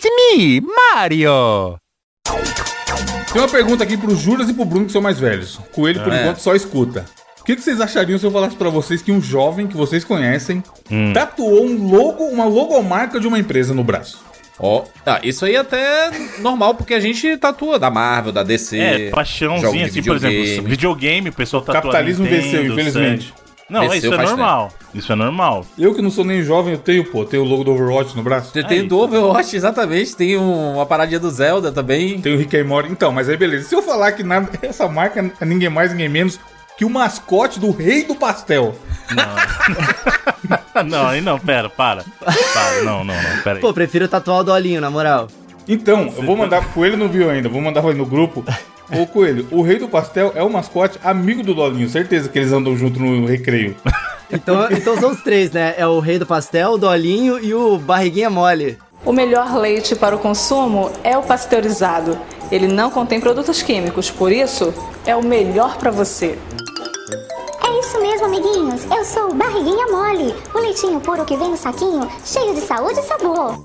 It's me, Mario! Tem uma pergunta aqui pro Juras e pro Bruno, que são mais velhos. Coelho, por É. enquanto, só escuta. O que, que vocês achariam se eu falasse pra vocês que um jovem que vocês conhecem Hum. tatuou um logo, uma logomarca de uma empresa no braço? Ó, ah, isso aí é até normal, porque a gente tatua da Marvel, da DC. É, paixãozinha, assim, por exemplo, videogame. videogame, o pessoal tatua Capitalismo Nintendo, venceu, infelizmente. Não, Venceu isso é normal. Isso é normal. Eu que não sou nem jovem, eu tenho, pô, tenho o logo do Overwatch no braço. Você tem Aí. do Overwatch, exatamente. Tem um- uma paradinha do Zelda também. Tem o Rick and Morty. Então, mas aí beleza. Se eu falar que nada, essa marca é ninguém mais, ninguém menos que o mascote do Rei do Pastel. não, aí não, pera, para. Para, não, não, não, pera aí. Pô, prefiro tatuar o Dolinho, na moral. Então, eu vou mandar pro Coelho, não viu ainda, vou mandar no grupo. Ô Coelho, o Rei do Pastel é o mascote amigo do Dolinho, certeza que eles andam junto no recreio. Então, então são os três, né? É o rei do pastel, o Dolinho e o barriguinha mole. O melhor leite para o consumo é o pasteurizado. Ele não contém produtos químicos, por isso é o melhor para você. É isso mesmo, amiguinhos. Eu sou o Barriguinha Mole, o leitinho puro que vem no saquinho, cheio de saúde e sabor.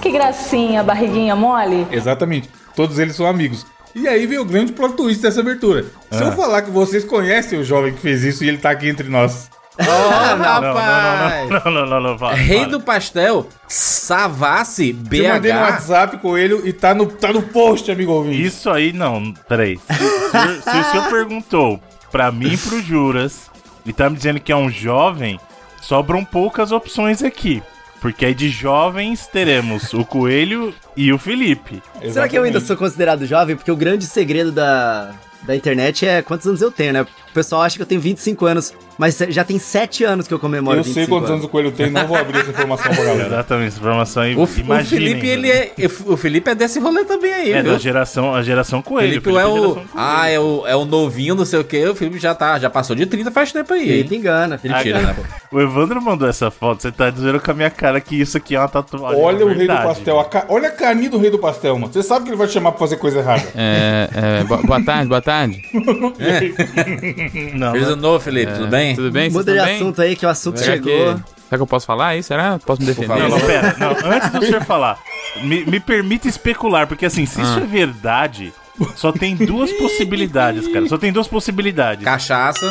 Que gracinha, barriguinha mole. Exatamente, todos eles são amigos. E aí veio o grande plot twist dessa abertura. Se eu falar que vocês conhecem o jovem que fez isso e ele tá aqui entre nós. Não, rapaz! não, não, não, não, não, para, Rei do Pastel, Savassi, Eu mandei no BH. WhatsApp, Coelho, e tá no, tá no post, amigo ouvinte. Isso aí não, peraí. Se, se- se o senhor perguntou pra mim e pro Juras e tá me dizendo que é um jovem, sobram poucas opções aqui. Porque aí de jovens teremos o Coelho e o Felipe. Será que eu ainda sou considerado jovem? Porque o grande segredo da, da internet é quantos anos eu tenho, né? O pessoal acha que eu tenho 25 anos, mas já tem 7 anos que eu comemoro Eu 25 sei quantos anos o Coelho tem, não vou abrir essa informação pra galera. Exatamente, essa informação aí. O, o imaginem, Felipe, ele né? é. O Felipe é desse rolê também aí, É viu? da geração, a geração Coelho. Felipe, é o. geração Coelho. Ah, é o, é o novinho, não sei o que. O Felipe já tá, já passou de 30 faz tempo aí. Felipe engana. Mentira, né? pô? O Evandro mandou essa foto, você tá dizendo com a minha cara que isso aqui é uma tatuagem. Olha o Rei do. Pastel, a ca- olha a carinha do Rei do Pastel, mano. Você sabe que ele vai te chamar pra fazer coisa errada. É, é, bo- boa tarde, boa tarde. Não, Feliz ano novo, Felipe, tudo bem? Tudo bem? Muda de bem? assunto aí, que o assunto Será chegou. que, será que eu posso falar aí? Será? Posso me defender? Não, não, pera. Não, antes do senhor falar, me, me permita especular, porque assim, se Ah. isso é verdade, só tem duas possibilidades, cara. Só tem duas possibilidades. Cachaça.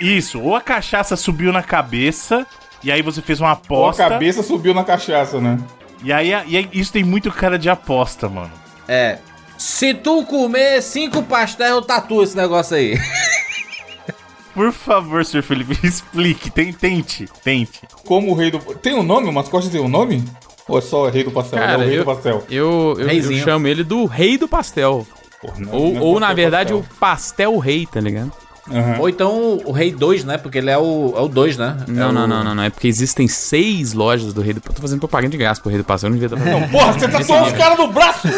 Isso, ou a cachaça subiu na cabeça, e aí você fez uma Ou a aposta. cabeça subiu na cachaça, né? E aí, e aí isso tem muito cara de aposta, mano. É. Se tu comer cinco pastéis, eu tatuo esse negócio aí. Por favor, senhor Felipe, explique. Tem- Tente, tente. Como o Rei do... Tem um nome? O mascote tem um nome? Ou é só Rei do Pastel? Ele é o Cara, Rei eu, do Pastel. eu, eu, eu chamo ele do rei do pastel. Porra, não- Ou, não é ou na pastel, verdade, pastel. o pastel rei, tá ligado? Aham. Ou então o Rei 2, né? Porque ele é o 2, é o dois, né? Não, é não, o... não, não, não. É porque existem seis lojas do rei do pastel. Tô fazendo propaganda de graça pro rei do pastel. Eu não devia estar fazendo. Porra, você tatuou os caras no braço!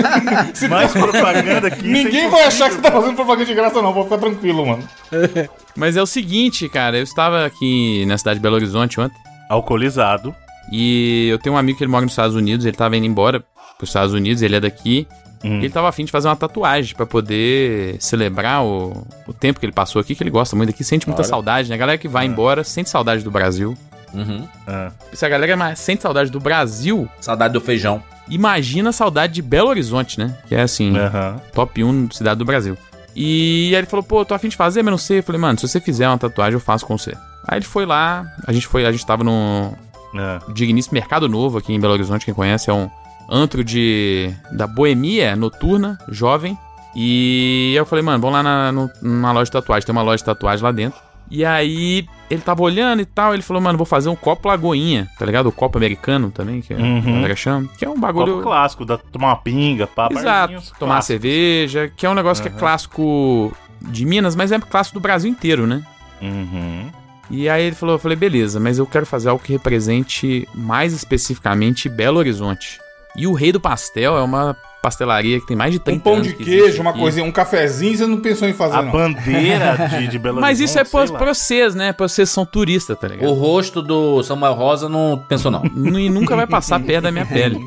Se Mais propaganda aqui. Ninguém vai achar que você tá fazendo propaganda de graça, não. Vou ficar tranquilo, mano. Mas é o seguinte, cara. Eu estava aqui na cidade de Belo Horizonte ontem. Alcoolizado. E eu tenho um amigo que ele mora nos Estados Unidos, ele tava indo embora pros Estados Unidos, ele é daqui. Hum. Ele tava afim de fazer uma tatuagem pra poder celebrar o, o tempo que ele passou aqui, que ele gosta muito daqui, sente muita Olha. saudade, né? A galera que vai embora sente saudade do Brasil. Uhum. Ah. E se a galera mais sente saudade do Brasil, Saudade do feijão. imagina a saudade de Belo Horizonte, né? Que é assim, Aham. top 1 cidade do Brasil. E aí ele falou, pô, tô afim de fazer, mas não sei. Eu falei, mano, se você fizer uma tatuagem, eu faço com você. Aí ele foi lá, a gente foi, a gente tava no, Ah. digníssimo Mercado Novo aqui em Belo Horizonte, quem conhece, é um antro de da boemia noturna, jovem. E eu falei, mano, vamos lá na, no- numa loja de tatuagem, tem uma loja de tatuagem lá dentro. E aí ele tava olhando e tal, ele falou, mano, vou fazer um copo lagoinha, tá ligado? O copo americano também, que é, Uhum. galera chama, que é um bagulho... Copo clássico, da, tomar uma pinga, pá, Exato, tomar cerveja, que é um negócio que é clássico de Minas, mas é clássico do Brasil inteiro, né? Uhum. E aí ele falou, eu falei, beleza, mas eu quero fazer algo que represente mais especificamente Belo Horizonte. E o Rei do Pastel é uma pastelaria que tem mais de 30 Um pão anos de que queijo, uma coisinha, um cafezinho, você não pensou em fazer, A não. bandeira de, de Belo Mas isso é pra, vocês, né? Pra vocês são turistas, tá O ligado? rosto do Samuel Rosa não pensou, não. E nunca vai passar perto da minha pele.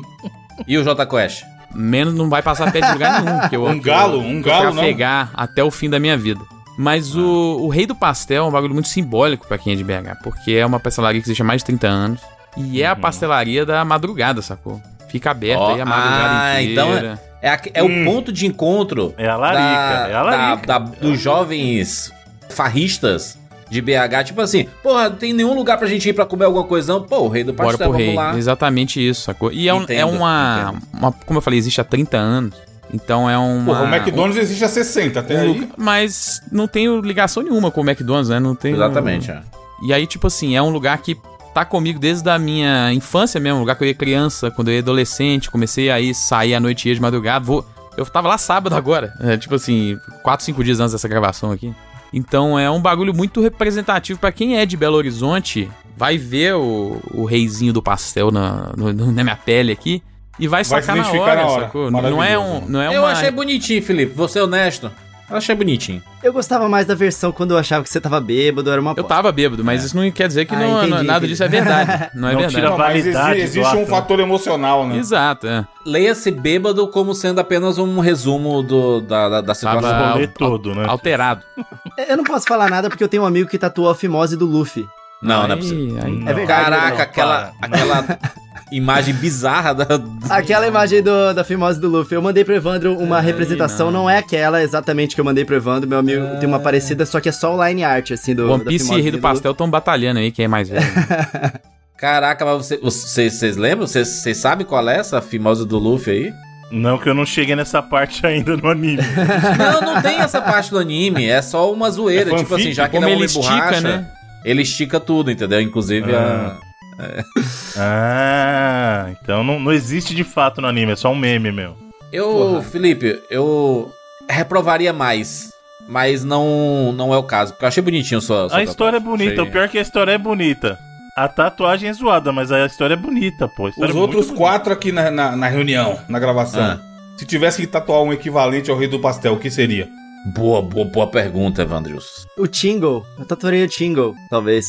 E o J Quest? Menos não vai passar perto de lugar nenhum. Que eu, Um galo, um galo, não? pegar até o fim da minha vida. Mas o, o Rei do Pastel é um bagulho muito simbólico pra quem é de BH, porque é uma pastelaria que existe há mais de 30 anos. E é a Uhum. pastelaria da madrugada, sacou? Fica aberto Ó, aí a madrugada ah, inteira. então É, a- é o ponto de encontro É a larica, é a larica. da- da- dos jovens farristas de BH. Tipo assim, porra, não tem nenhum lugar pra gente ir pra comer alguma coisa, não? Pô, o rei do Bora pastel, pro vamos rei. lá. Exatamente isso, sacou? E é, um- é Entendo, uma, uma- Como eu falei, existe há 30 anos. Então é uma. Porra, o McDonald's existe há 60, até um aí. mas não tenho ligação nenhuma com o McDonald's, né? Não tem. Exatamente, é. E aí, tipo assim, é um lugar que tá comigo desde a minha infância mesmo, lugar que eu ia criança, quando eu ia adolescente, comecei a ir sair à noite e ia de madrugada. Vou... Eu tava lá sábado agora, é, tipo assim, 4, 5 dias antes dessa gravação aqui. Então é um bagulho muito representativo pra quem é de Belo Horizonte, vai ver o, o reizinho do pastel na, no- na minha pele aqui e vai, Vai sacar se na hora, na hora. sacou? Não é, um, não é Eu uma... achei bonitinho, Felipe. Vou ser honesto. Eu achei bonitinho. Eu gostava mais da versão quando eu achava que você tava bêbado, era uma Eu tava bêbado, mas isso não quer dizer que Ah, não, entendi, não- nada entendi. disso é verdade. Não é Não verdade. tira mas validade do existe um ato. fator emocional, né? Exato, é. Leia-se bêbado como sendo apenas um resumo do, da, da, da situação. Tava- al- todo, né? Alterado. Eu não posso falar nada porque eu tenho um amigo que tatuou a fimose do Luffy. Não, não é possível. aí-. É verdade. Caraca, não. aquela, aquela imagem bizarra da. Aquela imagem do, da fimose do Luffy. Eu mandei pro Evandro uma Ai, representação, não. não. é aquela exatamente que eu mandei pro Evandro. Meu amigo tem uma parecida, só que é só o line art, assim, do. One da Piece e fimose Rei do Pastel estão batalhando aí, quem é mais velho. Caraca, mas você- vocês vocês lembram? Vocês vocês sabem qual é essa famosa do Luffy aí? Não que eu não cheguei nessa parte ainda no anime. Não, não tem essa parte do anime. É só uma zoeira. É tipo assim, já que Como ele é um ele estica, borracha, né? ele estica tudo, entendeu? Inclusive a. Ah, então não, não existe de fato no anime, é só um meme, meu. Eu, Felipe, eu reprovaria mais. Mas não, não é o caso. Porque eu achei bonitinho sua, sua A história é tatuagem. bonita, Achei- o pior é que a história é bonita. A tatuagem é zoada, mas a história é bonita, pô. Os é outros quatro aqui na, na, na reunião, na gravação. Ah. Se tivesse que tatuar um equivalente ao Rei do Pastel, o que seria? Boa, boa, boa pergunta, Evandrius. O Tingle. Eu tatuaria o Tingle, talvez.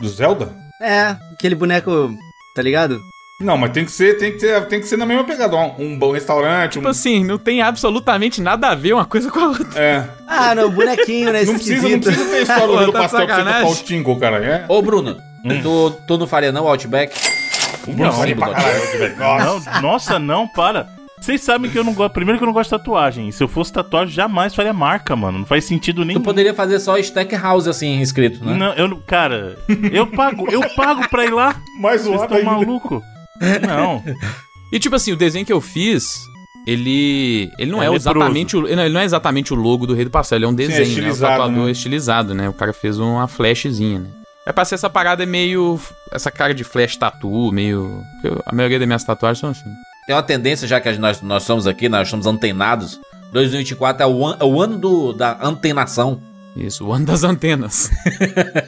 Do Zelda? É, aquele boneco, tá ligado? Não, mas tem que ser, tem que ser, tem que ser na mesma pegada. Um, um bom restaurante, tipo um... assim, não tem absolutamente nada a ver uma coisa com a outra. É. Ah, não, bonequinho, né? Não precisa, não precisa ter história do Tá Pastel pra você o Tingle, cara. É. Ô, Bruno, Hum. tu, tu não faria não o Outback? Não. Nossa. não, nossa, não, para. Vocês sabem que eu não gosto. Primeiro que eu não gosto de tatuagem. Se eu fosse tatuagem, jamais faria marca, mano. Não faz sentido nenhum. Tu poderia fazer só Stackhouse assim, escrito, né? Não, eu não. Cara, eu pago, eu pago pra ir lá. Mais Vocês zoado estão maluco? Não. E tipo assim, o desenho que eu fiz, ele. Ele não É é, exatamente o. Ele não é exatamente o logo do Rei do Pastel, ele é um desenho, né? O estilizado, tatuador né? é estilizado, né? O cara fez uma flashzinha, né? É pra ser essa parada meio. Essa cara de flash tatu, meio. eu- A maioria das minhas tatuagens são assim. Tem uma tendência, já que nós, nós somos aqui, nós somos antenados. 2024 é o, an- é o ano do, da antenação. Isso, o ano das antenas.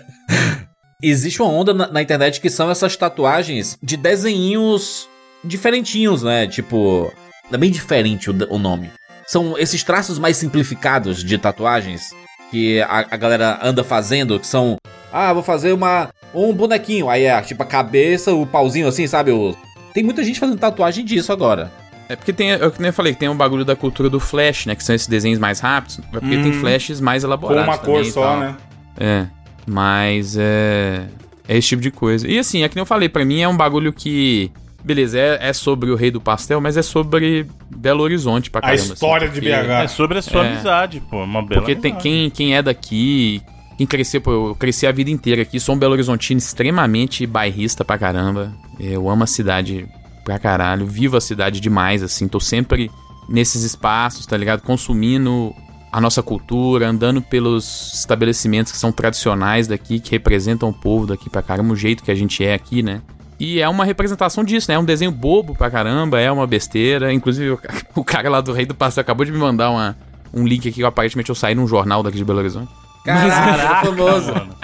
Existe uma onda na, na internet que são essas tatuagens de desenhinhos diferentinhos, né? Tipo, é bem diferente o, o nome. São esses traços mais simplificados de tatuagens que a, a galera anda fazendo, que são, ah, vou fazer uma um bonequinho, aí é tipo a cabeça, o pauzinho assim, sabe? O... Tem muita gente fazendo tatuagem disso agora. É porque tem, eu que nem eu falei, que tem um bagulho da cultura do flash, né? Que são esses desenhos mais rápidos. É porque tem flashes mais Com elaborados. uma cor e só, tal. né? É. Mas é. É esse tipo de coisa. E assim, é que nem eu falei, pra mim é um bagulho que. Beleza, é, é sobre o Rei do Pastel, mas é sobre Belo Horizonte pra A caramba. assim, história de porque- BH. É sobre a sua É. amizade, pô. Uma bela Porque tem, quem, quem é daqui, quem cresceu, pô, eu cresci a vida inteira aqui, sou um Belo Horizontino extremamente bairrista pra caramba. Eu amo a cidade pra caralho, vivo a cidade demais, assim, tô sempre nesses espaços, tá ligado? Consumindo a nossa cultura, andando pelos estabelecimentos que são tradicionais daqui, que representam o povo daqui pra caramba, o jeito que a gente é aqui, né? E é uma representação disso, né? É um desenho bobo pra caramba, é uma besteira. Inclusive, o ca- o cara lá do Rei do Pastel acabou de me mandar uma, um link aqui aparentemente eu saí num jornal daqui de Belo Horizonte. Caraca, famoso. mano.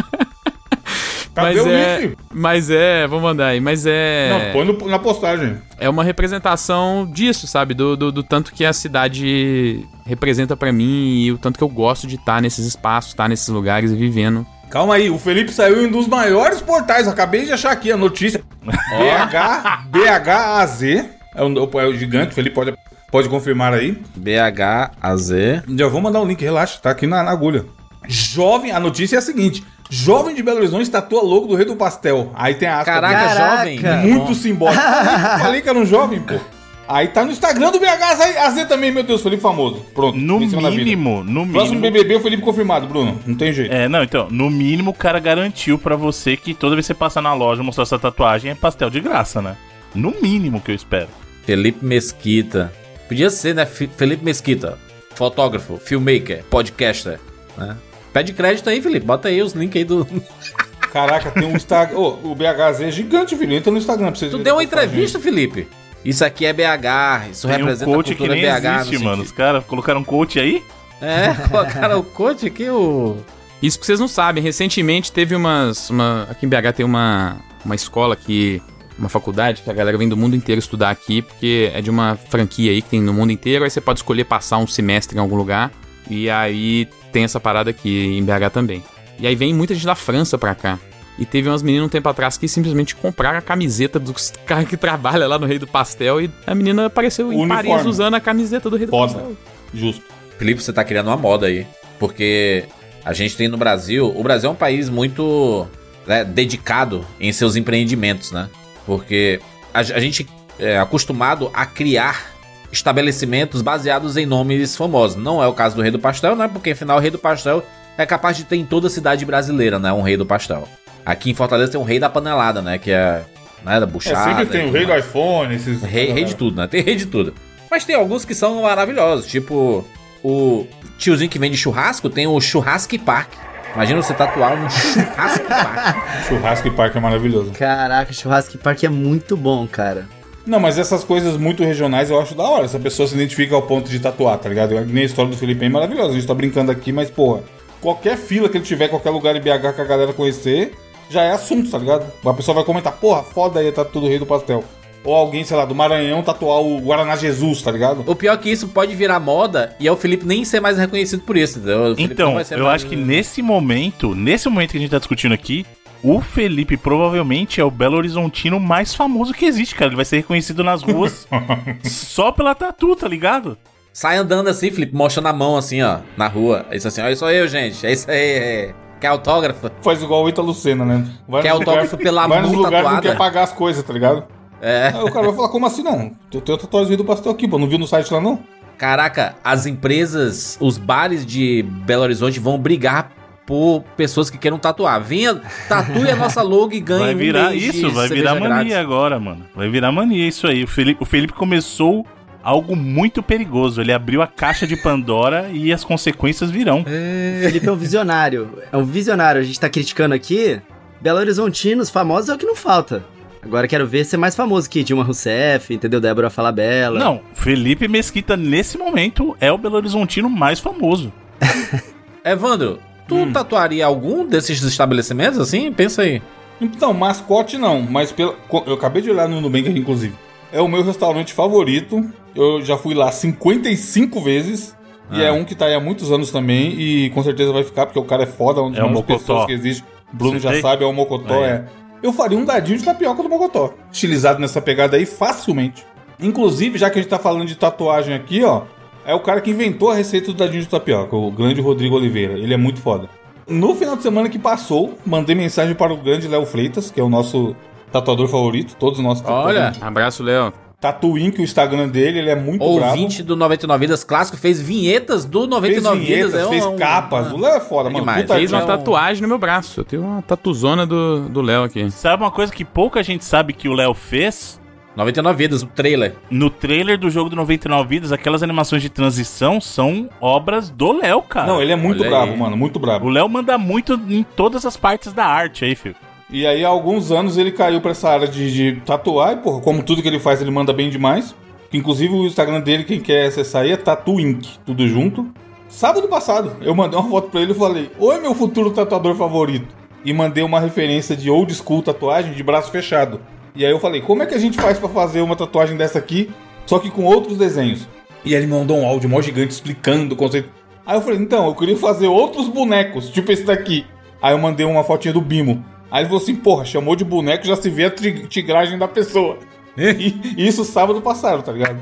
Cadê mas o é? Mas é, vou mandar aí, mas é. Não, põe no- na postagem. É uma representação disso, sabe? Do, do, do tanto que a cidade representa pra mim e o tanto que eu gosto de estar nesses espaços, estar nesses lugares e vivendo. Calma aí, o Felipe saiu em um dos maiores portais. Acabei de achar aqui a notícia. BH, BHAZ. É o, é o gigante, o Felipe pode, pode confirmar aí. BHAZ. Já vou mandar o link, relaxa, tá aqui na, na agulha. Jovem, a notícia é a seguinte: Jovem de Belo Horizonte tatua logo do Rei do Pastel. Aí tem a aspa. Caraca, Caraca. jovem. muito Bom. simbólico. Falei, falei que era um jovem, pô. Aí tá no Instagram do BHAZ também, meu Deus, Felipe famoso. Pronto. No mínimo, no Próximo mínimo. BBB, o Felipe confirmado, Bruno. Não tem jeito. É, não, então, no mínimo o cara garantiu pra você que toda vez que você passar na loja e mostrar essa tatuagem é pastel de graça, né? No mínimo que eu espero. Felipe Mesquita. Podia ser, né? Felipe Mesquita. Fotógrafo, filmmaker, podcaster. Né? Pede crédito aí, Felipe. Bota aí os links aí do. Caraca, tem um Instagram. Ô, o BHZ é gigante, filho. Entra no Instagram pra vocês Tu deu uma a entrevista, Felipe? Isso aqui é BH. Isso Tem um representa a coach que cultura nem BH. existe, mano. Os sentido- caras colocaram um coach aí? É, colocaram o coach aqui, o. Isso que vocês não sabem. Recentemente teve umas. Uma, aqui em BH tem uma, uma escola que. Uma faculdade que a galera vem do mundo inteiro estudar aqui, porque é de uma franquia aí que tem no mundo inteiro. Aí você pode escolher passar um semestre em algum lugar. E aí tem essa parada aqui em BH também. E aí vem muita gente da França pra cá. E teve umas meninas um tempo atrás que simplesmente compraram a camiseta dos caras que trabalham lá no Rei do Pastel. E a menina apareceu em Uniforme. Paris usando a camiseta do Rei do Foda. Pastel. Justo. Felipe, você tá criando uma moda aí. Porque a gente tem no Brasil. O Brasil é um país muito né, dedicado em seus empreendimentos, né? Porque a, a gente é acostumado a criar estabelecimentos baseados em nomes famosos. Não é o caso do Rei do Pastel, né? Porque afinal o Rei do Pastel é capaz de ter em toda a cidade brasileira, né? Um Rei do Pastel. Aqui em Fortaleza tem um Rei da Panelada, né? Que é. Né, da É, buchada. sempre tem o rei do iPhone, esses. Rei, rei de tudo, né? Tem rei de tudo. Mas tem alguns que são maravilhosos. Tipo, o tiozinho que vende churrasco tem o Churrasque Park. Imagina você tatuar um Churrasque Park. Churrasco e parque é maravilhoso. Caraca, Churrasco Park é muito bom, cara. Não, mas essas coisas muito regionais eu acho da hora. Essa pessoa se identifica ao ponto de tatuar, tá ligado? Nem a história do Felipe é maravilhosa. A gente tá brincando aqui, mas, porra, qualquer fila que ele tiver, qualquer lugar em BH que a galera conhecer, já é assunto, tá ligado? A pessoa vai comentar, porra, foda aí, tá tudo rei do pastel. Ou alguém, sei lá, do Maranhão tatuar o Guaraná Jesus, tá ligado? O pior é que isso pode virar moda e é o Felipe nem ser mais reconhecido por isso, entendeu? O Felipe não Então, vai ser eu mais- acho que nesse momento, nesse momento que a gente tá discutindo aqui, o Felipe provavelmente é o Belo Horizontino mais famoso que existe, cara. Ele vai ser reconhecido nas ruas só pela tatu, tá ligado? Sai andando assim, Felipe, mostrando a mão assim, ó, na rua. Isso assim, olha, sou eu, gente. É isso aí. É... Quer autógrafo? Faz igual o Ítalo Senna, né? Vai Quer autógrafo lugar- pela Vai nos mão lugares que não tatuada? quer pagar as coisas, tá ligado? É. Aí o cara vai falar, como assim não? Eu tenho tatuagem do pastel aqui, pô. Não viu no site lá, não? Caraca, as empresas, os bares de Belo Horizonte vão brigar por pessoas que queiram tatuar. Venha, tatue a nossa logo e ganhe Vai um virar de isso, vai virar mania grátis. agora, mano. Vai virar mania isso aí. O Felipe, o Felipe começou algo muito perigoso. Ele abriu a caixa de Pandora e as consequências virão. O Felipe é um visionário. É um visionário. A gente tá criticando aqui. Belo Horizontinos, famosos é o que não falta. Agora quero ver ser mais famoso que Dilma Rousseff, entendeu? Débora Falabella. Não, Felipe Mesquita, nesse momento, é o Belo Horizontino mais famoso. Evandro, tu Hum. tatuaria algum desses estabelecimentos assim? Pensa aí. Então, mascote não, mas pela, eu acabei de olhar no Nubank aqui, inclusive. É o meu restaurante favorito. Eu já fui lá 55 vezes. E Ah. é um que tá aí há muitos anos também. E com certeza vai ficar, porque o cara é foda, um dos É maiores pessoas que existe. O Bruno Você já tem? sabe, é o Mocotó, Aí. é. Eu faria um dadinho de tapioca do Mocotó. Estilizado nessa pegada aí facilmente. Inclusive, já que a gente tá falando de tatuagem aqui, ó. É o cara que inventou a receita do dadinho de tapioca, o grande Rodrigo Oliveira. Ele é muito foda. No final de semana que passou, mandei mensagem para o grande Léo Freitas, que é o nosso tatuador favorito, todos os nossos Olha. Abraço, Léo. Tatuin, que o Instagram dele, ele é muito bravo. Ouvinte do 99 Vidas clássico, fez vinhetas do Fez 99 vinhetas, Vidas. é um- fez um- capas. O Léo é foda, É mano. demais. Puta Fez uma é um- tatuagem no meu braço. Eu tenho uma tatuzona do do Léo aqui. Sabe uma coisa que pouca gente sabe que o Léo fez? 99 Vidas, o trailer. No trailer do jogo do 99 Vidas, aquelas animações de transição são obras do Léo, cara. Não, ele é muito Olha bravo, aí. mano, muito bravo. O Léo manda muito em todas as partes da arte aí, filho. E aí, há alguns anos, ele caiu pra essa área de, de tatuar, e, porra, como tudo que ele faz, ele manda bem demais. Que, inclusive, o Instagram dele, quem quer acessar aí, é Tatu Inc., tudo junto. Sábado passado, eu mandei uma foto pra ele e falei, Oi, meu futuro tatuador favorito. E mandei uma referência de old school tatuagem de braço fechado. E aí eu falei, como é que a gente faz pra fazer uma tatuagem dessa aqui, só que com outros desenhos? E ele mandou um áudio mó gigante explicando o conceito. Aí eu falei, então, eu queria fazer outros bonecos, tipo esse daqui. Aí eu mandei uma fotinha do Bimo. Aí ele falou assim, porra, chamou de boneco, já se vê a tigragem da pessoa. E isso sábado passado, tá ligado?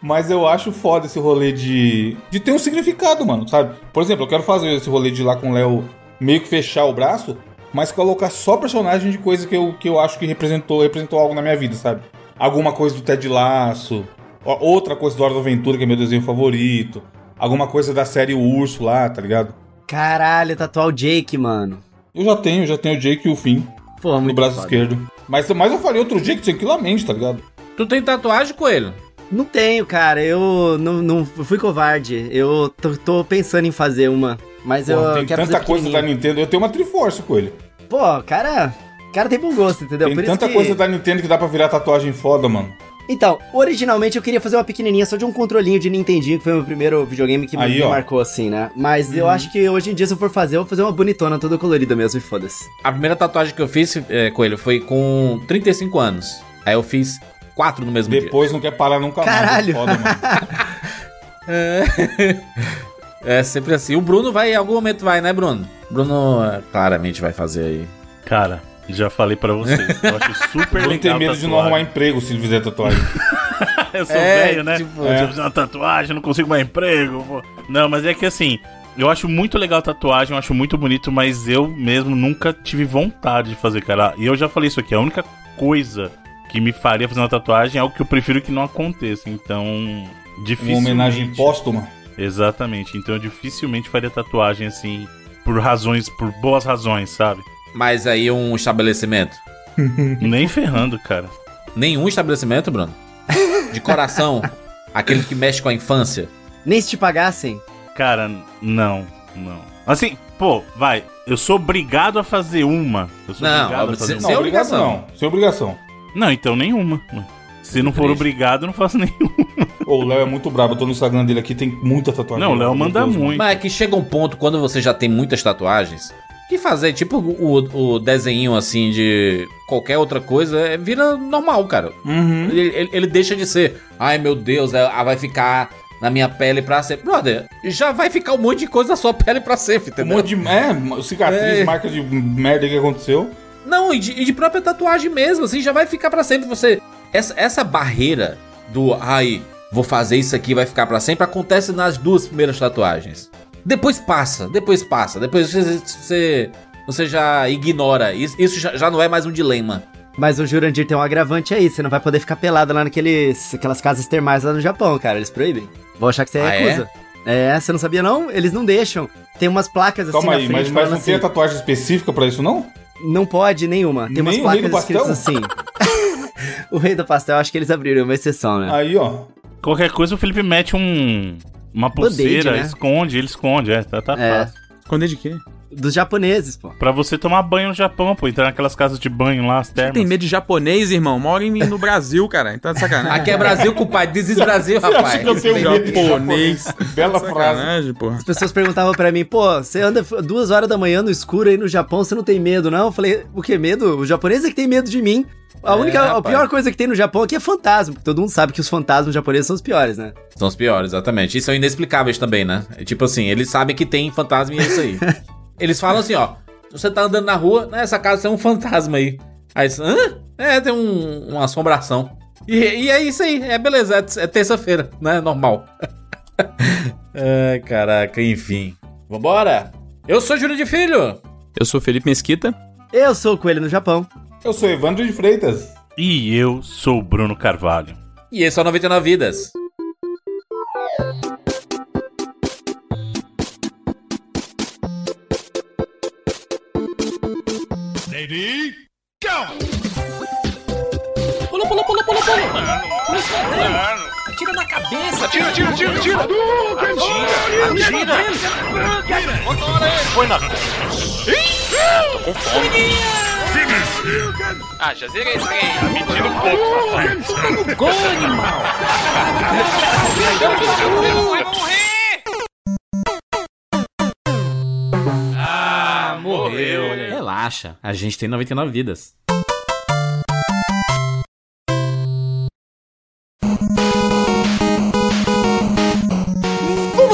Mas eu acho foda esse rolê de. de ter um significado, mano, sabe? Por exemplo, eu quero fazer esse rolê de ir lá com o Léo meio que fechar o braço, mas colocar só personagem de coisa que eu, que eu acho que representou, representou algo na minha vida, sabe? Alguma coisa do Ted Laço, outra coisa do Hora da Aventura, que é meu desenho favorito, alguma coisa da série O Urso lá, tá ligado? Caralho, tatuar o Jake, mano. Eu já tenho, já tenho o Jake e o Finn Pô, no muito braço foda. esquerdo. Mas, mas eu faria outro Jake tranquilamente, tá ligado? Tu tem tatuagem, Coelho? Não tenho, cara. Eu não, não fui covarde. Eu tô, tô pensando em fazer uma. Mas eu tem quero tanta fazer coisa da. Nintendo. Eu tenho uma Triforce com ele. Pô, cara... Cara tem bom gosto, entendeu? Tem Por isso tanta que- coisa da Nintendo que dá pra virar tatuagem foda, mano. Então, originalmente eu queria fazer uma pequenininha só de um controlinho de Nintendinho, que foi o meu primeiro videogame que Aí, me ó. marcou assim, né? Mas eu acho que hoje em dia, se eu for fazer, eu vou fazer uma bonitona toda colorida mesmo, e foda-se. A primeira tatuagem que eu fiz, é, Coelho, foi com 35 anos. Aí eu fiz quatro no mesmo dia. Depois não quer parar nunca Caralho. mais. é Foda, mano. É sempre assim. O Bruno vai, em algum momento vai, né, Bruno? Bruno é, claramente vai fazer aí. Cara, já falei pra vocês. Eu acho super Eu legal. não tenho medo de não arrumar emprego se ele fizer tatuagem. Eu sou É, velho, né? tipo, é. eu fazer uma tatuagem, não consigo mais emprego. pô. Não, mas é que assim, eu acho muito legal a tatuagem, eu acho muito bonito, mas eu mesmo nunca tive vontade de fazer, cara. E eu já falei isso aqui, a única coisa que me faria fazer uma tatuagem é algo que eu prefiro que não aconteça. Então, Uma dificilmente. homenagem póstuma. Exatamente. Então eu dificilmente faria tatuagem assim, por razões, por boas razões, sabe? Mas aí um estabelecimento. Nem ferrando, cara. Nenhum estabelecimento, Bruno? De coração. aquele que mexe com a infância. Nem se te pagassem. Cara, não, não. Assim, pô, vai, eu sou obrigado a fazer uma. Eu sou Não, obrigado a fazer uma. é obrigado obrigação. não. Sem obrigação. Não, então nenhuma. Se não for Triste. obrigado, eu não faço nenhuma. Ô, o Léo é muito brabo. Eu tô no Instagram dele aqui, tem muita tatuagem. Não, o Léo manda Deus, muito. Mas é que chega um ponto quando você já tem muitas tatuagens. Que fazer, tipo, o, o desenho assim de qualquer outra coisa, é, vira normal, cara. Uhum. Ele, ele- ele deixa de ser, ai meu Deus, é, ah, vai ficar na minha pele pra sempre. Brother, já vai ficar um monte de coisa na sua pele pra sempre, Um entendeu? monte de. É, cicatriz, É. marca de merda que aconteceu. Não, e de, e de própria tatuagem mesmo, assim, já vai ficar pra sempre. Você. Essa, essa barreira do ai, vou fazer isso aqui, vai ficar pra sempre, acontece nas duas primeiras tatuagens. Depois passa, depois passa, depois você. Você, você já ignora. Isso, isso já, já não é mais um dilema. Mas o Jurandir tem um agravante aí, você não vai poder ficar pelado lá naqueles, aquelas casas termais lá no Japão, cara, eles proíbem. Vou achar que você Ah, é? recusa. É? você não sabia não? Eles não deixam. Tem umas placas assim Calma na aí, frente mas, mas não tem a assim, tatuagem específica pra isso, não? não pode nenhuma. Tem umas Nem placas escritas assim. o rei do pastel, acho que eles abriram uma exceção, né? Aí, ó. Qualquer coisa o Felipe mete um. Uma pulseira, né? esconde, ele esconde, é, tá, tá É. fácil. Esconder de quê? Dos japoneses, pô. Pra você tomar banho no Japão, pô, entrar naquelas casas de banho lá, as Você termas. tem medo de japonês, irmão? Mora em- no Brasil, cara. Então é sacanagem. Aqui é Brasil, compadre. Diz Brasil, Você acha rapaz. que eu tenho medo de Japonês. Bela frase. Sacanagem, porra. As pessoas perguntavam pra mim, pô, você anda duas horas da manhã no escuro aí no Japão, você não tem medo, não? Eu falei, o que medo? O japonês é que tem medo de mim. A É, única, a rapaz. pior coisa que tem no Japão aqui é fantasma. porque Todo mundo sabe que os fantasmas japoneses são os piores, né? São os piores, exatamente. E são inexplicáveis também, né? É Tipo assim, eles sabem que tem fantasma e é isso aí. eles falam assim, ó. Você tá andando na rua, nessa casa tem um fantasma aí. Aí você, hã? É, tem um, uma assombração. E, e é isso aí, é beleza, é, é terça-feira, né? Normal. Ai, caraca, enfim. Vambora? Eu sou Júlio de Filho. Eu sou Felipe Mesquita. Eu sou o coelho no Japão. Eu sou Evandro de Freitas. E eu sou o Bruno Carvalho. E esse é o 99 Vidas. Pula, pula, pula, pula, pula. Pula escondendo. Atira na cabeça. Atira, atira, atira, atira. Atira, atira. Atira. Põe na... Tô com fome. Ah, já zerei esse trem. Tá mentindo um pouco. Tá no gol, animal. Vai morrer. Ah, morreu. Relaxa, a gente tem 99 vidas.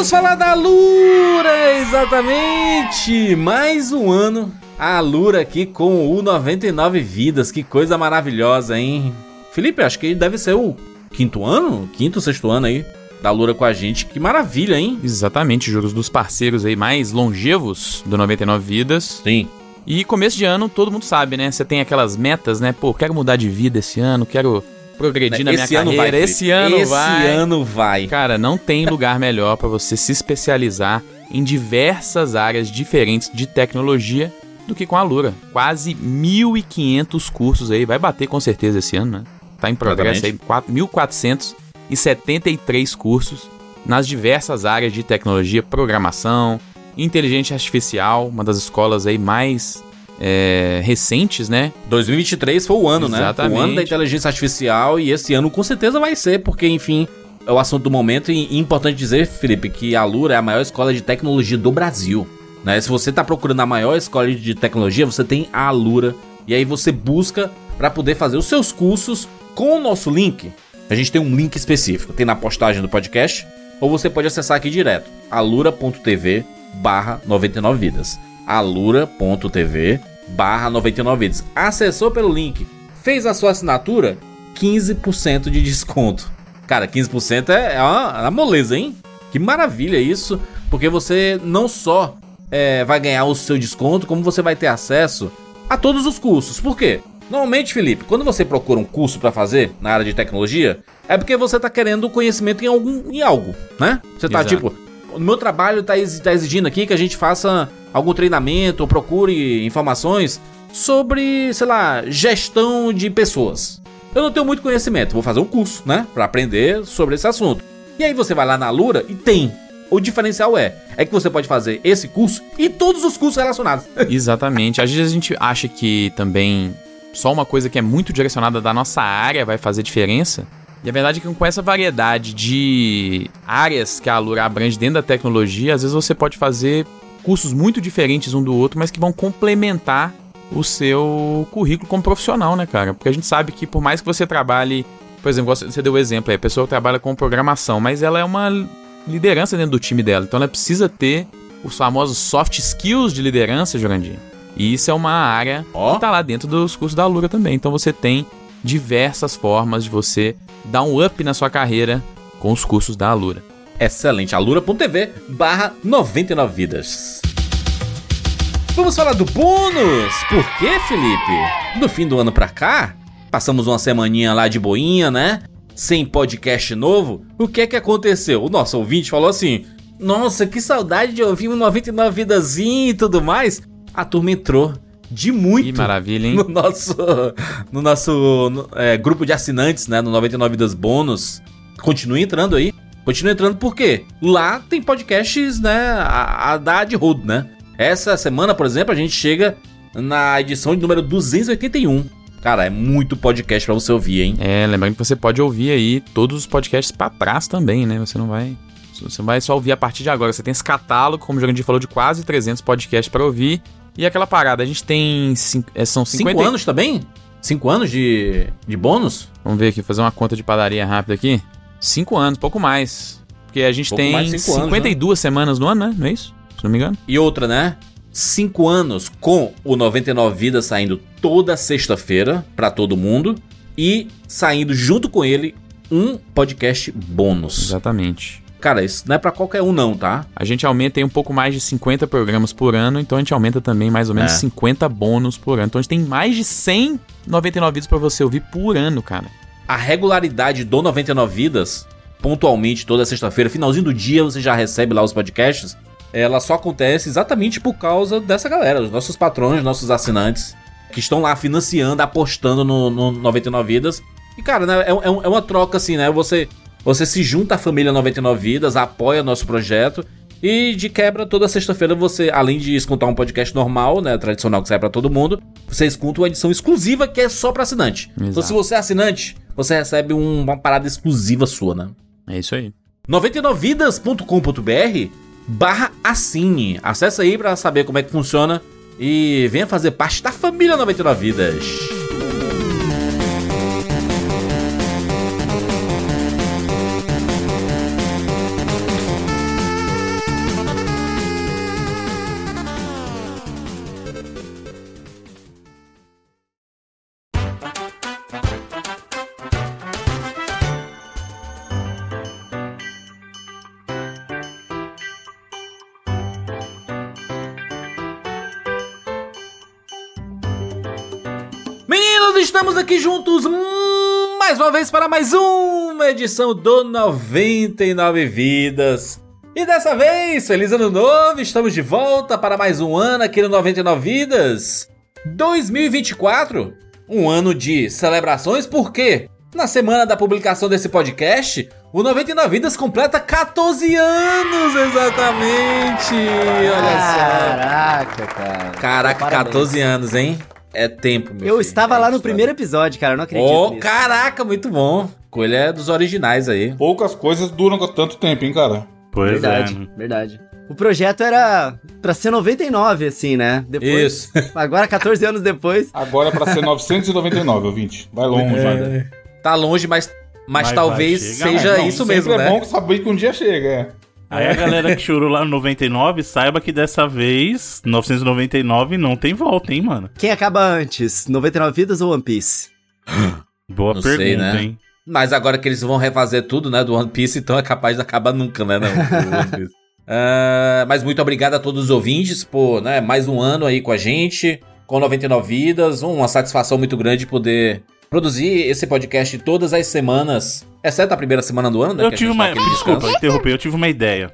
Vamos falar da Lura, exatamente! Mais um ano, a Lura aqui com o 99 vidas, que coisa maravilhosa, hein? Felipe, acho que deve ser o quinto ano, quinto, sexto ano aí. da Lura com a gente. Que maravilha, hein? Exatamente, jogos dos parceiros aí mais longevos do 99 Vidas. Sim. E começo de ano, todo mundo sabe, né? Você tem aquelas metas, né? Pô, quero mudar de vida esse ano, quero progredir na minha Esse ano carreira. vai, esse ano Esse vai. ano vai. Cara, não tem lugar melhor pra você se especializar em diversas áreas diferentes de tecnologia do que com a Lura. Quase 1.500 cursos aí, vai bater com certeza esse ano, né? Tá em progresso aí, quatro- 1.473 cursos nas diversas áreas de tecnologia, programação, inteligência artificial, uma das escolas aí mais é, recentes, né? 2023 foi o ano, né? Foi o Exatamente. ano da inteligência artificial e esse ano com certeza vai ser, porque, enfim, é o assunto do momento. E, importante dizer, Felipe, que a Lura é a maior escola de tecnologia do Brasil. Né? Se você tá procurando a maior escola de tecnologia, você tem a Alura. E aí você busca para poder fazer os seus cursos com o nosso link. A gente tem um link específico, tem na postagem do podcast, ou você pode acessar aqui direto, alura.tv barra 99 vidas. alura.tv barra 99 vidas. Acessou pelo link, fez a sua assinatura, 15% de desconto. Cara, 15% é, é uma, é uma moleza, hein? Que maravilha isso, porque você não só é, vai ganhar o seu desconto, como você vai ter acesso a todos os cursos. Por quê? Normalmente, Felipe, quando você procura um curso para fazer na área de tecnologia, é porque você tá querendo conhecimento em algum em algo, né? Você tá Exato. tipo, o meu trabalho tá, tá exigindo aqui que a gente faça algum treinamento ou procure informações sobre, sei lá, gestão de pessoas. Eu não tenho muito conhecimento, vou fazer um curso, né, Pra aprender sobre esse assunto. E aí você vai lá na Lura e tem. O diferencial é, é que você pode fazer esse curso e todos os cursos relacionados. Exatamente. Às vezes a gente acha que também só uma coisa que é muito direcionada da nossa área vai fazer diferença. E a verdade é que com essa variedade de áreas que a Alura abrange dentro da tecnologia, às vezes você pode fazer cursos muito diferentes um do outro, mas que vão complementar o seu currículo como profissional, né, cara? Porque a gente sabe que por mais que você trabalhe, por exemplo, você deu o exemplo aí, a pessoa trabalha com programação, mas ela é uma liderança dentro do time dela, então ela precisa ter os famosos soft skills de liderança, Jurandir. E isso é uma área Ó. que tá lá dentro dos cursos da Alura também. Então você tem diversas formas de você dar um up na sua carreira com os cursos da Alura. Excelente, alura.tv barra 99 vidas. Vamos falar do bônus! Por quê, Felipe? Do fim do ano pra cá, passamos uma semaninha lá de boinha, né? Sem podcast novo. O que é que aconteceu? O nosso ouvinte falou assim: Nossa, que saudade de ouvir um 99 vidazinho e tudo mais. A turma entrou de muito Que maravilha, hein? no nosso, no nosso no- é, grupo de assinantes, né? No 99 Vidas Bônus. Continue entrando aí. Continue entrando por quê? Lá tem podcasts, né? A, a dar de rodo, né? Essa semana, por exemplo, a gente chega na edição de número 281. Cara, é muito podcast pra você ouvir, hein? É, lembrando que você pode ouvir aí todos os podcasts pra trás também, né? Você não vai. Você não vai só ouvir a partir de agora. Você tem esse catálogo, como o Jurandir falou, de quase 300 podcasts pra ouvir. E aquela parada, a gente tem. é, são 50. Cinco anos também? Cinco anos de, de bônus? Vamos ver aqui, fazer uma conta de padaria rápida aqui. Cinco anos, pouco mais. Porque a gente Pouco tem mais de cinco anos, 52 semanas no ano, né? Não é isso? Se não me engano. E outra, né? Cinco anos com o 99 Vidas saindo toda sexta-feira pra todo mundo. E saindo junto com ele um podcast bônus. Exatamente. Cara, isso não é pra qualquer um, não, tá? A gente aumenta aí um pouco mais de 50 programas por ano, então a gente aumenta também mais ou menos É. 50 bônus por ano. Então a gente tem mais de 100 99 vídeos pra você ouvir por ano, cara. A regularidade do 99 Vidas, pontualmente toda sexta-feira, finalzinho do dia, você já recebe lá os podcasts. Ela só acontece exatamente por causa dessa galera, os nossos patrões, nossos assinantes, que estão lá financiando, apostando no, no 99 Vidas. E, cara, né, é, é é uma troca assim, né? Você, você se junta à família 99 Vidas, apoia nosso projeto. E de quebra, toda sexta-feira você, além de escutar um podcast normal, né, tradicional que sai pra todo mundo, você escuta uma edição exclusiva que é só pra assinante. Então Exato. se você é assinante, você recebe um- uma parada exclusiva sua, né? É isso aí. 99vidas.com.br barra assine. Acesse aí pra saber como é que funciona e venha fazer parte da família 99 Vidas. Para mais uma edição do 99 Vidas. E dessa vez, feliz ano novo, estamos de volta para mais um ano aqui no 99 Vidas. 2024, um ano de celebrações, porque na semana da publicação desse podcast, o 99 Vidas completa 14 anos exatamente. Olha só. Caraca, cara. Caraca, Parabéns. 14 anos, hein? É tempo, meu Eu filho. estava É lá no história. primeiro episódio, cara. Eu não acredito Ô, nisso. caraca, muito bom. Coelho é dos originais aí. Poucas coisas duram tanto tempo, hein, cara? Pois verdade, é. verdade. O projeto era pra ser 99, assim, né? Depois, Isso. Agora, 14 anos depois. Agora é pra ser 999, ouvinte. Vai longe, É. Tá longe, mas, mas, Mas talvez vai chegar, seja Não, isso mesmo, é né? bom saber que um dia chega, é. Aí a galera que chorou lá no 99, saiba que dessa vez, 999, não tem volta, hein, mano? Quem acaba antes? 99 Vidas ou One Piece? Boa Não pergunta, sei, né? hein? Mas agora que eles vão refazer tudo, né, do One Piece, então é capaz de acabar nunca, né? Não, o One Piece. Ah, mas muito obrigado a todos os ouvintes por né, mais um ano aí com a gente, com 99 vidas. Uma satisfação muito grande poder produzir esse podcast todas as semanas, exceto a primeira semana do ano, né? Eu tive tá uma. de Desculpa, interromper, eu tive uma ideia.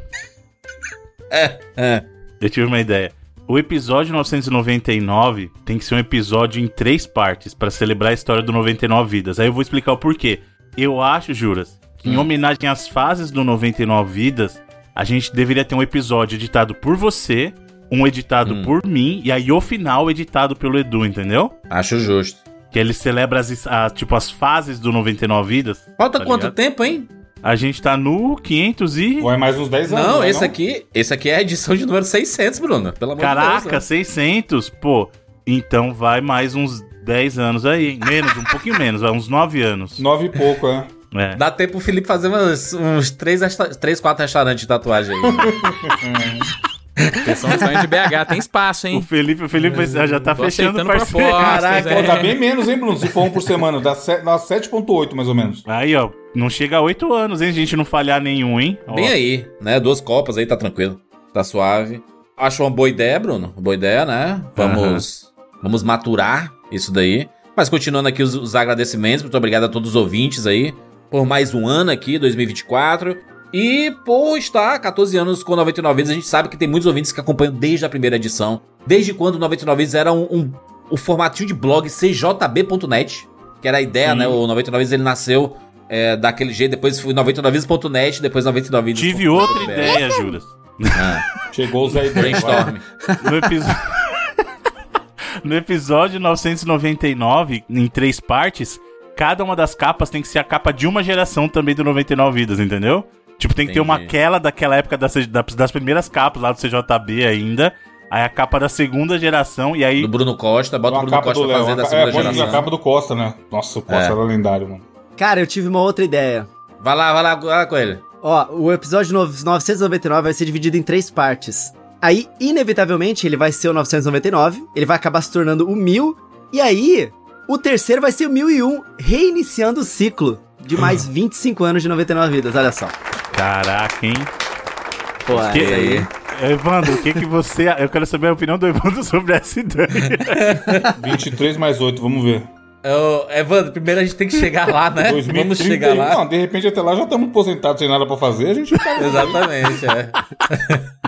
É, é. Eu tive uma ideia. O episódio 999 tem que ser um episódio em três partes pra celebrar a história do 99 Vidas. Aí eu vou explicar o porquê. Eu acho, Juras, que em homenagem às fases do 99 Vidas, a gente deveria ter um episódio editado por você, um editado Hum. por mim, e aí o final editado pelo Edu, entendeu? Acho justo. Que ele celebra as, as- tipo, as fases do 99 Vidas. Falta Tá quanto ligado? tempo, hein? A gente tá no 500 e... Vai mais uns 10 anos. Não, né, esse aqui, esse aqui é a edição de número 600, Bruno. Pelo amor de Caraca, Deus. né? 600? Pô, então vai mais uns 10 anos aí. hein? Menos, um pouquinho menos, vai uns 9 anos. 9 e pouco, é. É. Dá tempo o Felipe fazer uns 3, três, 4 restaurantes de tatuagem aí. Atenção, restaurante de BH, tem espaço, O hein? Felipe, o Felipe vai- já tá fechando propostas, Caraca, é. dá bem menos, hein, Bruno? Se for um por semana, dá, se- dá 7,8 mais ou menos. Aí, ó, não chega a 8 anos, hein? A gente não falhar nenhum, hein? Ó, Bem aí, né? Duas copas aí, tá tranquilo. Tá suave. Acho uma boa ideia, Bruno. Boa ideia, né? Vamos, vamos maturar isso daí. Mas continuando aqui os, os agradecimentos, muito obrigado a todos os ouvintes aí por mais um ano aqui, 2024. E por estar 14 anos com 99 Vidas, a gente sabe que tem muitos ouvintes que acompanham desde a primeira edição. Desde quando o 99 Vidas era um, um, um formatinho de blog cjb.net, que era a ideia, Sim. né? O 99 Vidas ele nasceu é, daquele jeito, depois foi 99vidas.net, depois 99 Vidas. Tive outra ideia, Juras. Chegou o Zé Ideia. Brainstorm. No, episo- no episódio 999, em três partes, cada uma das capas tem que ser a capa de uma geração também do 99 Vidas, entendeu? Tipo, tem que ter uma Entendi. aquela daquela época das, das, das primeiras capas lá do CJB ainda. Aí a capa da segunda geração, e aí. Do Bruno Costa, bota o Bruno capa do Costa Léo. fazendo a É, segunda pode vir a geração. capa do Costa, né? Nossa, o Costa É. era lendário, mano. Cara, eu tive uma outra ideia. Vai lá, vai lá, vai lá com ele. Ó, o episódio no- 999 vai ser dividido em três partes. Aí, inevitavelmente, ele vai ser o 999, ele vai acabar se tornando o 1000, e aí, o terceiro vai ser o 1001, reiniciando o ciclo de mais 25 anos de 99 vidas, olha só. Caraca, hein? Pô, Que- essa aí. Evandro, o que que você. Eu quero saber a opinião do Evandro sobre essa ideia. 23 mais 8, vamos ver. Ô, Evandro, primeiro a gente tem que chegar lá, né? 2030. Vamos chegar lá. Não, de repente até lá já estamos aposentados sem nada pra fazer, a gente tá... Exatamente, é.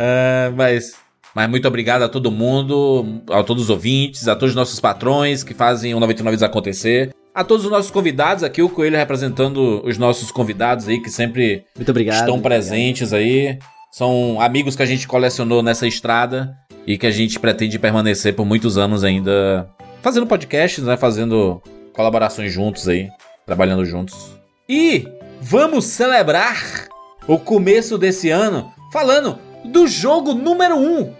É, mas, mas muito obrigado a todo mundo, a todos os ouvintes, a todos os nossos patrões que fazem o 99 Vidas acontecer. A todos os nossos convidados, aqui o Coelho representando os nossos convidados aí que sempre Muito obrigado. estão presentes aí. São amigos que a gente colecionou nessa estrada e que a gente pretende permanecer por muitos anos ainda fazendo podcasts, né? Fazendo colaborações juntos aí, trabalhando juntos. E vamos celebrar o começo desse ano falando do jogo número 1 um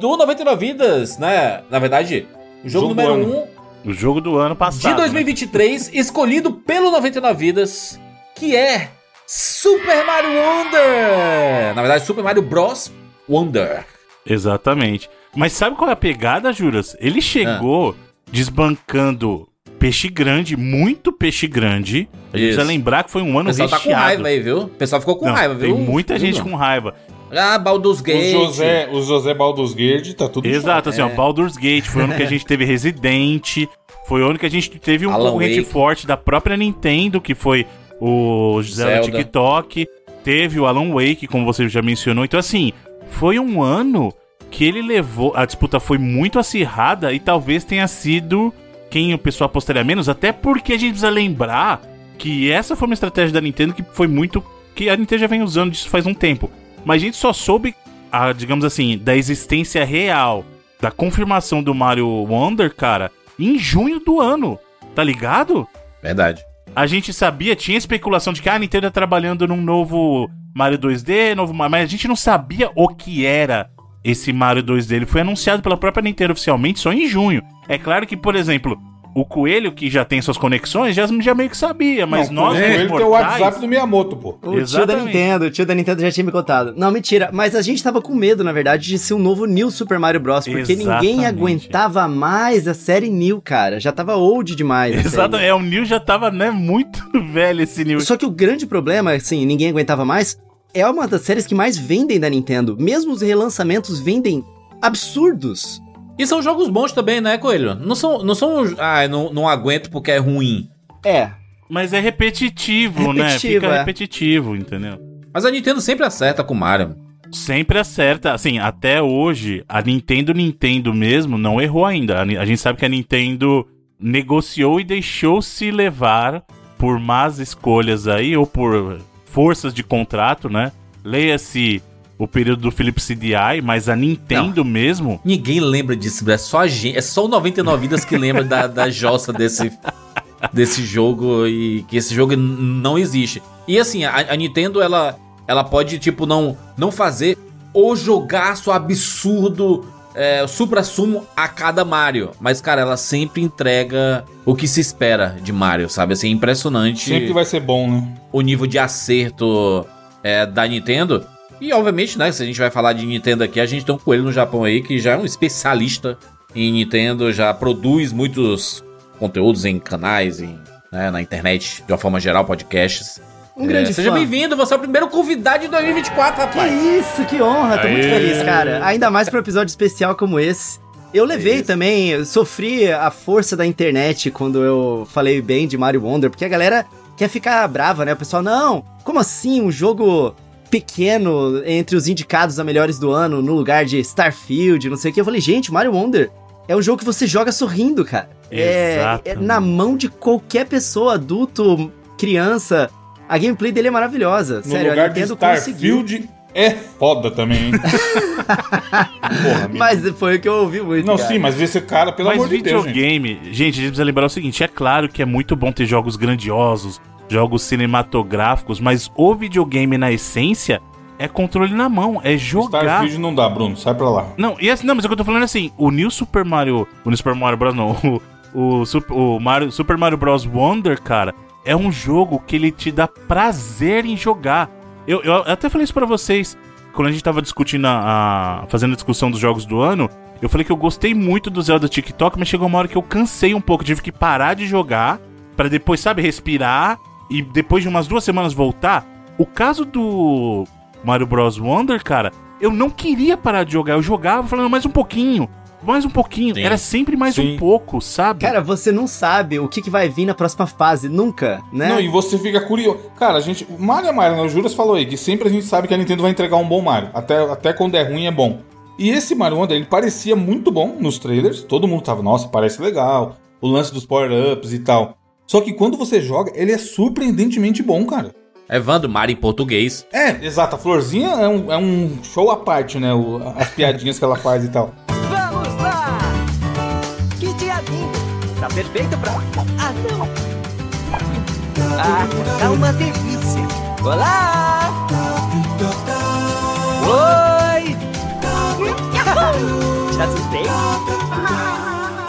do 99 Vidas, né? Na verdade, o jogo, Jogo número ano. 1 um O jogo do ano passado. de 2023, escolhido pelo 99 Vidas, que é Super Mario Wonder! Na verdade, Super Mario Bros. Wonder. né? Exatamente. Mas sabe qual é a pegada, Juras? Ele chegou desbancando peixe grande, muito peixe grande. A gente precisa lembrar que foi um O ano pessoal tá com recheado. raiva aí, viu? O pessoal ficou com Não, raiva, viu? Tem muita gente com raiva. Ah, Baldur's Gate. Os José, os José Baldur's Gate, tá tudo Exato, assim, ó, É. Baldur's Gate foi o ano que a gente teve Resident, Foi o ano que a gente teve um Alan concorrente Wake. forte da própria Nintendo, que foi o Zelda, Zelda. TikTok. Teve o Alan Wake, como você já mencionou. Então, assim, foi um ano que ele levou. A disputa foi muito acirrada e talvez tenha sido quem o pessoal apostaria menos, até porque a gente precisa lembrar que essa foi uma estratégia da Nintendo que foi muito. que a Nintendo já vem usando disso faz um tempo. Mas a gente só soube, a, digamos assim, da existência real, da confirmação do Mario Wonder, cara, em junho do ano. Tá ligado? Verdade. A gente sabia, tinha especulação de que ah, a Nintendo tá trabalhando num novo Mario 2D, novo Mario, mas a gente não sabia o que era esse Mario 2D. Ele foi anunciado pela própria Nintendo oficialmente só em junho. É claro que, por exemplo, o Coelho, que já tem suas conexões, já, já meio que sabia, mas Não, nós, com os ele tem o mortais- WhatsApp do Miyamoto, pô. O tio da Exatamente. Nintendo, o tio da Nintendo já tinha me contado. Não, mentira. Mas a gente tava com medo, na verdade, de ser um novo New Super Mario Bros. Porque Exatamente. ninguém aguentava mais a série New, cara. Já tava old demais. Exato, é, o Neil já tava, né, muito velho esse Neil. Só que o grande problema, assim, ninguém aguentava mais, é uma das séries que mais vendem da Nintendo. Mesmo os relançamentos vendem absurdos. E são jogos bons também, né, Coelho? Não são. Não são. Ah, não, não aguento porque é ruim. É, Mas é repetitivo, né? Repetitivo, Fica é. repetitivo, entendeu? Mas a Nintendo sempre acerta com o Mario. Sempre acerta. Assim, até hoje, a Nintendo Nintendo mesmo não errou ainda. A gente sabe que a Nintendo negociou e deixou-se levar por más escolhas aí, ou por forças de contrato, né? Leia-se o período do Philips CDI, mas a Nintendo mesmo. Ninguém lembra disso, é só a gente. É só o 99 Vidas que lembra da, da jossa desse, desse jogo e que esse jogo não existe. E assim, a, a Nintendo, ela, ela pode, tipo, não, não fazer o jogaço absurdo, é, supra-sumo a cada Mario. Mas, cara, ela sempre entrega o que se espera de Mario, sabe? Assim, é impressionante Sempre vai ser bom, né? o nível de acerto é, da Nintendo. E obviamente, né, se a gente vai falar de Nintendo aqui, a gente tem um coelho no Japão aí que já é um especialista em Nintendo, já produz muitos conteúdos em canais, em, né, na internet, de uma forma geral, podcasts. um grande É, seja fã. bem-vindo, você é o primeiro convidado de 2024, Que rapaz. isso, que honra, tô muito Aê. feliz, cara. Ainda mais pra um episódio especial como esse. Eu levei também, eu sofri a força da internet quando eu falei bem de Mario Wonder, porque a galera quer ficar brava, né? O pessoal, não, como assim um jogo pequeno entre os indicados a melhores do ano, no lugar de Starfield, não sei o que. Eu falei, gente, Mario Wonder é um jogo que você joga sorrindo, cara. É, é na mão de qualquer pessoa, adulto, criança. A gameplay dele é maravilhosa. No Sério, a lugar de Nintendo conseguiu. Starfield é foda também, hein? Porra, amigo. Mas foi o que eu ouvi muito. Não, cara. sim, mas esse cara, pelo Mas amor de Deus, gente. videogame, gente. a gente precisa lembrar o seguinte: é claro que é muito bom ter jogos grandiosos, jogos cinematográficos, mas o videogame na essência é controle na mão, é jogar. Starfield não dá, Bruno. Sai pra lá. Não, e assim, não, mas o que eu tô falando é assim, o New Super Mario. O New Super Mario Bros. não. O, o, Sup- o Mario, Super Mario Bros. Wonder, cara, é um jogo que ele te dá prazer em jogar. Eu, eu até falei isso pra vocês. Quando a gente tava discutindo a, a- fazendo a discussão dos jogos do ano, eu falei que eu gostei muito do Zelda TikTok, mas chegou uma hora que eu cansei um pouco, tive que parar de jogar pra depois, sabe, respirar e depois de umas duas semanas voltar. O caso do Mario Bros Wonder, cara, eu não queria parar de jogar, eu jogava falando mais um pouquinho, mais um pouquinho, Sim. era sempre mais Sim. um pouco, sabe? Cara, você não sabe o que, que vai vir na próxima fase, nunca, né? Não, e você fica curioso. Cara, a gente. Mario é Mario, né? O Juras falou aí que sempre a gente sabe que a Nintendo vai entregar um bom Mario. Até, até quando é ruim é bom. E esse Mario Wonder, ele parecia muito bom nos trailers. Todo mundo tava, nossa, parece legal. O lance dos power-ups e tal. Só que quando você joga, ele é surpreendentemente bom, cara. Evandro, Mario em português. É, exato. A Florzinha é um, é um show à parte, né? O- as piadinhas que ela faz e tal. Vamos lá! Que dia lindo! Tá perfeito pra. Ah, não! Ah, tá uma delícia! Olá! Oi! Te assustei?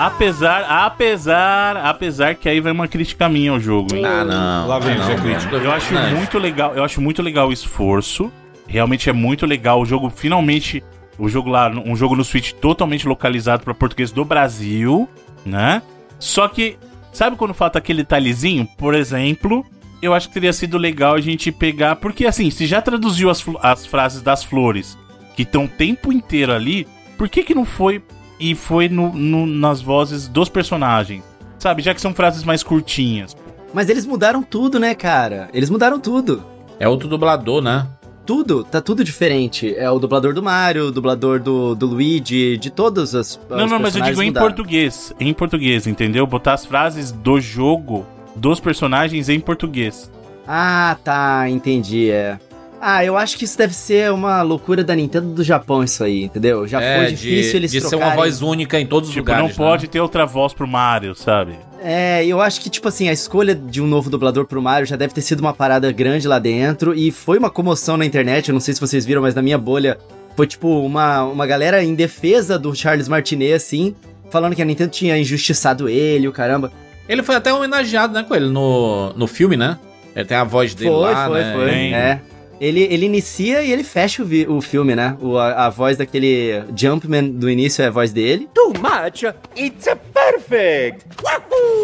Apesar, apesar, apesar que aí vai uma crítica minha ao jogo, hein? Ah, não. Lá vem ah, não, Crítico. não. Eu acho Não, muito legal, eu acho muito legal o esforço. Realmente é muito legal o jogo finalmente o jogo lá, um jogo no Switch totalmente localizado para português do Brasil, né? Só que sabe quando falta aquele detalhezinho? Por exemplo, eu acho que teria sido legal a gente pegar, porque assim, se já traduziu as, as frases das flores que estão o tempo inteiro ali, por que que não foi e foi no, no- nas vozes dos personagens? Sabe, já que são frases mais curtinhas. Mas eles mudaram tudo, né, cara? Eles mudaram tudo. É outro dublador, né? Tudo, tá tudo diferente. É o dublador do Mario, o dublador do, do Luigi, de todos os. Não, não, mas eu digo em português. Em português, entendeu? Botar as frases do jogo, dos personagens em português. Ah, tá, entendi, é. Ah, eu acho que isso deve ser uma loucura da Nintendo do Japão, isso aí, entendeu? Já é, foi difícil de, eles de ser trocarem... uma voz única em todos os Tipo, lugares. não pode né? ter outra voz pro Mario, sabe? É, eu acho que, tipo assim, a escolha de um novo dublador pro Mario já deve ter sido uma parada grande lá dentro e foi uma comoção na internet, eu não sei se vocês viram, mas na minha bolha foi, tipo, uma, uma galera em defesa do Charles Martinet, assim, falando que a Nintendo tinha injustiçado ele, o caramba. Ele foi até homenageado, né, com ele no, no filme, né? Ele tem a voz dele Foi, lá, foi, né? foi. Tem. É. Ele, ele inicia e ele fecha o, vi- o filme, né? O, a, a voz daquele Jumpman do início é a voz dele. Too much. It's perfect.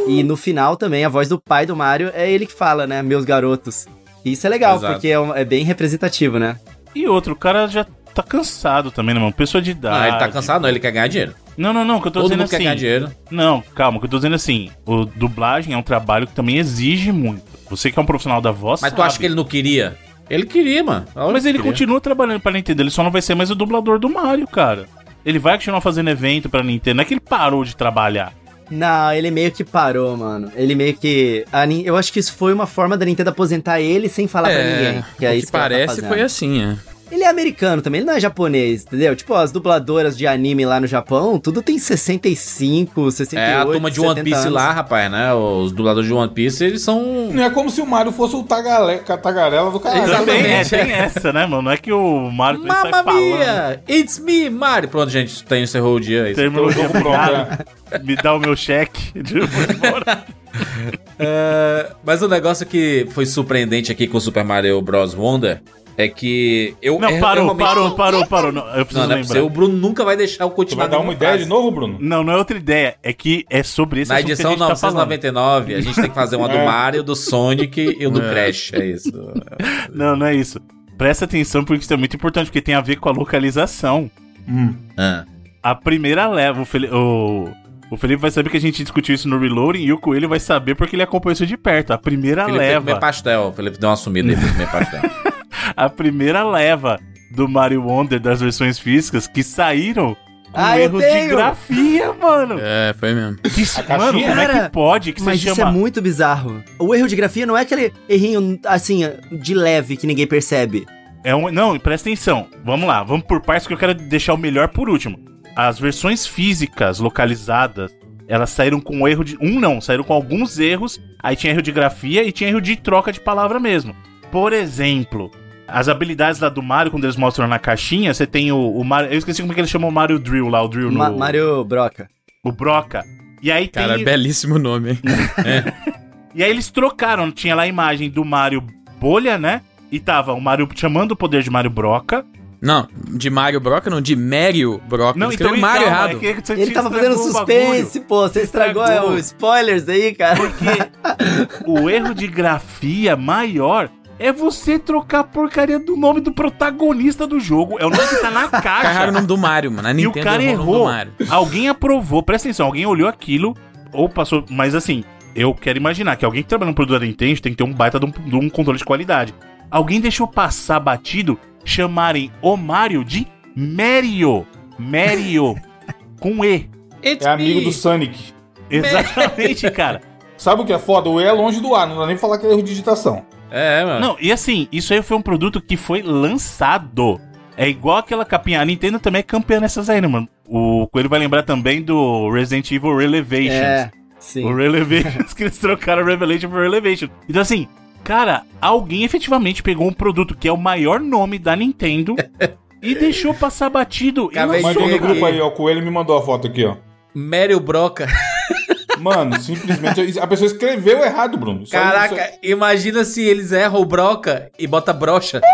E no final também, a voz do pai do Mario é ele que fala, né? Meus garotos. E isso é legal, Exato. porque é, um- é bem representativo, né? E outro, o cara já tá cansado também, né, mano? Pessoa de idade. Não, ele tá cansado, não, ele quer ganhar dinheiro. Não, não, não, que eu tô Todo dizendo mundo quer assim. ganhar dinheiro. Não, calma, que eu tô dizendo assim. O dublagem é um trabalho que também exige muito. Você que é um profissional da voz. Mas tu sabe. acha que ele não queria? Ele queria, mano. Olha Mas que ele queria. continua trabalhando pra Nintendo, ele só não vai ser mais o dublador do Mario, cara. Ele vai continuar fazendo evento pra Nintendo, não é que ele parou de trabalhar. Não, ele meio que parou, mano. Ele meio que. a eu acho que isso foi uma forma da Nintendo aposentar ele sem falar pra ninguém. Que é o isso que que ela tá parece foi assim, é. Ele é americano também, ele não é japonês, entendeu? Tipo, as dubladoras de anime lá no Japão, tudo tem 65, 68. É, a turma de One 70 Piece anos. lá, rapaz, né? Os dubladores de One Piece, eles são. Não é como se o Mario fosse o tagale, tagarela do caralho. Também é, Exatamente. tem essa, né, mano? Não é que o Mario também sai Mamma falando. mia! It's me, Mario! Pronto, gente, tem, encerrou o dia. é. Terminou o dia, Pronto, obrigado. Me dá o meu cheque. de- vou embora. É, mas o negócio que foi surpreendente aqui com o Super Mario Bros. Wonder é que eu. Não, eu parou, parou, parou, parou. Não, eu preciso Não, não é lembrar. O Bruno nunca vai deixar eu Tu continuar. vai dar uma ideia frase. de novo, Bruno? Não, não é outra ideia. É que é sobre esse Na assunto que edição a gente tá falando. 999, a gente tem que fazer uma do É. Mario, do Sonic e o do Crash. É isso. Não, não é isso. Presta atenção porque isso é muito importante, porque tem a ver com a localização. Ah. A primeira leva, o, Feli- o, o Felipe vai saber que a gente discutiu isso no Reloading e o Coelho vai saber porque ele acompanhou isso de perto. A primeira Felipe leva. comer pastel. Felipe deu uma sumida aí comer pastel. A primeira leva do Mario Wonder das versões físicas que saíram com Ah, erros de grafia, mano. É, foi mesmo. Isso- mano, como é que pode que Mas isso é chama... muito bizarro. O erro de grafia não é aquele errinho, assim, de leve que ninguém percebe. É um... Não, presta atenção. Vamos lá, vamos por partes que eu quero deixar o melhor por último. As versões físicas localizadas, elas saíram com erro de... Um não, saíram com alguns erros. Aí tinha erro de grafia e tinha erro de troca de palavra mesmo. Por exemplo... As habilidades lá do Mario, quando eles mostram na caixinha, você tem o, o Mario. Eu esqueci como é que ele chamou o Mario Drill lá, o Drill Ma- no. Mario Broca. O Broca. E aí Cara, tem. belíssimo nome, hein? E aí eles trocaram, tinha lá a imagem do Mario Bolha, né? E tava o Mario chamando o poder de Mario Broca. Não, de Mario Broca, não, de Mario Broca. Não, então Mario calma, errado. é que você Ele tava fazendo suspense, pô. Você estragou, é, Estragou. o spoilers aí, cara. O erro de grafia maior é você trocar a porcaria do nome do protagonista do jogo. É o nome que tá na caixa. Carregaram o nome do Mario, mano. A E o Nintendo cara errou o nome do errou. Mario. Alguém aprovou, presta atenção, alguém olhou aquilo ou passou. Mas assim, eu quero imaginar que alguém que trabalha no produto da Nintendo tem que ter um baita de um, de um controle de qualidade. Alguém deixou passar batido chamarem o Mario de Mario. Mario. com E. It's É amigo me. do Sonic. Exatamente, cara. Sabe o que é foda? O E é longe do A, não dá nem pra falar que é erro de digitação. É, mano. Não, e assim, isso aí foi um produto que foi lançado. É igual aquela capinha. A Nintendo também é campeã nessas aí, né, mano? O Coelho vai lembrar também do Resident Evil Relevations. É, sim. O Relevations, que eles trocaram Revelation por Relevation. Então, assim, cara, alguém efetivamente pegou um produto que é o maior nome da Nintendo e deixou passar batido. E Acabei lançou, Mandei no grupo aí, ó. O Coelho me mandou a foto aqui, ó. Mario Broca. Mano, simplesmente. A pessoa escreveu errado, Bruno. Só Caraca, isso- imagina se eles erram o Broca e bota brocha.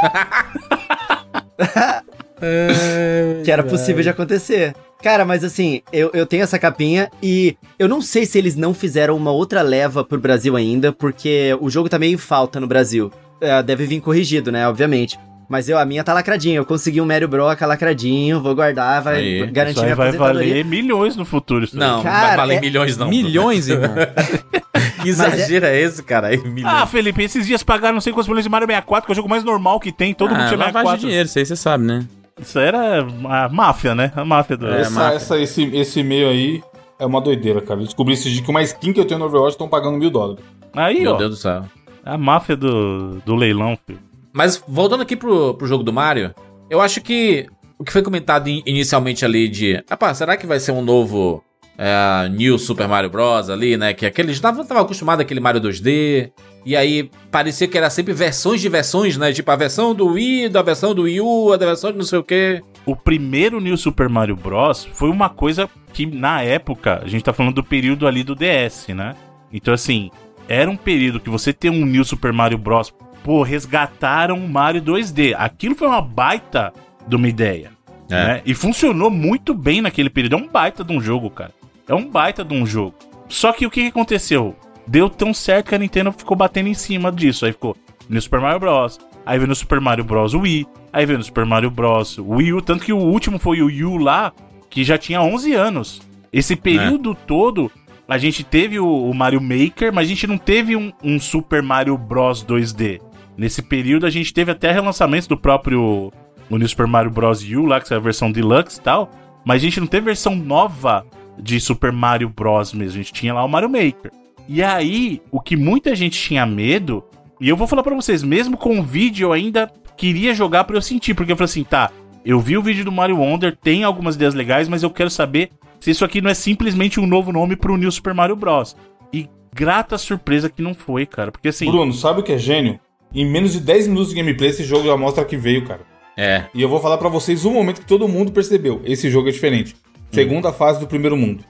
Que era possível de acontecer. Cara, mas assim, eu, eu tenho essa capinha e eu não sei se eles não fizeram uma outra leva pro Brasil ainda, porque o jogo tá meio em falta no Brasil. É, deve vir corrigido, né? Obviamente. Mas eu, a minha tá lacradinha. Eu consegui um Mario Broca lacradinho, vou guardar, vai Aí, Isso garantir aí minha vai valer milhões no futuro. Isso aí. Não, não Cara, vai valer é- milhões, não. Milhões, irmão. Que exagero é esse, cara? Aí, milhões. Ah, Felipe, esses dias pagaram não sei quantos milhões de Mario 64, que é o jogo mais normal que tem, todo mundo ah, tinha lavagem 64. de dinheiro, isso aí você sabe, né? Isso era a máfia, né? A máfia do... É, essa, máfia. essa- esse, esse e-mail aí é uma doideira, cara. Eu descobri esses dias que uma skin que eu tenho no Overwatch estão pagando mil dólares. Aí, Meu ó, Deus do céu. a máfia do, do leilão, filho. Mas voltando aqui pro, pro jogo do Mario, eu acho que o que foi comentado in- inicialmente ali de. Rapaz, será que vai ser um novo é, New Super Mario Bros. ali, né? Que aquele. Tava, tava acostumado àquele Mario 2D. E aí parecia que era sempre versões de versões, né? Tipo a versão do Wii, da versão do Wii U, a versão de não sei o quê. O primeiro New Super Mario Bros. foi uma coisa que, na época, a gente tá falando do período ali do DS, né? Então, assim, era um período que você tem um New Super Mario Bros. Pô, resgataram o Mario 2D. Aquilo foi uma baita de uma ideia. É. né? E funcionou muito bem naquele período. É um baita de um jogo, cara. É um baita de um jogo. Só que o que aconteceu? Deu tão certo que a Nintendo ficou batendo em cima disso. Aí ficou no Super Mario Bros. Aí veio no Super Mario Bros. Wii. Aí veio no Super Mario Bros. Wii U. Tanto que o último foi o Wii U lá, que já tinha 11 anos. Esse período todo, a gente teve o, o Mario Maker, mas a gente não teve um, um Super Mario Bros. 2D. Nesse período, a gente teve até relançamentos do próprio o New Super Mario Bros. U, lá, que é a versão Deluxe e tal. Mas a gente não teve versão nova de Super Mario Bros. mesmo. A gente tinha lá o Mario Maker. E aí, o que muita gente tinha medo, e eu vou falar pra vocês, mesmo com o vídeo, eu ainda queria jogar pra eu sentir, porque eu falei assim, tá, eu vi o vídeo do Mario Wonder, tem algumas ideias legais, mas eu quero saber se isso aqui não é simplesmente um novo nome pro New Super Mario Bros. E grata surpresa que não foi, cara, porque assim... Bruno, sabe o que é gênio? Em menos de 10 minutos de gameplay, esse jogo já mostra que veio, cara. É. E eu vou falar pra vocês um momento que todo mundo percebeu. Esse jogo é diferente. Segunda fase do primeiro mundo.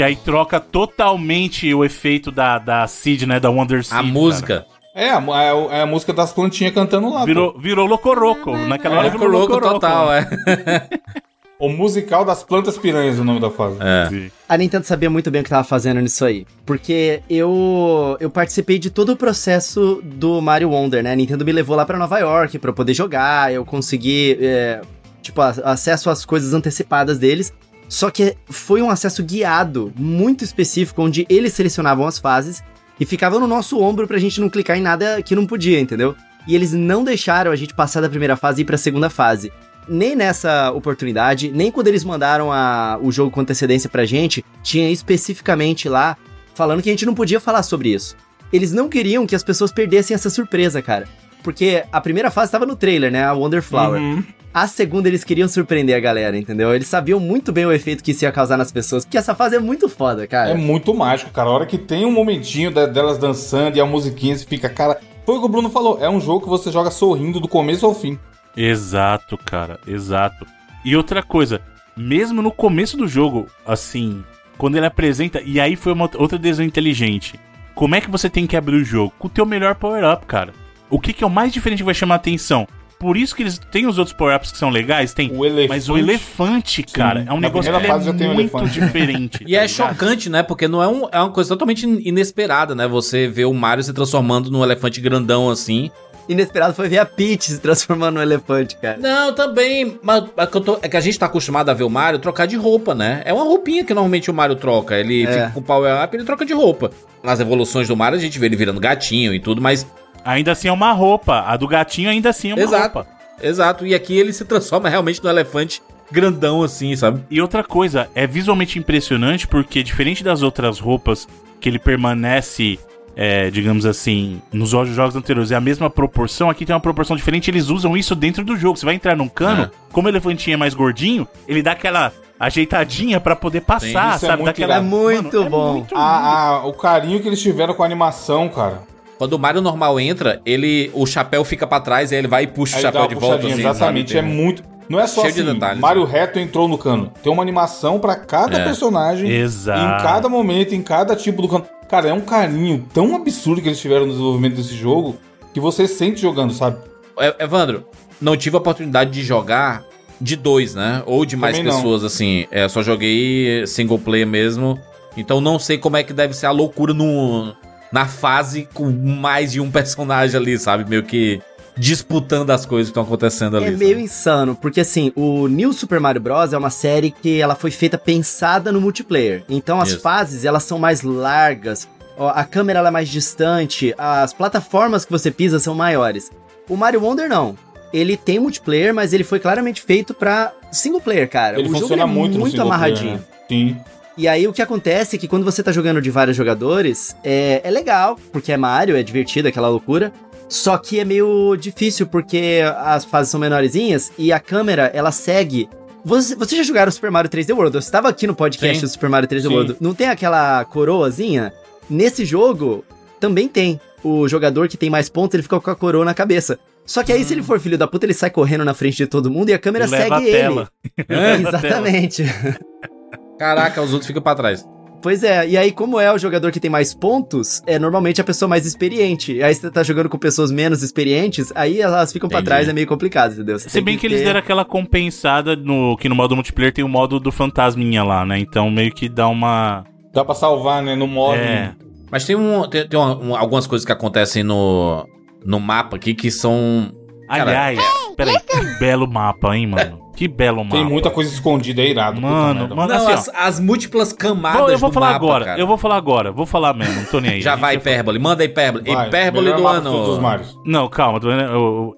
Que aí troca totalmente o efeito da, da Seed, né, da Wonder Seed, A música. É, a, a- é a música das plantinhas cantando lá. cara. Virou, virou Locoroco. Naquela hora É, virou louco Locoroco. total, é. O musical das plantas piranhas, o nome da fase. É. A Nintendo sabia muito bem o que tava fazendo nisso aí. Porque eu eu participei de todo o processo do Mario Wonder, né? A Nintendo me levou lá pra Nova York pra eu poder jogar, eu consegui, é, tipo, acesso às coisas antecipadas deles. Só que foi um acesso guiado, muito específico, onde eles selecionavam as fases e ficavam no nosso ombro pra gente não clicar em nada que não podia, entendeu? E eles não deixaram a gente passar da primeira fase e ir pra segunda fase. Nem nessa oportunidade, nem quando eles mandaram a- o jogo com antecedência pra gente, tinha especificamente lá falando que a gente não podia falar sobre isso. Eles não queriam que as pessoas perdessem essa surpresa, cara. Porque a primeira fase tava no trailer, né? A Wonder Flower. Uhum. A segunda eles queriam surpreender a galera, entendeu? Eles sabiam muito bem o efeito que isso ia causar nas pessoas, porque essa fase é muito foda, cara. É muito mágico, cara. A hora que tem um momentinho da- delas dançando e a musiquinha, você fica, cara. Foi o que o Bruno falou. É um jogo que você joga sorrindo do começo ao fim. Exato, cara, exato. E outra coisa, mesmo no começo do jogo, assim, quando ele apresenta, e aí foi uma outra decisão inteligente. Como é que você tem que abrir o jogo? Com o teu melhor power-up, cara. O que, que é o mais diferente que vai chamar a atenção? Por isso que eles têm os outros power-ups que são legais, tem. O elefante. Mas o elefante, cara, é um na negócio que é muito elefante. diferente. E é tá ligado? chocante, né? Porque não é, um, é uma coisa totalmente inesperada, né? Você vê o Mario se transformando num elefante grandão assim. Inesperado foi ver a Peach se transformando num elefante, cara. Não, também. Mas é que, eu tô- é que a gente tá acostumado a ver o Mario trocar de roupa, né? É uma roupinha que normalmente o Mario troca. Ele É. fica com o power up e ele troca de roupa. Nas evoluções do Mario a gente vê ele virando gatinho e tudo, mas. Ainda assim é uma roupa. A do gatinho ainda assim é uma Exato. roupa. Exato. E aqui ele se transforma realmente num elefante grandão assim, sabe? E outra coisa, é visualmente impressionante porque, diferente das outras roupas que ele permanece é, digamos assim, nos jogos jogos anteriores é a mesma proporção, aqui tem uma proporção diferente, eles usam isso dentro do jogo. Você vai entrar num cano, É. como o elefantinho é mais gordinho, ele dá aquela ajeitadinha pra poder passar, Isso é sabe? muito Daquela... É muito Mano, é bom. muito A- a- o carinho que eles tiveram com a animação, cara. Quando o Mario normal entra, ele o chapéu fica pra trás e aí ele vai e puxa Aí o chapéu de volta. assim, exatamente. sabe? É muito. Não é só Cheio de assim, detalhes, Mario né? Reto entrou no cano. Tem uma animação pra cada É. personagem. Exato. Em cada momento, em cada tipo do cano. Cara, é um carinho tão absurdo que eles tiveram no desenvolvimento desse jogo que você sente jogando, sabe? É, Evandro, não tive a oportunidade de jogar de dois, né? Ou de mais Também não. pessoas, assim. É, só joguei single player mesmo. Então não sei como é que deve ser a loucura no, na fase com mais de um personagem ali, sabe? Meio que disputando as coisas que estão acontecendo ali. É sabe? meio insano, porque assim, o New Super Mario Bros. é uma série que ela foi feita pensada no multiplayer. Então as Isso. fases, elas são mais largas, a câmera ela é mais distante, as plataformas que você pisa são maiores. O Mario Wonder não. Ele tem multiplayer, mas ele foi claramente feito pra single player, cara. Ele o jogo funciona é muito, no muito single player, amarradinho. né? Sim. E aí o que acontece é que quando você tá jogando de vários jogadores, é, é legal, porque é Mario, é divertido, aquela loucura. Só que é meio difícil, porque as fases são menorzinhas e a câmera, ela segue. Você, você já jogaram Super Mario 3D World? Eu estava aqui no podcast Sim. do Super Mario 3D Sim. World. Não tem aquela coroazinha? Nesse jogo, também tem. O jogador que tem mais pontos, ele fica com a coroa na cabeça. Só que aí, se ele for filho da puta, ele sai correndo na frente de todo mundo e a câmera leva segue a ele. tela. É, Leva a tela. Caraca, os outros ficam pra trás. Pois é, e aí, como é o jogador que tem mais pontos, é normalmente a pessoa mais experiente. E aí, você tá jogando com pessoas menos experientes, aí elas ficam pra Entendi. trás, é meio complicado, entendeu? Você Se bem que eles ter- deram aquela compensada no que no modo multiplayer tem o modo do fantasminha lá, né? Então meio que dá uma. Dá pra salvar, né? No modo. É. Mas tem, um, tem, tem um- algumas coisas que acontecem no, no mapa aqui que são. Cara, Aliás, peraí, que belo mapa, hein, mano? Que belo mapa. Tem muita coisa escondida, é irado. Mano, mano, Não, assim, as, as múltiplas camadas Vou- eu vou do falar mapa, agora, cara. eu vou falar agora, vou falar mesmo, não tô nem aí. Já vai, hipérbole. Manda hipérbole. Vai, hipérbole do os ano. Marios. Não, calma,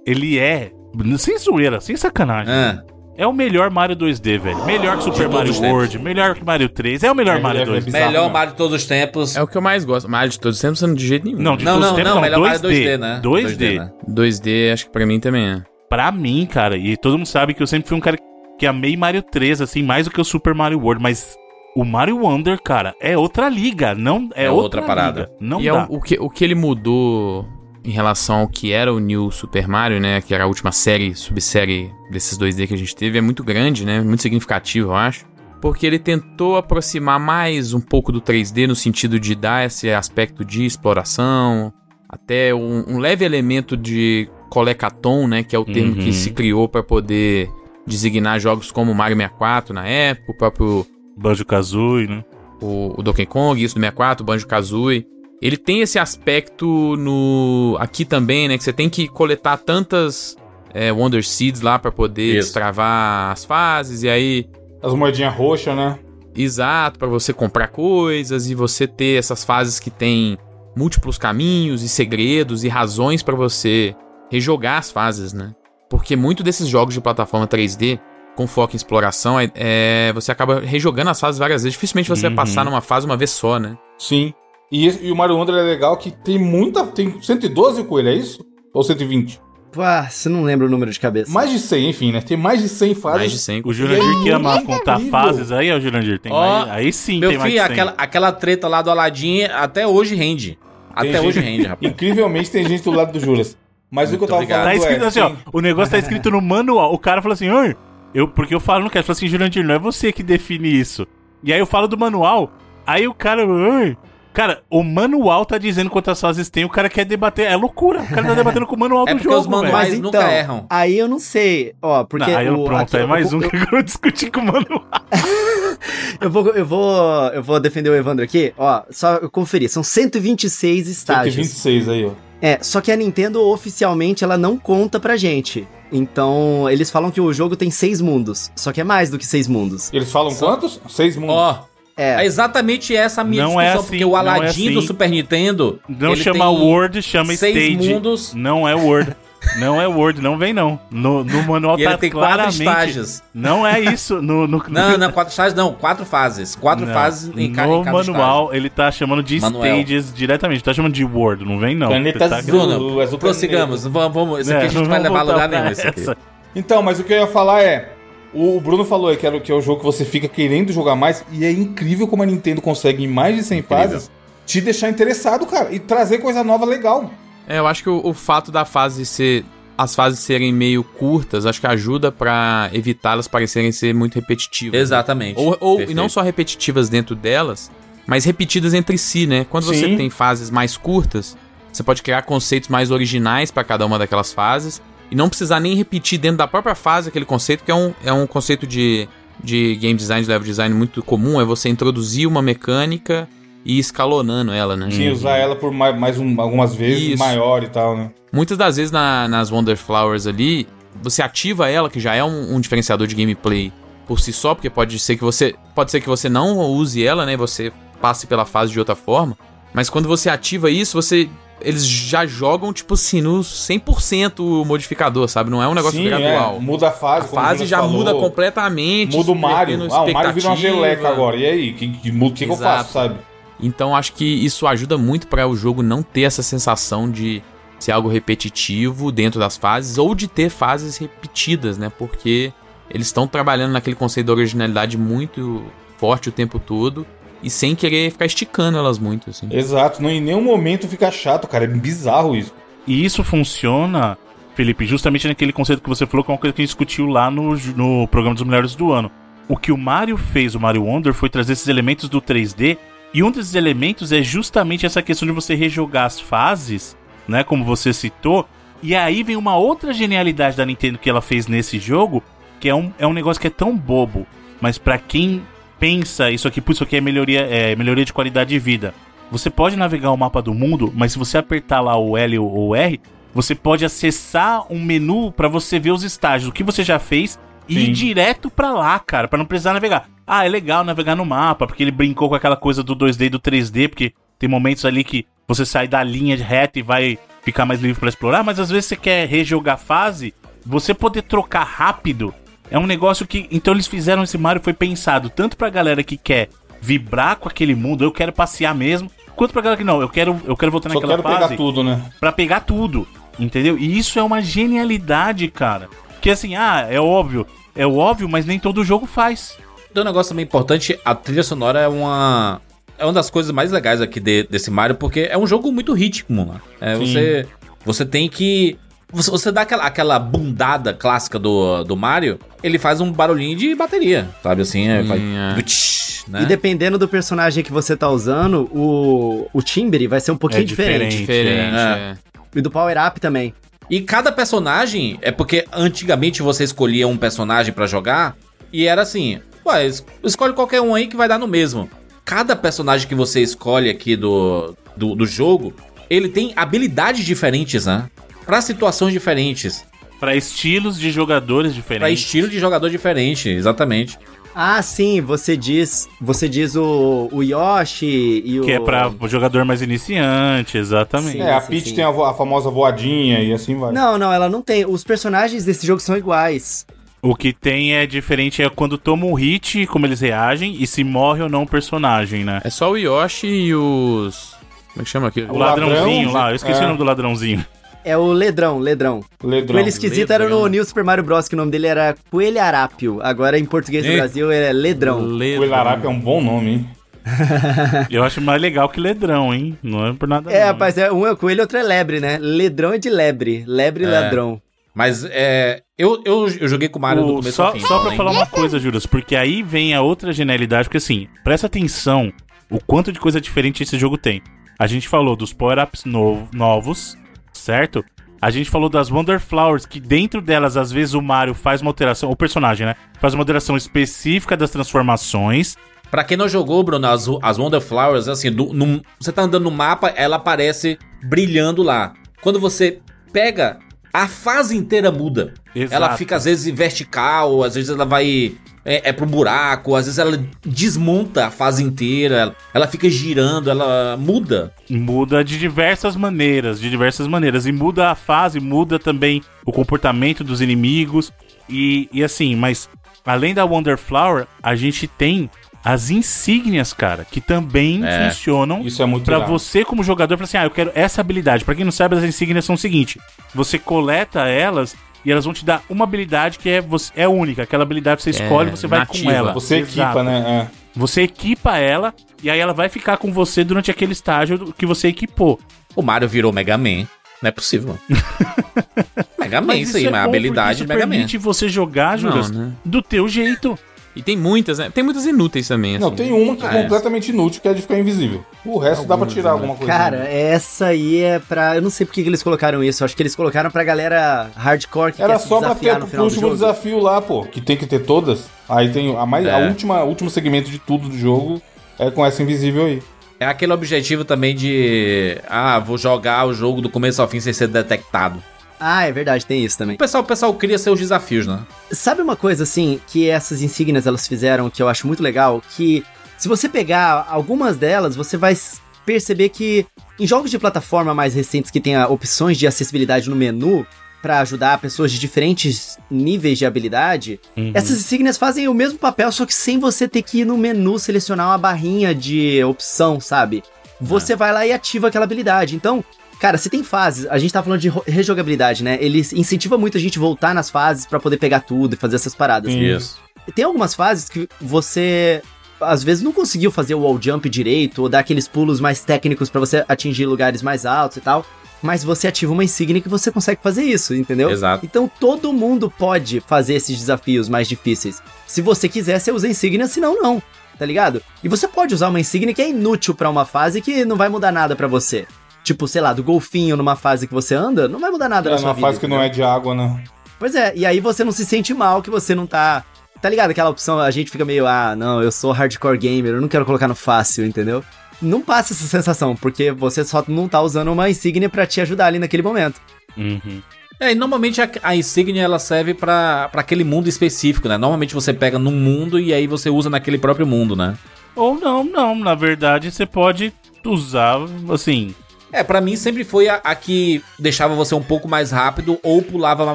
ele é, sem zoeira, sem sacanagem. Ah, É o melhor Mario 2D, velho. Melhor que Super Mario os tempos. World, melhor que Mario 3. É o melhor É, Mario é 2D. bizarro melhor mesmo. Mario de todos os tempos. É o que eu mais gosto. Mario de todos os tempos, não de jeito nenhum. Não, de Não, todos os não, tempos, não, não, melhor Mario 2D. 2D, né? 2D. né? 2D, acho que pra mim também é. Pra mim, cara, e todo mundo sabe que eu sempre fui um cara que amei Mario 3, assim, mais do que o Super Mario World, mas o Mario Wonder, cara, é outra liga, não é, É outra, outra parada. liga. Não e é dá. o, o que, o que ele mudou em relação ao que era o New Super Mario, né? Que era a última série, subsérie desses 2D que a gente teve, é muito grande, né? Muito significativo, eu acho. Porque ele tentou aproximar mais um pouco do 3D no sentido de dar esse aspecto de exploração, até um, um leve elemento de colecaton, né? Que é o termo Uhum. que se criou para poder designar jogos como Mario 64 na época, o próprio Banjo-Kazooie, né? o, o Donkey Kong, isso do 64, o Banjo-Kazooie. Ele tem esse aspecto no aqui também, né? Que você tem que coletar tantas é, Wonder Seeds lá pra poder Isso. destravar as fases. E aí, As moedinhas roxas, né? exato, pra você comprar coisas e você ter essas fases que tem múltiplos caminhos e segredos e razões pra você rejogar as fases, né? Porque muito desses jogos de plataforma 3D com foco em exploração é, é- você acaba rejogando as fases várias vezes. Dificilmente você Uhum. vai passar numa fase uma vez só, né? Sim. E, e o Mario Wonder é legal que tem muita. Tem 112 coelho, é isso? Ou 120? Pá, você não lembra o número de cabeça. Mais de 100, enfim, né? Tem mais de 100 fases. Mais de 100. O Jurandir que ama contar incrível. fases aí, ó, Jurandir. Tem Ó, mais, aí sim Meu tem mais filho, de 100. aquela, aquela treta lá do Aladdin até hoje rende. Até Tem hoje gente- rende, rapaz. Incrivelmente tem gente do lado do Juras. Mas o que eu Muito tava obrigado. falando Tá escrito é, assim, ó. tem- O negócio tá escrito no manual. O cara falou assim, Oi, eu, porque eu falo no cast, falou assim, Jurandir, não é você que define isso. E aí eu falo do manual. Aí o cara, Oi. Cara, o manual tá dizendo quantas fases tem, o cara quer debater. É loucura. O cara tá debatendo com o manual É do jogo. os manuais velho. nunca erram. Aí eu não sei, ó, porque. Não, aí eu, o- pronto, aqui- é mais eu- um eu- que eu vou discutir com o manual. Eu vou, eu vou, eu vou defender o Evandro aqui. Ó, só eu conferir, são 126 estágios. 126 aí, ó. É, só que a Nintendo oficialmente ela não conta pra gente. Então, eles falam que o jogo tem seis mundos. Só que é mais do que seis mundos. Eles falam quantos? Seis mundos. Ó, é É. exatamente essa a minha Não é discussão, assim, porque o não é Aladdin do assim. Super Nintendo. Não ele chama tem Word, chama seis Stage. mundos. Não é Word. Não é Word, não vem não. No, no manual E tá ele tem quatro claramente... estágios. Não é isso. No, no, Não, não, quatro estágios não, quatro fases. Quatro Não. fases em, ca, No em cada manual, ele tá chamando de Manuel. stages diretamente. Tá chamando de Word, não vem não. Caneta tá- azul. Bruno, azul prossigamos. Vamos, vamos. Isso aqui É, a gente não vai levar a lugar nenhum. Isso aqui. Então, mas o que eu ia falar é. O Bruno falou aí que, era, que é o jogo que você fica querendo jogar mais. E é incrível como a Nintendo consegue, em mais de 100 Incrível. fases, te deixar interessado, cara. E trazer coisa nova legal. É, eu acho que o, o fato da fase ser. As fases serem meio curtas, acho que ajuda pra evitar elas parecerem ser muito repetitivas. Exatamente. Ou, ou e não só repetitivas dentro delas, mas repetidas entre si, né? Quando você Sim. tem fases mais curtas, você pode criar conceitos mais originais pra cada uma daquelas fases e não precisar nem repetir dentro da própria fase aquele conceito, que é um, é um conceito de, de game design, de level design muito comum, é você introduzir uma mecânica e ir escalonando ela, né? Sim, usar ela por mais, mais um- algumas vezes Isso. maior e tal, né? Muitas das vezes na- nas Wonder Flowers ali, você ativa ela, que já é um, um diferenciador de gameplay por si só, porque pode ser que você pode ser que você não use ela, né? Você passe pela fase de outra forma. Mas quando você ativa isso, você eles já jogam tipo assim no 100% o modificador, sabe? Não é um negócio Sim, gradual. é, muda a A fase. como o fase já falou. muda completamente. Muda o Mario. Ah, o Mario vira uma geleca agora. E aí? O que, que, que, que eu faço, sabe? Então acho que isso ajuda muito para o jogo não ter essa sensação de ser algo repetitivo dentro das fases ou de ter fases repetidas, né? Porque eles estão trabalhando naquele conceito da originalidade muito forte o tempo todo e sem querer ficar esticando elas muito, assim. Exato. Não, em nenhum momento fica chato, cara. É bizarro isso. E isso funciona, Felipe, justamente naquele conceito que você falou, que é uma coisa que a gente discutiu lá no, no programa dos melhores do ano. O que o Mario fez, o Mario Wonder, foi trazer esses elementos do 3D. E um desses elementos é justamente essa questão de você rejogar as fases, né? Como você citou. E aí vem uma outra genialidade da Nintendo que ela fez nesse jogo, que é um, é um negócio que é tão bobo, mas pra quem pensa isso aqui, por isso aqui é melhoria, é melhoria de qualidade de vida. Você pode navegar o mapa do mundo, mas se você apertar lá o L ou o R, você pode acessar um menu pra você ver os estágios, o que você já fez e ir direto pra lá, cara, pra não precisar navegar. Ah, é legal navegar no mapa, porque ele brincou com aquela coisa do 2D e do 3D, porque tem momentos ali que você sai da linha de reta e vai ficar mais livre pra explorar, mas às vezes você quer rejogar fase, você poder trocar rápido é um negócio que. Então eles fizeram esse Mario, foi pensado tanto pra galera que quer vibrar com aquele mundo, eu quero passear mesmo, quanto pra galera que não, eu quero, eu quero voltar Só naquela quero fase pegar tudo, né? pra pegar tudo, entendeu? E isso é uma genialidade, cara. Que assim, ah, é óbvio, é óbvio, mas nem todo jogo faz. Um negócio também importante, a trilha sonora é uma. É uma das coisas mais legais aqui de- desse Mario, porque é um jogo muito ritmo, né? É, você, você tem que. Você, você dá aquela, aquela bundada clássica do, do Mario, ele faz um barulhinho de bateria, sabe assim? É, faz, é. Né? E dependendo do personagem que você tá usando, o, o timbre vai ser um pouquinho É diferente. diferente. Diferente, É. é. E do Power Up também. E cada personagem é porque antigamente você escolhia um personagem pra jogar e era assim, ué, es- escolhe qualquer um aí que vai dar no mesmo. Cada personagem que você escolhe aqui do, do, do jogo, ele tem habilidades diferentes, né? Pra situações diferentes, Pra estilos de jogadores pra diferentes. estilo de jogador diferente, exatamente. Ah, sim, você diz. Você diz o, o Yoshi e o. Que é pra jogador mais iniciante, exatamente. Sim, é, a sim, Peach sim. tem a, vo- a famosa voadinha e assim vai. Não, não, ela não tem. Os personagens desse jogo são iguais. O que tem é diferente é quando toma um hit, como eles reagem, e se morre ou não o personagem, né? É só o Yoshi e os. Como é que chama aqui? O ladrãozinho ladrão, lá, eu esqueci é. o nome do ladrãozinho. É o Ledrão, Ledrão. Ledrão. O ele esquisito era no Ledrão. New Super Mario Bros. que o nome dele era Coelho Arápio. Agora em português do. Brasil é Ledrão. O Elarap é um bom nome, hein? Eu acho mais legal que ledrão, hein? Não é por nada É, não, rapaz, é, um é coelho e outro é lebre, né? Ledrão é de lebre. Lebre e É. ladrão. Mas é. Eu, eu, eu joguei com o Mario do O- começo só, ao fim. só pra né? falar uma coisa, Juras, porque aí vem a outra genialidade, porque assim, presta atenção o quanto de coisa diferente esse jogo tem. A gente falou dos power-ups novo- novos, certo? A gente falou das Wonder Flowers, que dentro delas, às vezes, o Mario faz uma alteração, o personagem, né? Faz uma alteração específica das transformações. Pra quem não jogou, Bruno, as, as Wonder Flowers, assim, do, num- você tá andando no mapa, ela aparece brilhando lá. Quando você pega, a fase inteira muda. Exato. Ela fica, às vezes, vertical, às vezes ela vai é, é pro buraco, às vezes ela desmonta a fase inteira, ela, ela fica girando, ela muda. Muda de diversas maneiras, de diversas maneiras. E muda a fase, muda também o comportamento dos inimigos. E, e assim, mas além da Wonder Flower, a gente tem as insígnias, cara, que também É. funcionam Isso é muito Pra irado. você como jogador falar assim: "Ah, eu quero essa habilidade". Pra quem não sabe, as insígnias são o seguinte: você coleta elas e elas vão te dar uma habilidade que é você é única, aquela habilidade que você É, escolhe, você vai com nativa. ela. Você Exato. equipa, né? Você equipa ela e aí ela vai ficar com você durante aquele estágio que você equipou. O Mario virou Mega Man. Não é possível. Mega Man, isso aí, é mas a bom habilidade de Mega Man. permite você jogar, Juras, né? do teu jeito. E tem muitas, né? Tem muitas inúteis também, É. Não, assim. tem uma que é Ah, completamente inútil, que é de ficar invisível. O resto dá pra tirar alguma coisa. Cara, essa aí é pra. Eu não sei por que que eles colocaram isso. Acho que eles colocaram pra galera hardcore que Era quer se só pra ter do último desafio lá, pô, que tem que ter todas. Aí tem a mais, a É. última, último segmento de tudo do jogo é com essa invisível aí. É aquele objetivo também de. Ah, vou jogar o jogo do começo ao fim sem ser detectado. Ah, é verdade, tem isso também. O pessoal, o pessoal cria seus desafios, né? Sabe uma coisa assim que essas insígnias elas fizeram que eu acho muito legal? Que se você pegar algumas delas, você vai perceber que em jogos de plataforma mais recentes que tenha opções de acessibilidade no menu pra ajudar pessoas de diferentes níveis de habilidade, essas insígnias fazem o mesmo papel, só que sem você ter que ir no menu selecionar uma barrinha de opção, sabe? Você vai lá e ativa aquela habilidade. Então, Cara, se tem fases, a gente tá falando de rejogabilidade, né? Ele incentiva muito a gente voltar nas fases pra poder pegar tudo e fazer essas paradas. Isso. Tem algumas fases que você às vezes não conseguiu fazer o wall jump direito ou dar aqueles pulos mais técnicos pra você atingir lugares mais altos e tal, mas você ativa uma insígnia que você consegue fazer isso, entendeu? Exato. Então todo mundo pode fazer esses desafios mais difíceis. Se você quiser, você usa a insígnia, senão não, tá ligado? E você pode usar uma insígnia que é inútil pra uma fase que não vai mudar nada pra você. Tipo, sei lá, do golfinho numa fase que você anda, não vai mudar nada É na sua numa vida. fase que não é de água, né? Pois é, e aí você não se sente mal que você não tá. Tá ligado? Aquela opção, a gente fica meio, ah, não, eu sou hardcore gamer, eu não quero colocar no fácil, entendeu? Não passa essa sensação, porque você só não tá usando uma insígnia pra te ajudar ali naquele momento. Uhum. É, e normalmente a, a insígnia ela serve pra pra aquele mundo específico, né? Normalmente você pega num mundo e aí você usa naquele próprio mundo, né? Ou não, não. Na verdade, você pode usar, assim. É, pra mim sempre foi a, a que deixava você um pouco mais rápido ou pulava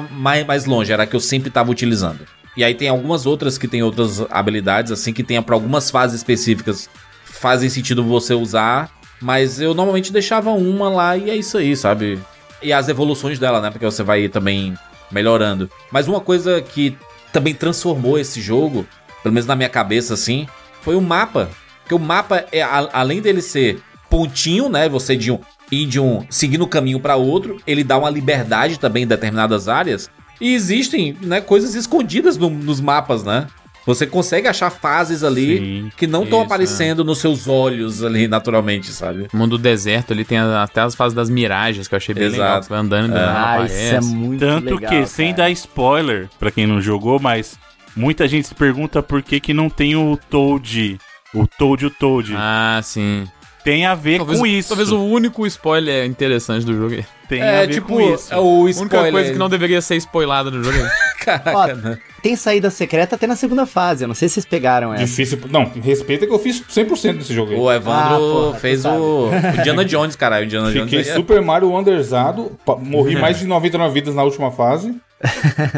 mais, mais longe, era a que eu sempre tava utilizando. E aí tem algumas outras que tem outras habilidades, assim, que tem pra algumas fases específicas fazem sentido você usar, mas eu normalmente deixava uma lá e é isso aí, sabe? E as evoluções dela, né? Porque você vai também melhorando. Mas uma coisa que também transformou esse jogo, pelo menos na minha cabeça, assim, foi o mapa. Porque o mapa, é, a- além dele ser pontinho, né? Você de um, ir de um. seguindo o caminho para outro, ele dá uma liberdade também em determinadas áreas. E existem né, coisas escondidas no- nos mapas, né? Você consegue achar fases ali Sim, que não estão isso, aparecendo nos seus olhos ali naturalmente, sabe? O mundo do deserto, ele tem até as fases das miragens, que eu achei bem legal. Exato. Você vai andando, andando, Ah, isso é muito Tanto legal. que, sem cara. dar spoiler pra quem não jogou, mas muita gente se pergunta por que, que não tem o Toad. O Toad o Toad. Ah, sim. Tem a ver Talvez, com isso. talvez o único spoiler interessante do jogo. Tem a É, ver tipo, com isso. é o A única spoiler. coisa que não deveria ser spoilada do jogo. Caraca, Ó, né? Tem saída secreta até na segunda fase, eu não sei se vocês pegaram essa. Difícil. Não, respeita que eu fiz 100% desse jogo aí. O Evandro Ah, porra, fez o, o Indiana Jones, caralho. O Indiana Jones Fiquei aí é- Super Mario Wonderzado, morri mais de 99 vidas na última fase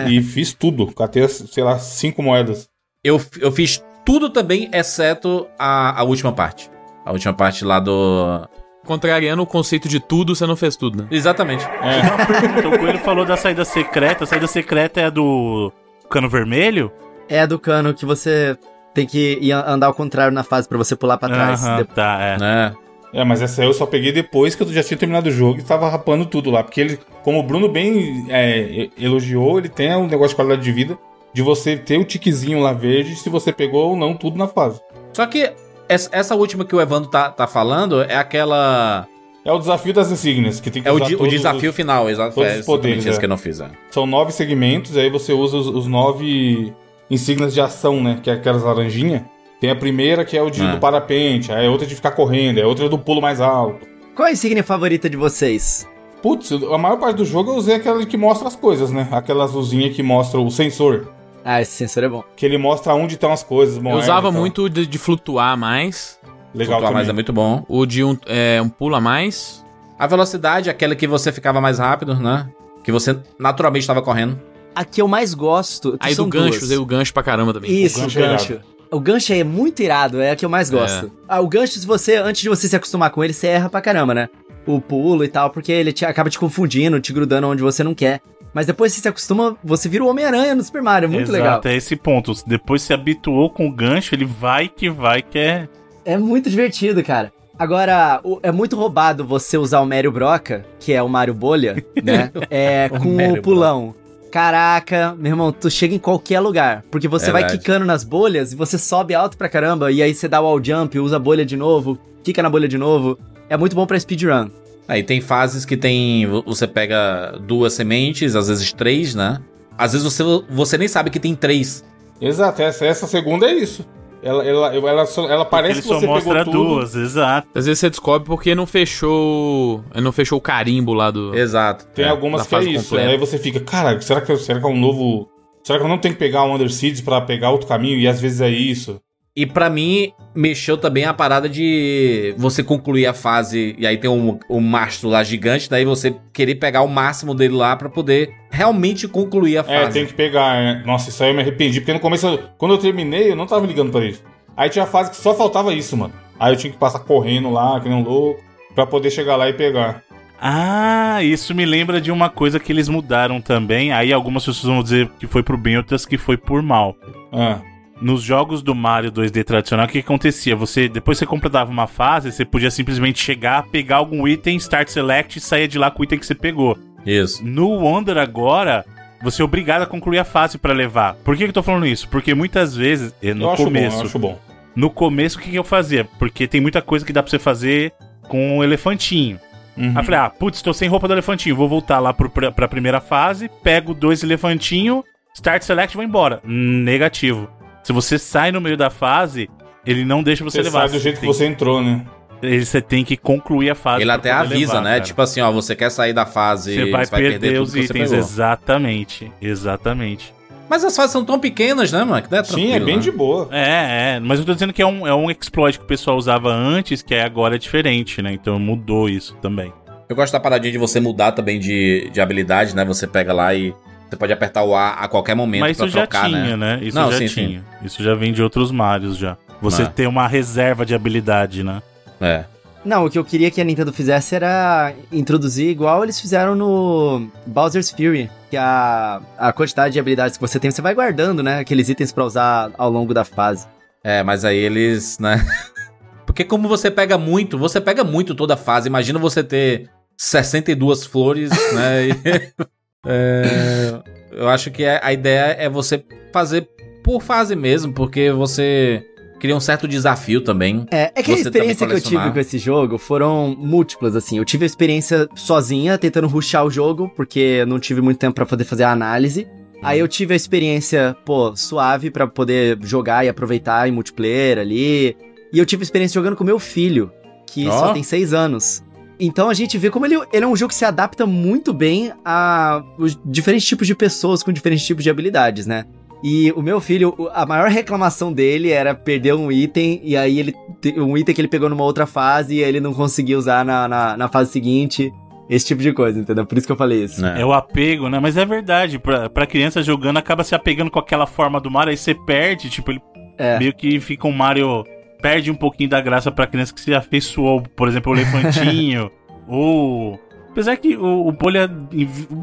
e fiz tudo. Catei, sei lá, cinco moedas. eu, eu fiz tudo também, exceto a, a última parte. A última parte lá do. Contrariando o conceito de tudo, você não fez tudo, né? Exatamente. Uma pergunta, o Coelho falou da saída secreta. A saída secreta é a do cano vermelho? É a do cano que você tem que ir andar ao contrário na fase pra você pular pra trás. Aham, Depois- tá, é. Né? É, mas essa eu só peguei depois que eu já tinha terminado o jogo e tava rapando tudo lá. Porque ele, como o Bruno bem é, elogiou, ele tem um negócio de qualidade de vida de você ter o tiquezinho lá verde se você pegou ou não tudo na fase. Só que essa, essa última que o Evandro tá, tá falando é aquela. É o desafio das insígnias, que tem que É o, usar di- o desafio os- final, exato. todos É os poderes, é. que eu não fiz. é. São nove segmentos, aí você usa os, os nove insígnias de ação, né? Que é aquelas laranjinhas. Tem a primeira que é o de, Ah. do parapente, aí a outra de ficar correndo, aí a outra do pulo mais alto. Qual é a insígnia favorita de vocês? Putz, a maior parte do jogo eu usei aquela que mostra as coisas, né? Aquela azulzinha que mostra o sensor. Ah, esse sensor é bom. Que ele mostra onde estão as coisas. Eu moeda usava e tal. muito de, de flutuar mais. Legal Flutuar mais é também. muito bom. O de um, é, um pula mais. A velocidade, aquela que você ficava mais rápido, né? Que você naturalmente estava correndo. A que eu mais gosto. Aí são do gancho, duas. usei o gancho pra caramba também. Isso, o gancho é gancho. O gancho é muito irado, é a que eu mais gosto. Ah, o gancho, se você, antes de você se acostumar com ele, você erra pra caramba, né? O pulo e tal, porque ele te, acaba te confundindo, te grudando onde você não quer. Mas depois você se acostuma, você vira o Homem-Aranha no Super Mario, é muito Exato, legal. é esse ponto. Depois se habituou com o gancho, ele vai que vai, que é. É muito divertido, cara. Agora, é muito roubado você usar o Mario Broca, que é o Mario Bolha, né? É, O com Mario o pulão. Caraca, meu irmão, tu chega em qualquer lugar. Porque você vai Verdade. quicando nas bolhas e você sobe alto pra caramba. E aí você dá o wall jump, usa a bolha de novo, quica na bolha de novo. É muito bom pra speedrun. Aí tem fases que tem. Você pega duas sementes, às vezes três, né? Às vezes você, você nem sabe que tem três. Exato, essa, essa segunda é isso. Ela, ela, ela, só- ela parece ele que só você mostra pegou tudo. duas, exato. Às vezes você descobre porque não fechou. Não fechou o carimbo lá do. Exato. Tem É. algumas que é isso. completa. Aí você fica, cara, será que, será que é um novo. Será que eu não tenho que pegar um Underseeds pra pegar outro caminho? E às vezes é isso. E pra mim, mexeu também a parada de você concluir a fase e aí tem um, um mastro lá gigante, daí você querer pegar o máximo dele lá pra poder realmente concluir a É, fase. tem que pegar. é. Nossa, isso aí eu me arrependi. Porque no começo, eu- quando eu terminei, eu não tava ligando pra isso. Aí tinha fase que só faltava isso, mano. Aí eu tinha que passar correndo lá, que nem um louco, pra poder chegar lá e pegar. Ah, isso me lembra de uma coisa que eles mudaram também. Aí algumas pessoas vão dizer que foi pro bem, outras que foi por mal. Ah, Nos jogos do Mario 2D tradicional, o que, que acontecia? Você, depois que você completava uma fase, você podia simplesmente chegar, pegar algum item, start select e sair de lá com o item que você pegou. Isso. No Wonder agora, você é obrigado a concluir a fase pra levar. Por que, que eu tô falando isso? Porque muitas vezes, eh, no eu acho começo, bom, eu acho bom. no começo o que, que eu fazia? Porque tem muita coisa que dá pra você fazer com o elefantinho. Uhum. Aí eu falei, ah, putz, tô sem roupa do elefantinho, vou voltar lá pro, pra, pra primeira fase, pego dois elefantinhos, start select e vou embora. Negativo. Se você sai no meio da fase, ele não deixa você, Você levar. sai do jeito que você entrou, né? ele- Você tem que concluir a fase. Ele até avisa, levar, né? cara. Tipo assim, ó, você quer sair da fase, Você vai, perder, tudo os que você itens, pegou. exatamente. Exatamente. Mas as fases são tão pequenas, né, mano? Que não é Sim, é bem né? de boa. É, é, mas eu tô dizendo que é um, é um exploit que o pessoal usava antes, que é agora diferente, né? Então mudou isso também. Eu gosto da paradinha de você mudar também de, de habilidade, né? Você pega lá e você pode apertar o A a qualquer momento Mas pra isso já trocar, tinha, né? né? Isso Não, já sim, tinha. Isso já vem de outros Marios já. Você Ah. ter uma reserva de habilidade, né? É. Não, o que eu queria que a Nintendo fizesse era introduzir igual eles fizeram no Bowser's Fury. Que a, a quantidade de habilidades que você tem, você vai guardando, né? Aqueles itens pra usar ao longo da fase. É, mas aí eles, né? Porque como você pega muito, você pega muito toda a fase. Imagina você ter 62 flores, né? É, eu acho que é- a ideia é você fazer por fase mesmo, porque você cria um certo desafio também. É, é que a experiência que eu tive com esse jogo foram múltiplas, assim. Eu tive a experiência sozinha, tentando rushar o jogo, porque eu não tive muito tempo pra poder fazer a análise. Aí eu tive a experiência, pô, suave pra poder jogar e aproveitar em multiplayer ali. E eu tive a experiência jogando com meu filho, que Ó. só tem seis anos. Então a gente vê como ele, ele é um jogo que se adapta muito bem a os diferentes tipos de pessoas com diferentes tipos de habilidades, né? E o meu filho, a maior reclamação dele era perder um item, e aí ele. Um item que ele pegou numa outra fase e ele não conseguia usar na, na, na fase seguinte. Esse tipo de coisa, entendeu? Por isso que eu falei isso. né? É o apego, né? Mas é verdade, pra, pra criança jogando, acaba se apegando com aquela forma do Mario, aí você perde, tipo, ele É. meio que fica um Mario. Perde um pouquinho da graça pra criança que se afeiçoou, por exemplo, o elefantinho, ou. Apesar que o, o bolha.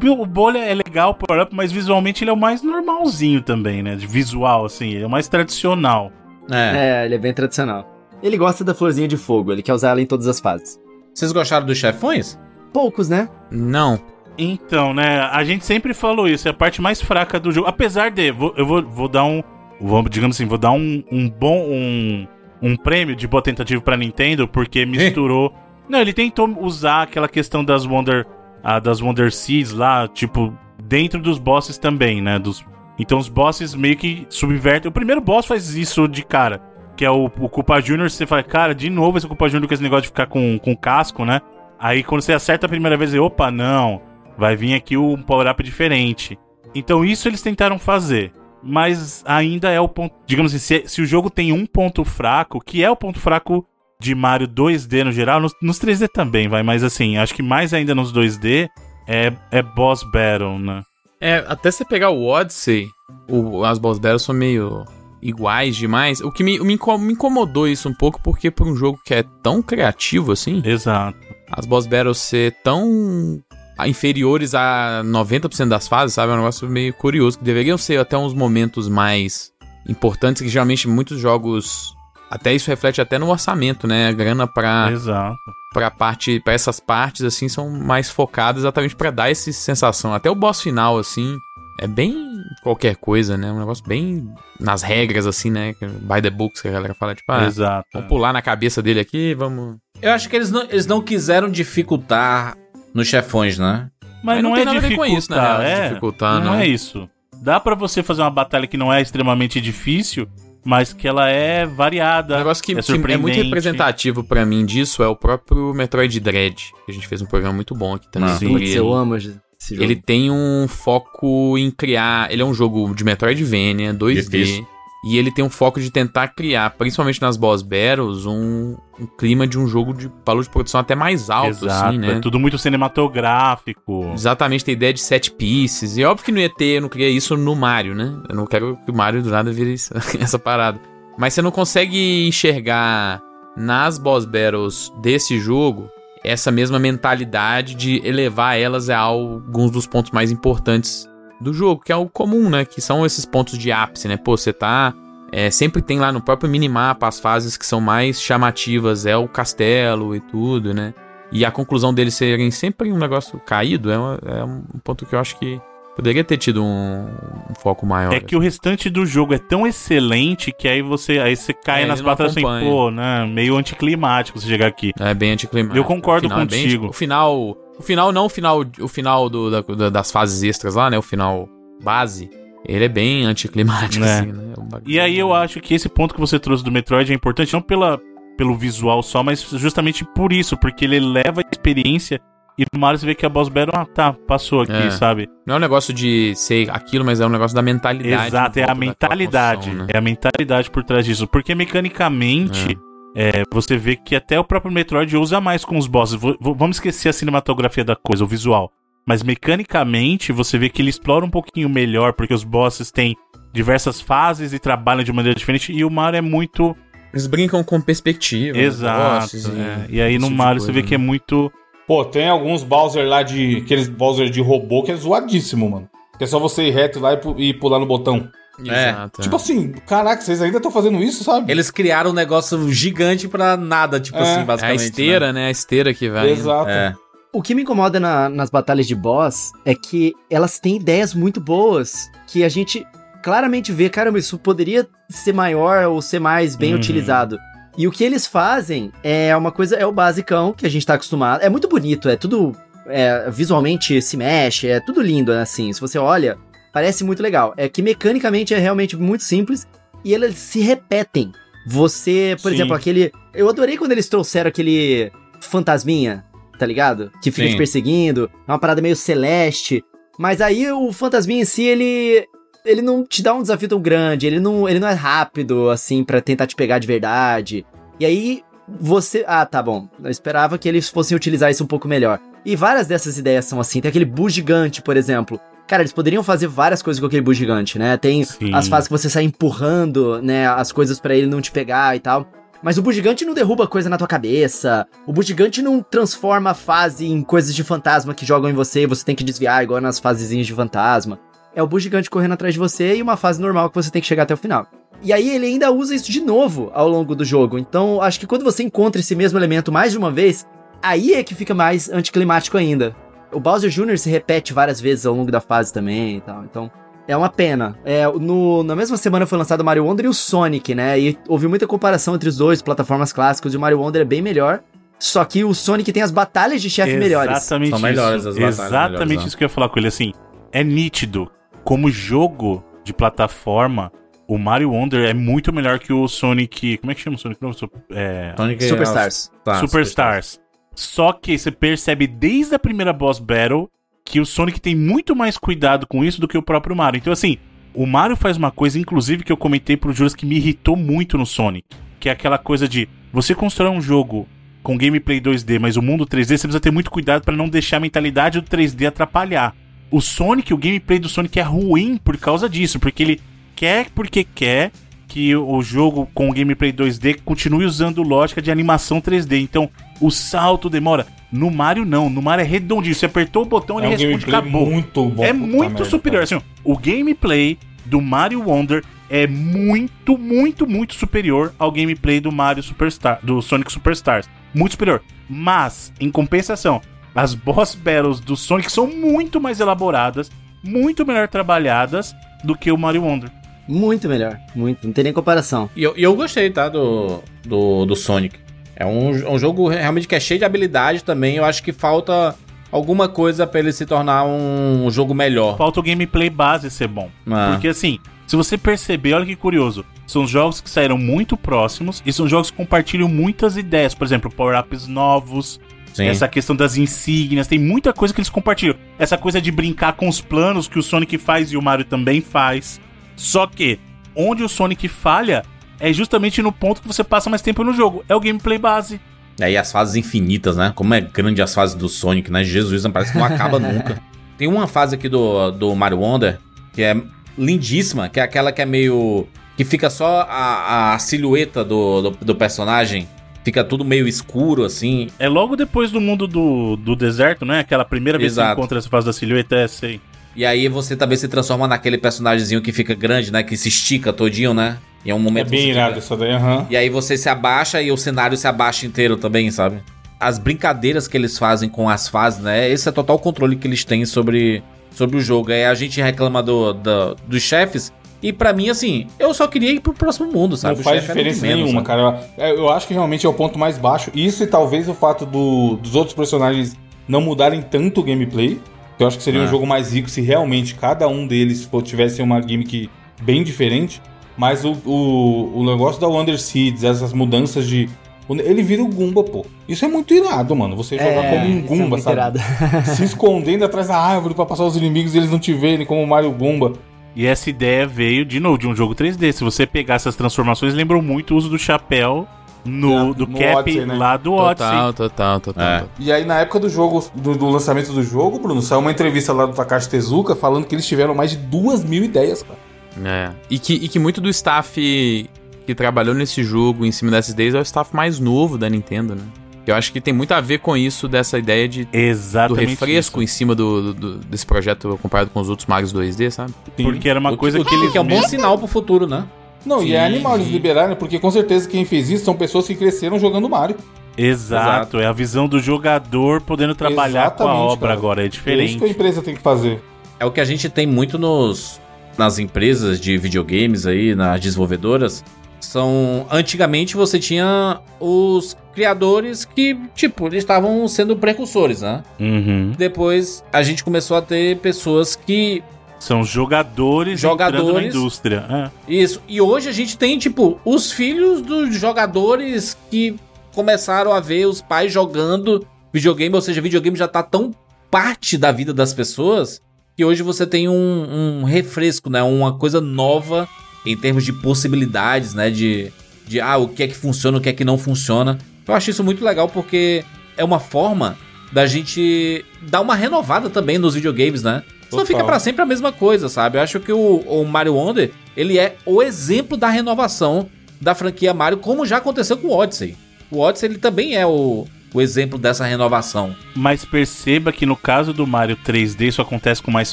O bolha é legal, power up, mas visualmente ele é o mais normalzinho também, né? De visual, assim, ele é o mais tradicional. É. É, ele é bem tradicional. Ele gosta da florzinha de fogo, ele quer usar ela em todas as fases. Vocês gostaram dos chefões? Poucos, né? Não. Então, né, a gente sempre falou isso, é a parte mais fraca do jogo. Apesar de, vou- eu vou, vou dar um, vou, digamos assim, vou dar um, um bom, um, um prêmio de boa tentativa pra Nintendo, porque misturou... Não, ele tentou usar aquela questão das Wonder, ah, das Wonder Seeds lá, tipo, dentro dos bosses também, né, dos... Então os bosses meio que subvertem... O primeiro boss faz isso de cara, que é o, o Koopa Jr., você fala, cara, de novo esse Koopa Jr. com esse negócio de ficar com, com casco, né? Aí quando você acerta a primeira vez, você, opa, não, vai vir aqui um power-up diferente. Então isso eles tentaram fazer. Mas ainda é o ponto. Digamos assim, se, se o jogo tem um ponto fraco, que é o ponto fraco de Mario 2D no geral, nos, nos 3D também, vai, mas assim, acho que mais ainda nos 2D é, é boss battle, né? É, até você pegar o Odyssey, o- as boss battles são meio iguais demais. O que me, me inco- me incomodou isso um pouco, porque por um jogo que é tão criativo assim, Exato. as boss battles ser tão inferiores a 90% das fases, sabe? É um negócio meio curioso, que deveriam ser até uns momentos mais importantes, que geralmente muitos jogos... Até isso reflete até no orçamento, né? A grana pra, Exato. pra parte para essas partes assim são mais focadas exatamente pra dar essa sensação. Até o boss final assim é bem qualquer coisa, né? Um negócio bem nas regras assim, né? By the books que a galera fala tipo, ah, Exato. vamos pular na cabeça dele aqui, vamos. Eu acho que eles não, eles não quiseram dificultar nos chefões, né? Mas Mas não, não é tem nada a ver com dificultar, isso, na real, de é. dificultar, não não. é isso. Dá pra você fazer uma batalha que não é extremamente difícil, mas que ela é variada. Um negócio que, é, que é muito representativo pra mim disso é o próprio Metroid Dread, que a gente fez um programa muito bom aqui também Ah, sobre Putz, ele. eu amo esse jogo. Ele tem um foco em criar. Ele é um jogo de Metroidvania, 2D. Difícil. E ele tem um foco de tentar criar, principalmente nas boss battles, um, um clima de um jogo de valor de produção até mais alto, Exato, assim, né? é tudo muito cinematográfico. Exatamente, tem ideia de set pieces. E óbvio que não ia ter, eu não queria isso no Mario, né? Eu não quero que o Mario do nada vire isso- essa parada. Mas você não consegue enxergar nas boss battles desse jogo essa mesma mentalidade de elevar elas a alguns dos pontos mais importantes do jogo, que é o comum, né? Que são esses pontos de ápice, né? Pô, você tá. é, sempre tem lá no próprio minimapa as fases que são mais chamativas, é o castelo e tudo, né? E a conclusão deles serem sempre um negócio caído é, uma- é um ponto que eu acho que poderia ter tido um, um foco maior. É que o restante do jogo é tão excelente que aí você, aí você cai É, nas batalhas assim, pô, né? Meio anticlimático você chegar aqui. É bem anticlimático. Eu concordo O final é bem contigo. o final. O final, não o final, o final do, da- da- das fases extras lá, né? O final base. Ele é bem anticlimático, É. assim, né? É um E aí eu acho que esse ponto que você trouxe do Metroid é importante não pela, pelo visual só, mas justamente por isso, porque ele leva a experiência e no Mario você vê que a boss battle, ah, tá, passou aqui, É. sabe? Não é um negócio de ser aquilo, mas é um negócio da mentalidade. Exato, é a mentalidade. né? É a mentalidade por trás disso. Porque mecanicamente, é, você vê que até o próprio Metroid usa mais com os bosses. V- vamos esquecer a cinematografia da coisa, o visual. Mas mecanicamente, você vê que ele explora um pouquinho melhor, porque os bosses têm diversas fases e trabalham de maneira diferente. E o Mario é muito. Eles brincam com perspectiva. né? Exato. negócios é. E aí no tipo Mario você coisa, vê que é né? muito. Pô, tem alguns Bowser lá de. Aqueles Bowser de robô que é zoadíssimo, mano. Que é só você ir reto lá e, e pular no botão. Exato. Tipo assim, caraca, vocês ainda estão fazendo isso, sabe? Eles criaram um negócio gigante pra nada, tipo É. assim, é a basicamente. esteira, né? A esteira que vai. Exato. né? É. O que me incomoda na- nas batalhas de boss é que elas têm ideias muito boas que a gente claramente vê, caramba, isso poderia ser maior ou ser mais bem Uhum. utilizado. E o que eles fazem é uma coisa, é o basicão que a gente tá acostumado. É muito bonito, é tudo é, visualmente se mexe, é tudo lindo, né, assim. Se você olha, parece muito legal. É que mecanicamente é realmente muito simples e eles se repetem. Você, por Sim. exemplo, aquele. Eu adorei quando eles trouxeram aquele fantasminha, tá ligado? Que fica Sim. te perseguindo. É uma parada meio celeste. Mas aí o fantasminha em si, ele. Ele não te dá um desafio tão grande, ele não, ele não é rápido, assim, pra tentar te pegar de verdade. E aí, você. Ah, tá bom. Eu esperava que eles fossem utilizar isso um pouco melhor. E várias dessas ideias são assim. Tem aquele bu gigante, por exemplo. Cara, eles poderiam fazer várias coisas com aquele bu gigante, né? Tem Sim. as fases que você sai empurrando, né? As coisas pra ele não te pegar e tal. Mas o bu gigante não derruba coisa na tua cabeça. O bu gigante não transforma a fase em coisas de fantasma que jogam em você e você tem que desviar, igual nas fasezinhas de fantasma. É o bu gigante correndo atrás de você e uma fase normal que você tem que chegar até o final. E aí ele ainda usa isso de novo ao longo do jogo. Então, acho que quando você encontra esse mesmo elemento mais de uma vez, aí é que fica mais anticlimático ainda. O Bowser Jr. se repete várias vezes ao longo da fase também e tal. Então, é uma pena. É, no, na mesma semana foi lançado o Mario Wonder e o Sonic, né? E houve muita comparação entre os dois, plataformas clássicas, e o Mario Wonder é bem melhor. Só que o Sonic tem as batalhas de chefe melhores. Exatamente São isso. melhores as batalhas, Exatamente melhores, isso que eu ia falar com ele. Assim, é nítido. Como jogo de plataforma, o Mario Wonder é muito melhor que o Sonic. Como é que chama o Sonic? Não, é, Sonic Superstars. Tá, Superstars. Só que você percebe desde a primeira boss battle que o Sonic tem muito mais cuidado com isso do que o próprio Mario. Então, assim, O Mario faz uma coisa, inclusive, que eu comentei pro Juras que me irritou muito no Sonic. Que é aquela coisa de você constrói um jogo com gameplay 2D, mas o mundo 3D, você precisa ter muito cuidado para não deixar a mentalidade do 3D atrapalhar. O Sonic, o gameplay do Sonic é ruim por causa disso, porque ele quer porque quer que o jogo com gameplay 2D continue usando lógica de animação 3D. Então, o salto demora. No Mario não, no Mario é redondinho. Você apertou o botão, É ele um responde acabou. muito bom. é muito merda, superior. cara. Assim, o gameplay do Mario Wonder é muito, muito, muito superior ao gameplay do Mario Superstar, do Sonic Superstars. Muito superior. Mas, em compensação, as boss battles do Sonic são muito mais elaboradas, muito melhor trabalhadas do que o Mario Wonder. Muito melhor, muito. Não tem nem comparação. E eu, eu gostei, tá? Do, do, do Sonic. É um, um jogo realmente que é cheio de habilidade também. Eu acho que falta alguma coisa pra ele se tornar um jogo melhor. Falta o gameplay base ser bom. Ah. Porque assim, se você perceber, olha que curioso. São jogos que saíram muito próximos e são jogos que compartilham muitas ideias. Por exemplo, power-ups novos, Sim. essa questão das insígnias, tem muita coisa que eles compartilham. Essa coisa de brincar com os planos que o Sonic faz e o Mario também faz. Só que, onde o Sonic falha é justamente no ponto que você passa mais tempo no jogo. É o gameplay base. Aí as fases infinitas, né? Como é grande as fases do Sonic, né? Jesus, não parece que não acaba nunca. Tem uma fase aqui do, do Mario Wonder que é lindíssima, que é aquela que é meio. que fica só a, a silhueta do, do, do personagem. Fica tudo meio escuro, assim. É logo depois do mundo do, do deserto, né? Aquela primeira vez que Exato. você encontra essa fase da silhueta, é, sei. E aí você também se transforma naquele personagemzinho que fica grande, né? Que se estica todinho, né? E é um É momento. bem que você irado fica- isso daí, aham. E aí você se abaixa e o cenário se abaixa inteiro também, sabe? As brincadeiras que eles fazem com as fases, né? Esse é total controle que eles têm sobre, sobre o jogo. Aí a gente reclama do, do- dos chefes. E pra mim, assim, eu só queria ir pro próximo mundo, sabe? Não O faz de diferença menos, nenhuma, sabe? cara. Eu, eu acho que realmente é o ponto mais baixo. Isso e talvez o fato do- dos outros personagens não mudarem tanto o gameplay. Que eu acho que seria É. um jogo mais rico se realmente cada um deles tivesse uma gimmick bem diferente. Mas o, o, o negócio da Wonder Seeds, essas mudanças de. Ele vira o Goomba, pô. Isso é muito irado, mano. Você jogar É, como um isso é sabe? irado. Se escondendo atrás da árvore pra passar os inimigos e eles não te verem como o Mario Goomba. E essa ideia veio, de novo, de um jogo 3D. Se você pegar essas transformações, lembrou muito o uso do chapéu no, do no Cap Odyssey, né? lá do Odyssey. Total, total, total. É. E aí, na época do jogo, do, do lançamento do jogo, Bruno, saiu uma entrevista lá do Takashi Tezuka falando que eles tiveram mais de duas mil ideias, cara. É. E que, e que muito do staff que trabalhou nesse jogo em cima dessas ideias é o staff mais novo da Nintendo, né? Eu acho que tem muito a ver com isso, dessa ideia de, do Exatamente. refresco isso. em cima do, do- desse projeto comparado com os outros Marios 2D, sabe? Porque era uma O coisa o que eles. que é um bom sinal pro futuro, né? Não, e Sim, é animal eles sim. liberarem, porque com certeza quem fez isso são pessoas que cresceram jogando Mario. Exato, é a visão do jogador podendo trabalhar com a Exatamente, obra cara. agora. É É isso diferente. que a empresa tem que fazer. É o que a gente tem muito nos nas empresas de videogames aí, nas desenvolvedoras. São antigamente você tinha os criadores que, tipo, eles estavam sendo precursores, né? Uhum. Depois a gente começou a ter pessoas que São jogadores, entrando na Jogadores. indústria. É. Isso. E hoje a gente tem, tipo, os filhos dos jogadores que começaram a ver os pais jogando videogame, ou seja, videogame já tá tão parte da vida das pessoas que hoje você tem um, um refresco, né? Uma coisa nova em termos de possibilidades, né? De, de ah, o que é que funciona, o que é que não funciona. Eu acho isso muito legal porque é uma forma da gente dar uma renovada também nos videogames, né? Senão Total. fica pra sempre a mesma coisa, sabe? Eu acho que o, o Mario Wonder, ele é o exemplo da renovação da franquia Mario, como já aconteceu com o Odyssey. O Odyssey, ele também é o, o exemplo dessa renovação. Mas perceba que no caso do Mario 3D isso acontece com mais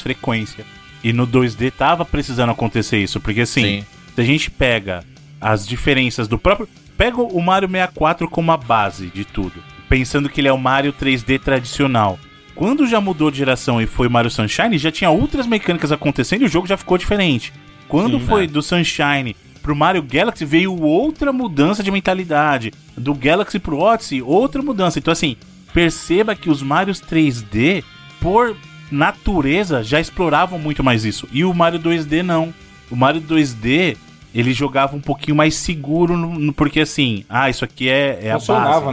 frequência. E no 2D tava precisando acontecer isso, porque assim, se a gente pega as diferenças do próprio. Pega o Mario 64 como a base de tudo, pensando que ele é o Mario 3D tradicional. Quando já mudou de geração e foi Mario Sunshine, já tinha outras mecânicas acontecendo e o jogo já ficou diferente. Quando Sim, foi né? do Sunshine pro Mario Galaxy, veio outra mudança de mentalidade. Do Galaxy pro Odyssey, outra mudança. Então, assim, perceba que os Marios 3D, por natureza, já exploravam muito mais isso. E o Mario 2D não. O Mario 2D, ele jogava um pouquinho mais seguro, no- no- porque assim, ah, isso aqui é, é a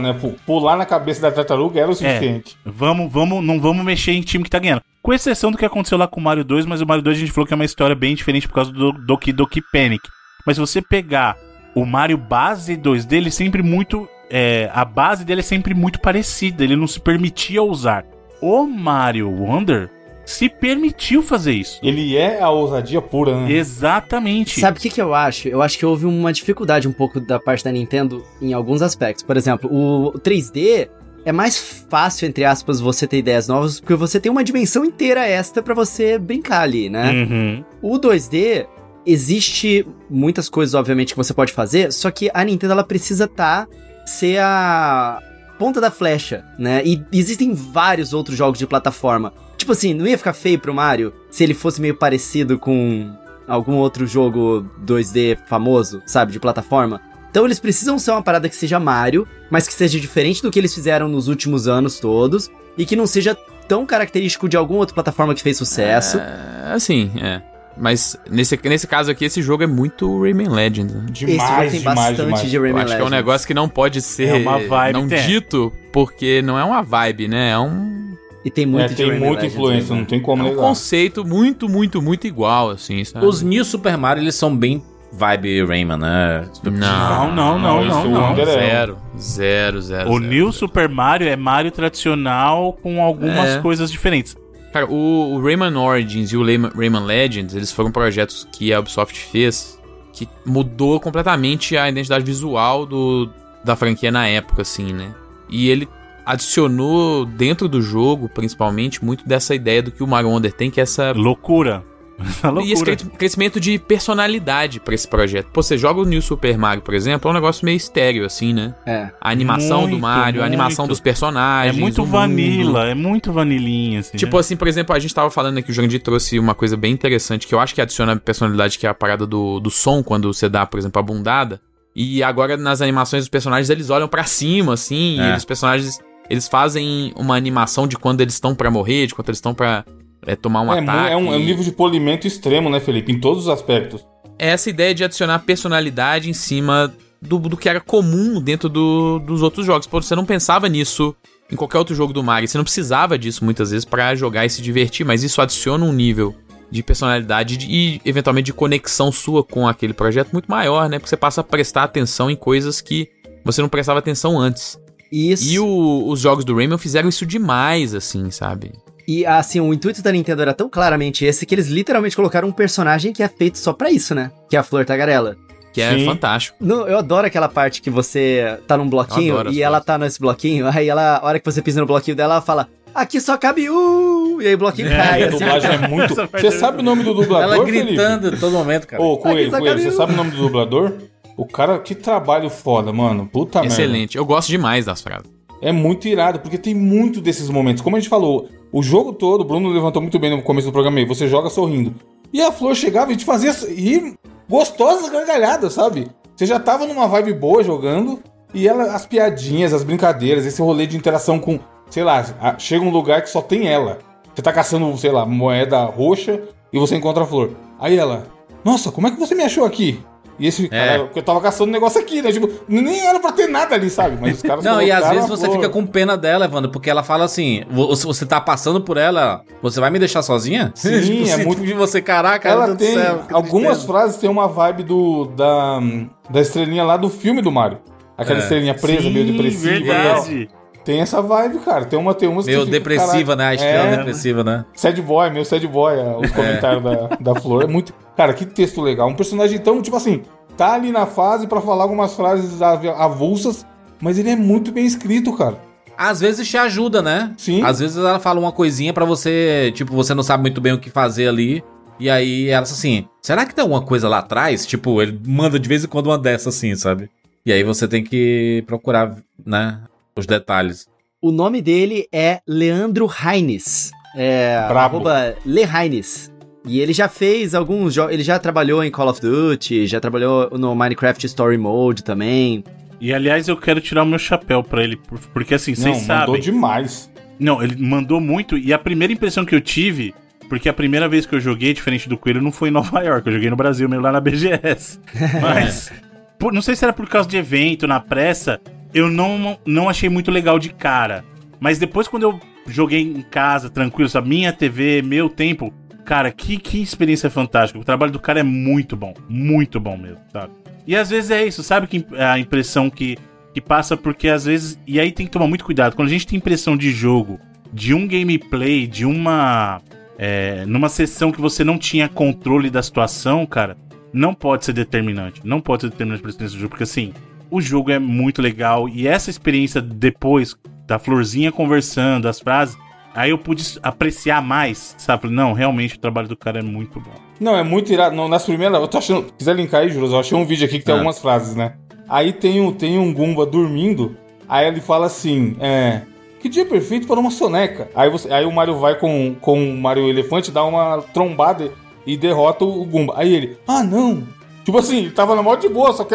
base. né? Pu- Pular na cabeça da tartaruga era o suficiente. Vamos, vamos, não vamos mexer em time que tá ganhando. Com exceção do que aconteceu lá com o Mario 2, mas o Mario 2 a gente falou que é uma história bem diferente por causa do Doki Doki Panic. Mas se você pegar o Mario base 2 dele, sempre muito. É, a base dele é sempre muito parecida, ele não se permitia usar. O Mario Wonder se permitiu fazer isso. Ele é a ousadia pura, né? Exatamente. Sabe o que, que eu acho? Eu acho que houve uma dificuldade um pouco da parte da Nintendo em alguns aspectos. Por exemplo, o 3D é mais fácil, entre aspas, você ter ideias novas, porque você tem uma dimensão inteira extra pra você brincar ali, né? Uhum. O 2D existe muitas coisas, obviamente, que você pode fazer, só que a Nintendo ela precisa tá ser a ponta da flecha, né? E existem vários outros jogos de plataforma. Tipo assim, não ia ficar feio pro Mario se ele fosse meio parecido com algum outro jogo 2D famoso, sabe, de plataforma. Então eles precisam ser uma parada que seja Mario, mas que seja diferente do que eles fizeram nos últimos anos todos e que não seja tão característico de alguma outra plataforma que fez sucesso. É, assim, é. Mas nesse, nesse caso aqui, esse jogo é muito Rayman Legends. Né? Esse jogo Demais, tem demais, bastante demais. de Eu Rayman acho que é um Legends. negócio que não pode ser É uma vibe, não tem. dito, porque não é uma vibe, né? É um, E tem muito É, de tem Rayman muita Legends, influência, né? não tem como é um negar. conceito muito, muito, muito igual, assim, sabe? Os New Super Mario, eles são bem vibe Rayman, né? Não, não, não, Não, não, é- Zero, zero, zero. O zero. New Super Mario é Mario tradicional com algumas É. coisas diferentes. Cara, o, Rayman Origins e o Rayman, Rayman Legends, eles foram projetos que a Ubisoft fez que mudou completamente a identidade visual do, da franquia na época, assim, né? E ele adicionou dentro do jogo, principalmente, muito dessa ideia do que o Mario Wonder tem, que é essa Loucura. Essa E esse crescimento de personalidade pra esse projeto. Pô, você joga o New Super Mario, por exemplo, é um negócio meio estéreo, assim, né? É. A animação do Muito, Mario, a animação muito. dos É personagens. muito o mundo. vanilla, é muito vanilinha, assim. Tipo né? assim, por exemplo, a gente tava falando aqui, o Jandir trouxe uma coisa bem interessante, que eu acho que adiciona personalidade, que é a parada do, do som, quando você dá, por exemplo, a bundada. E agora, nas animações dos personagens, eles olham pra cima, assim, É. e os personagens, eles fazem uma animação de quando eles estão pra morrer, de quando eles estão pra é, tomar um é, ataque. é um, é um nível de polimento extremo, né, Felipe? Em todos os aspectos. é essa ideia de adicionar personalidade em cima do, do que era comum dentro do- dos outros jogos. Pô, você não pensava nisso em qualquer outro jogo do Mario. Você não precisava disso muitas vezes pra jogar e se divertir, mas isso adiciona um nível de personalidade de- e, eventualmente, de conexão sua com aquele projeto muito maior, né? Porque você passa a prestar atenção em coisas que você não prestava atenção antes. Isso. E o- os jogos do Rayman fizeram isso demais, assim, sabe? E assim, o intuito da Nintendo era tão claramente esse que eles literalmente colocaram um personagem que é feito só pra isso, né? Que é a Flor Tagarela. Que é Sim. fantástico. No- eu adoro aquela parte que você tá num bloquinho e ela fases. tá nesse bloquinho, aí ela, a hora que você pisa no bloquinho dela, ela fala: Aqui só cabe um! E aí o bloquinho É, cai. a assim. dublagem é muito. Você é sabe o nome do dublador, Ela Felipe? gritando em todo momento, cara. Ô, Coelho, Coelho, você um. sabe o nome do dublador? O cara, que trabalho foda, mano. Puta merda. Excelente. Eu gosto demais das frases. É muito irado, porque tem muito desses momentos. Como a gente falou, o jogo todo, o Bruno levantou muito bem no começo do programa aí, você joga sorrindo. E a Flor chegava e te fazia rir gostosas gargalhadas, sabe? Você já tava numa vibe boa jogando, e ela, as piadinhas, as brincadeiras, esse rolê de interação com, sei lá, a- chega um lugar que só tem ela. Você tá caçando, sei lá, moeda roxa e você encontra a Flor. Aí ela, nossa, como é que você me achou aqui? E esse cara, porque eu tava caçando um negócio aqui, né? Tipo, nem era pra ter nada ali, sabe? Mas os caras Não, e às vezes você fica com pena dela, Evandro, porque ela fala assim: "Vo- se você tá passando por ela, você vai me deixar sozinha? Sim, é se- muito- de você, caraca, Ela tem céu, algumas tristeza. frases tem uma vibe do da, da estrelinha lá do filme do Mario. Aquela É. estrelinha presa, meio Sim, depressiva. verdade. Tem essa vibe, cara. Tem uma tem umas que Meio você fica, depressiva, né? A estrela é, depressiva, né? Sad boy, meio sad boy, é, os comentários da, da Flor. É muito. Cara, que texto legal. Um personagem tão, tipo assim, tá ali na fase pra falar algumas frases av- avulsas, mas ele é muito bem escrito, cara. Às vezes te ajuda, né? Sim. Às vezes ela fala uma coisinha pra você, tipo, você não sabe muito bem o que fazer ali. E aí ela assim: será que tem alguma coisa lá atrás? Tipo, ele manda de vez em quando uma dessa assim, sabe? E aí você tem que procurar, né? Os detalhes. O nome dele é Leandro Reines. É. Arroba Le Reines. E ele já fez alguns jogos. Ele já trabalhou em Call of Duty, já trabalhou no Minecraft Story Mode também. E aliás, eu quero tirar o meu chapéu pra ele, por- porque assim, Não, vocês mandou sabem. demais. Não, ele mandou muito. E a primeira impressão que eu tive, porque a primeira vez que eu joguei, diferente do Coelho, não foi em Nova York. Eu joguei no Brasil, mesmo lá na BGS. Mas, por- não sei se era por causa de evento, na pressa, eu não, não achei muito legal de cara. Mas depois, quando eu joguei em casa, tranquilo, sabe? Minha TV, meu tempo. Cara, que, que experiência fantástica. O trabalho do cara é muito bom. Muito bom mesmo, sabe? E às vezes é isso, sabe? Que a impressão que, que passa, porque às vezes. E aí tem que tomar muito cuidado. Quando a gente tem impressão de jogo, de um gameplay, de uma. É, numa sessão que você não tinha controle da situação, cara, não pode ser determinante. Não pode ser determinante pra experiência do jogo, porque assim, o jogo é muito legal e essa experiência depois da florzinha conversando, as frases, aí eu pude apreciar mais, sabe? Não, realmente o trabalho do cara é muito bom. Não, é muito irado. Não, nas primeiras, eu tô achando. Se quiser linkar aí, Juros, eu achei um vídeo aqui que tem Ah. algumas frases, né? Aí tem um, tem um Gumba dormindo, aí ele fala assim: é. Que dia perfeito para uma soneca. Aí, você, aí o Mario vai com, com o Mario Elefante, dá uma trombada e derrota o Gumba. Aí ele, ah não! Tipo assim, ele tava na maior de boa, só que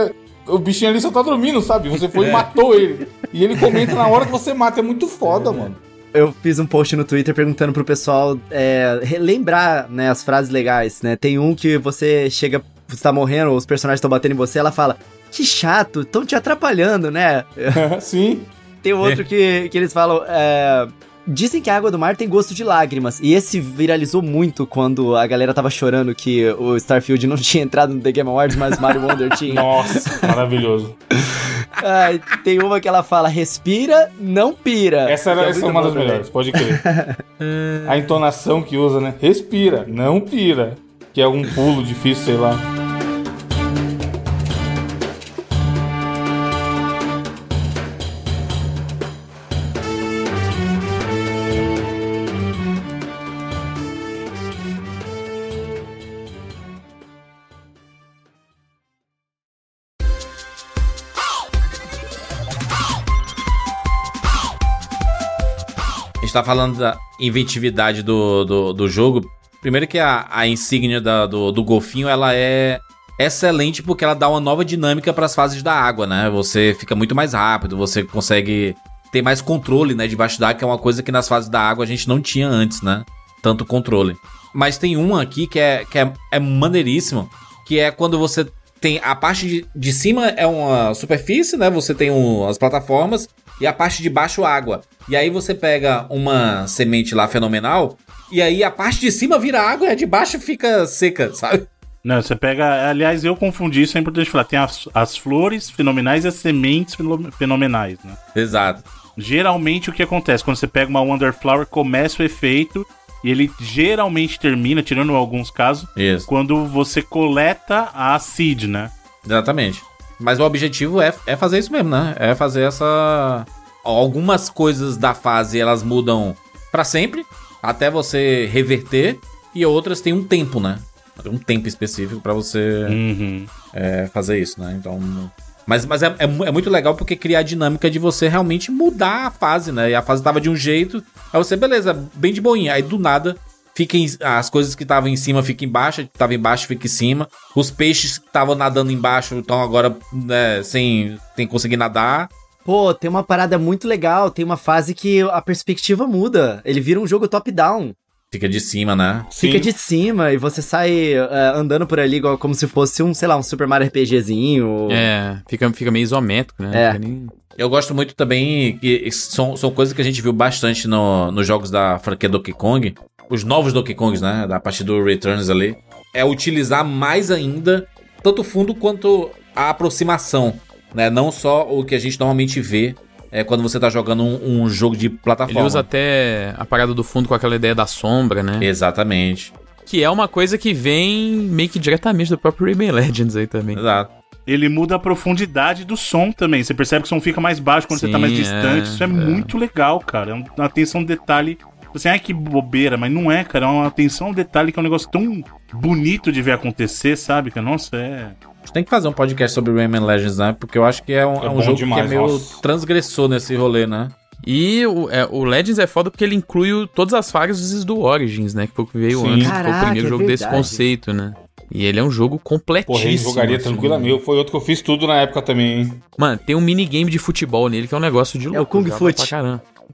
o bichinho ali só tá dormindo, sabe? Você foi e matou ele. E ele comenta na hora que você mata. É muito foda, mano. Eu fiz um post no Twitter perguntando pro pessoal é, relembrar, né, as frases legais, né? Tem um que você chega, você tá morrendo, os personagens estão batendo em você, ela fala, que chato, estão te atrapalhando, né? Sim. Tem outro que, que eles falam, é, Dizem que a água do mar tem gosto de lágrimas. E esse viralizou muito quando a galera tava chorando que o Starfield não tinha entrado no The Game Awards, mas Mario Wonder tinha. Nossa, maravilhoso. Ai, tem uma que ela fala, respira, não pira. Essa, era, é essa é uma das também. melhores, pode crer. A entonação que usa, né? Respira, não pira. Que é um pulo difícil, sei lá. Gente tá falando da inventividade do, do, do jogo. Primeiro que a, a insígnia da- do, do golfinho, ela é excelente porque ela dá uma nova dinâmica para as fases da água, né? Você fica muito mais rápido, você consegue ter mais controle, né, debaixo da água, que é uma coisa que nas fases da água a gente não tinha antes, né? Tanto controle. Mas tem uma aqui que é, que é, é maneiríssimo, que é quando você tem a parte de, de cima é uma superfície, né? Você tem um- as plataformas e a parte de baixo água. E aí você pega uma semente lá fenomenal e aí a parte de cima vira água e a de baixo fica seca, sabe? Não, você pega. Aliás, eu confundi, isso é importante falar. Tem as, as flores fenomenais e as sementes feno- fenomenais, né? Exato. Geralmente o que acontece? Quando você pega uma Wonderflower, começa o efeito e ele geralmente termina, tirando alguns casos, Isso. quando você coleta a seed, né? Exatamente. Mas o objetivo é, é fazer isso mesmo, né? É fazer essa. Algumas coisas da fase elas mudam pra sempre, até você reverter, e outras têm um tempo, né? Tem um tempo específico pra você Uhum. é, fazer isso, né? Então. Mas, mas é, é, é muito legal porque cria a dinâmica de você realmente mudar a fase, né? E a fase tava de um jeito, aí você, beleza, bem de boinha. Aí do nada, fica em- as coisas que estavam em cima ficam embaixo, que tava embaixo fica em cima. Os peixes que estavam nadando embaixo estão agora né, sem, sem conseguir nadar. Pô, tem uma parada muito legal, tem uma fase que a perspectiva muda. Ele vira um jogo top-down. Fica de cima, né? Fica de cima e você sai é, andando por ali igual, como se fosse um, sei lá, um Super Mario RPGzinho. É, fica, fica meio isométrico, né? É. Nem- Eu gosto muito também, que são, são coisas que a gente viu bastante no, nos jogos da franquia Donkey Kong, os novos Donkey Kongs, né, da partir do Returns ali, é utilizar mais ainda tanto o fundo quanto a aproximação, né, não só o que a gente normalmente vê é, quando você tá jogando um, um jogo de plataforma. Ele usa até a parada do fundo com aquela ideia da sombra, né? Exatamente. Que é uma coisa que vem meio que diretamente do próprio Rayman Legends aí também. Exato. Ele muda a profundidade do som também. Você percebe que o som fica mais baixo quando você tá mais Sim, distante. é, Isso é, é. muito legal, cara. É um- uma atenção ao detalhe. Assim, ai que bobeira, mas não é, cara. É uma atenção ao detalhe que é um negócio tão bonito de ver acontecer, sabe? Que, nossa, é. A gente tem que fazer um podcast sobre Rayman Legends, né, porque eu acho que é um, É é um jogo demais, que é meio nossa. transgressor nesse rolê, né. E o, é, o Legends é foda porque ele inclui o- todas as fases do Origins, né? Que foi o que veio Sim. antes, que foi Caraca, o primeiro é jogo desse verdade. conceito, né? E ele é um jogo completíssimo. Porra, ele jogaria assim. tranquilamente. Foi outro que eu fiz tudo na época também, hein? Mano, tem um minigame de futebol nele que é um negócio de louco. É o Kung Fu.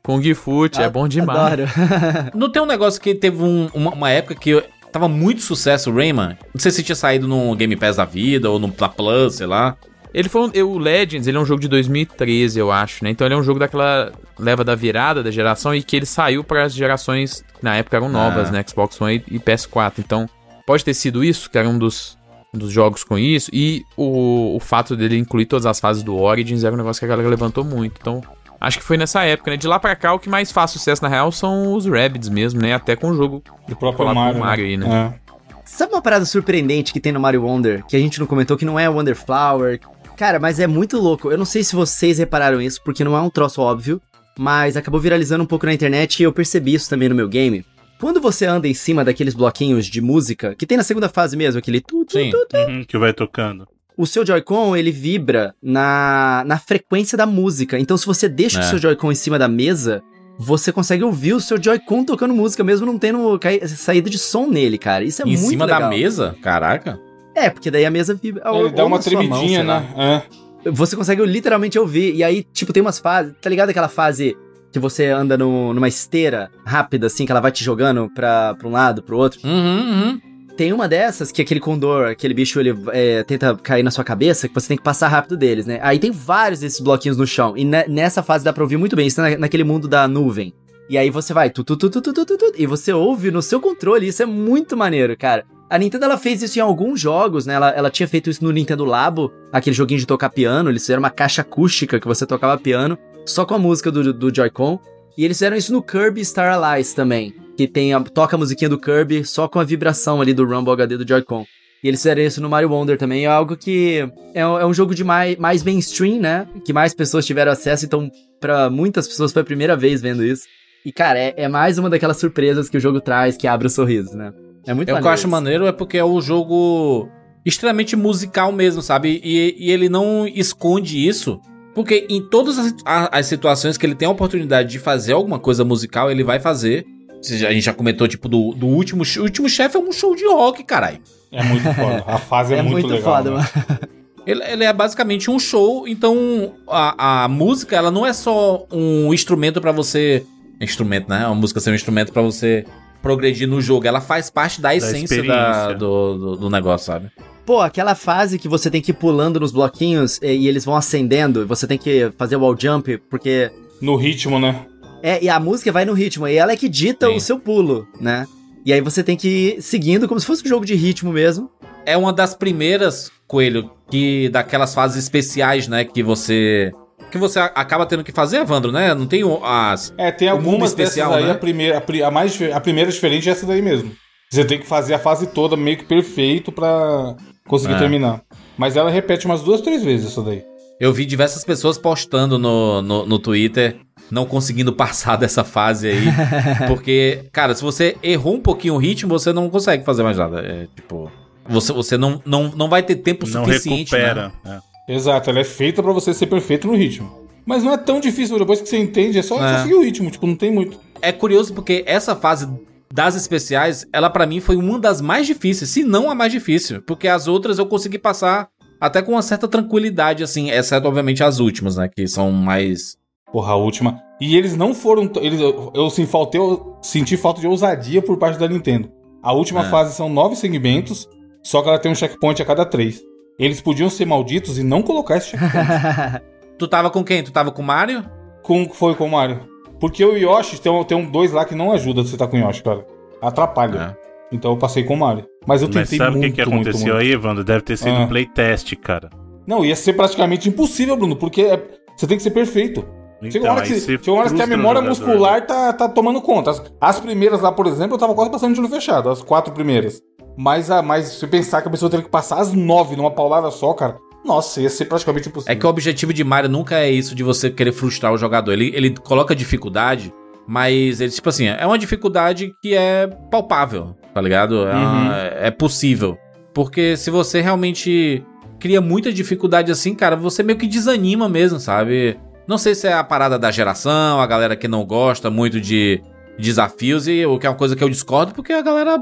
Kung Fu, é bom demais. Adoro. Não tem um negócio que teve um- uma, uma época que tava muito sucesso o Rayman? Não sei se tinha saído no Game Pass da vida ou no na Plus, sei lá. Ele foi um, o Legends, ele é um jogo de 2013, eu acho, né? Então ele é um jogo daquela leva da virada da geração e que ele saiu para as gerações que na época eram novas, Ah. né? Xbox One e, e PS4. Então pode ter sido isso, que era um dos, um dos jogos com isso. E o, o fato dele incluir todas as fases do Origins era um negócio que a galera levantou muito. Então acho que foi nessa época, né? De lá pra cá, o que mais faz sucesso na real são os Rabbids mesmo, né? Até com o jogo Do próprio Mario. o Mario aí, né? É. Sabe uma parada surpreendente que tem no Mario Wonder, que a gente não comentou, que não é Wonder Flower? Cara, mas é muito louco. Eu não sei se vocês repararam isso, porque não é um troço óbvio, mas acabou viralizando um pouco na internet e eu percebi isso também no meu game. Quando você anda em cima daqueles bloquinhos de música, que tem na segunda fase mesmo, aquele tu, tu, Sim. tu, tu, Uhum, que vai tocando. O seu Joy-Con, ele vibra na, na frequência da música. Então, se você deixa É. o seu Joy-Con em cima da mesa, você consegue ouvir o seu Joy-Con tocando música, mesmo não tendo saída de som nele, cara. Isso é em muito cima legal. da mesa? Caraca. É, porque daí a mesa vibra. Ele ou- dá ou uma mão, tremidinha, lá. né? É. Você consegue literalmente ouvir. E aí, tipo, tem umas fases. Tá ligado aquela fase que você anda no- numa esteira rápida, assim, que ela vai te jogando pra, pra um lado, pro outro? Uhum, uhum. Tem uma dessas que aquele condor, aquele bicho, ele é, tenta cair na sua cabeça, que você tem que passar rápido deles, né? Aí tem vários desses bloquinhos no chão. E ne- nessa fase dá pra ouvir muito bem. Isso na- naquele mundo da nuvem. E aí você vai, tu, tu, tu, tu, tu, tu, tu, tu, e você ouve no seu controle. Isso é muito maneiro, cara. A Nintendo ela fez isso em alguns jogos, né? Ela, ela tinha feito isso no Nintendo Labo, aquele joguinho de tocar piano. Eles fizeram uma caixa acústica que você tocava piano, só com a música do, do Joy-Con. E eles fizeram isso no Kirby Star Allies também, que tem a, toca a musiquinha do Kirby só com a vibração ali do Rumble HD do Joy-Con. E eles fizeram isso no Mario Wonder também, é algo que é, um- é um jogo de mais, mais mainstream, né? Que mais pessoas tiveram acesso, então pra muitas pessoas foi a primeira vez vendo isso. E cara, é, é mais uma daquelas surpresas que o jogo traz que abre o sorriso, né? É muito É o que eu acho maneiro é porque é um jogo extremamente musical mesmo, sabe? E, e ele não esconde isso. Porque em todas as, as situações que ele tem a oportunidade de fazer alguma coisa musical, ele vai fazer. A gente já comentou, tipo, do, do último. O último chefe é um show de rock, caralho. É muito foda. A fase é, É muito, muito legal. foda, né? mano. Ele, ele é basicamente um show, então a, a música, ela não é só um instrumento pra você. Instrumento, né? A música ser um instrumento pra você progredir no jogo. Ela faz parte da essência da- do, do, do negócio, sabe? Pô, aquela fase que você tem que ir pulando nos bloquinhos e, e eles vão acendendo, e você tem que fazer o wall jump, porque. No ritmo, né? É, e a música vai no ritmo, e ela é que dita Sim. o seu pulo, né? E aí você tem que ir seguindo como se fosse um jogo de ritmo mesmo. É uma das primeiras, Coelho, que daquelas fases especiais, né, que você que você acaba tendo que fazer, Evandro, né? Não tem as É, tem algumas especial, dessas aí. né? A, primeira, a, mais, a primeira diferente é essa daí mesmo. Você tem que fazer a fase toda meio que perfeito pra conseguir É. terminar. Mas ela repete umas duas, três vezes isso daí. Eu vi diversas pessoas postando no, no, no Twitter não conseguindo passar dessa fase aí. porque, cara, se você errou um pouquinho o ritmo, você não consegue fazer mais nada. É tipo. Você, você não, não, não vai ter tempo Não suficiente. né? recupera. é. Exato, ela é feita pra você ser perfeito no ritmo. Mas não é tão difícil, depois que você entende, é só, É. só seguir o ritmo, tipo, não tem muito. É curioso porque essa fase das especiais, ela pra mim foi uma das mais difíceis, se não a mais difícil. Porque as outras eu consegui passar até com uma certa tranquilidade, assim, exceto, obviamente, as últimas, né? Que são mais. Porra, a última. E eles não foram. Eles, eu, eu, sim, faltei, eu senti falta de ousadia por parte da Nintendo. A última É. fase são nove segmentos, só que ela tem um checkpoint a cada três. Eles podiam ser malditos e não colocar esse checkpoint. Tu tava com quem? Tu tava com o Mario? com, foi com o Mario. Porque o Yoshi tem, um- tem um dois lá que não ajuda se você tá com o Yoshi, cara. Atrapalha. Então eu passei com o Mario. Mas eu Mas tentei sabe o muito, que, que muito, aconteceu muito. aí, Evandro? Deve ter sido Ah. um playtest, cara. Não, ia ser praticamente impossível, Bruno, porque é- você tem que ser perfeito. Chega uma hora que, você chega uma hora que a memória jogador, muscular tá, tá tomando conta. As, as primeiras lá, por exemplo, eu tava quase passando de olho fechado, as quatro primeiras. Mas, a, mas se pensar que a pessoa teria que passar as nove numa paulada só, cara, nossa, ia ser praticamente impossível. É que o objetivo de Mario nunca é isso de você querer frustrar o jogador. Ele, ele coloca dificuldade, mas ele, tipo assim, é uma dificuldade que é palpável, tá ligado? É, uma- é possível. Porque se você realmente cria muita dificuldade assim, cara, você meio que desanima mesmo, sabe? Não sei se é a parada da geração, a galera que não gosta muito de desafios, e o que é uma coisa que eu discordo, porque a galera,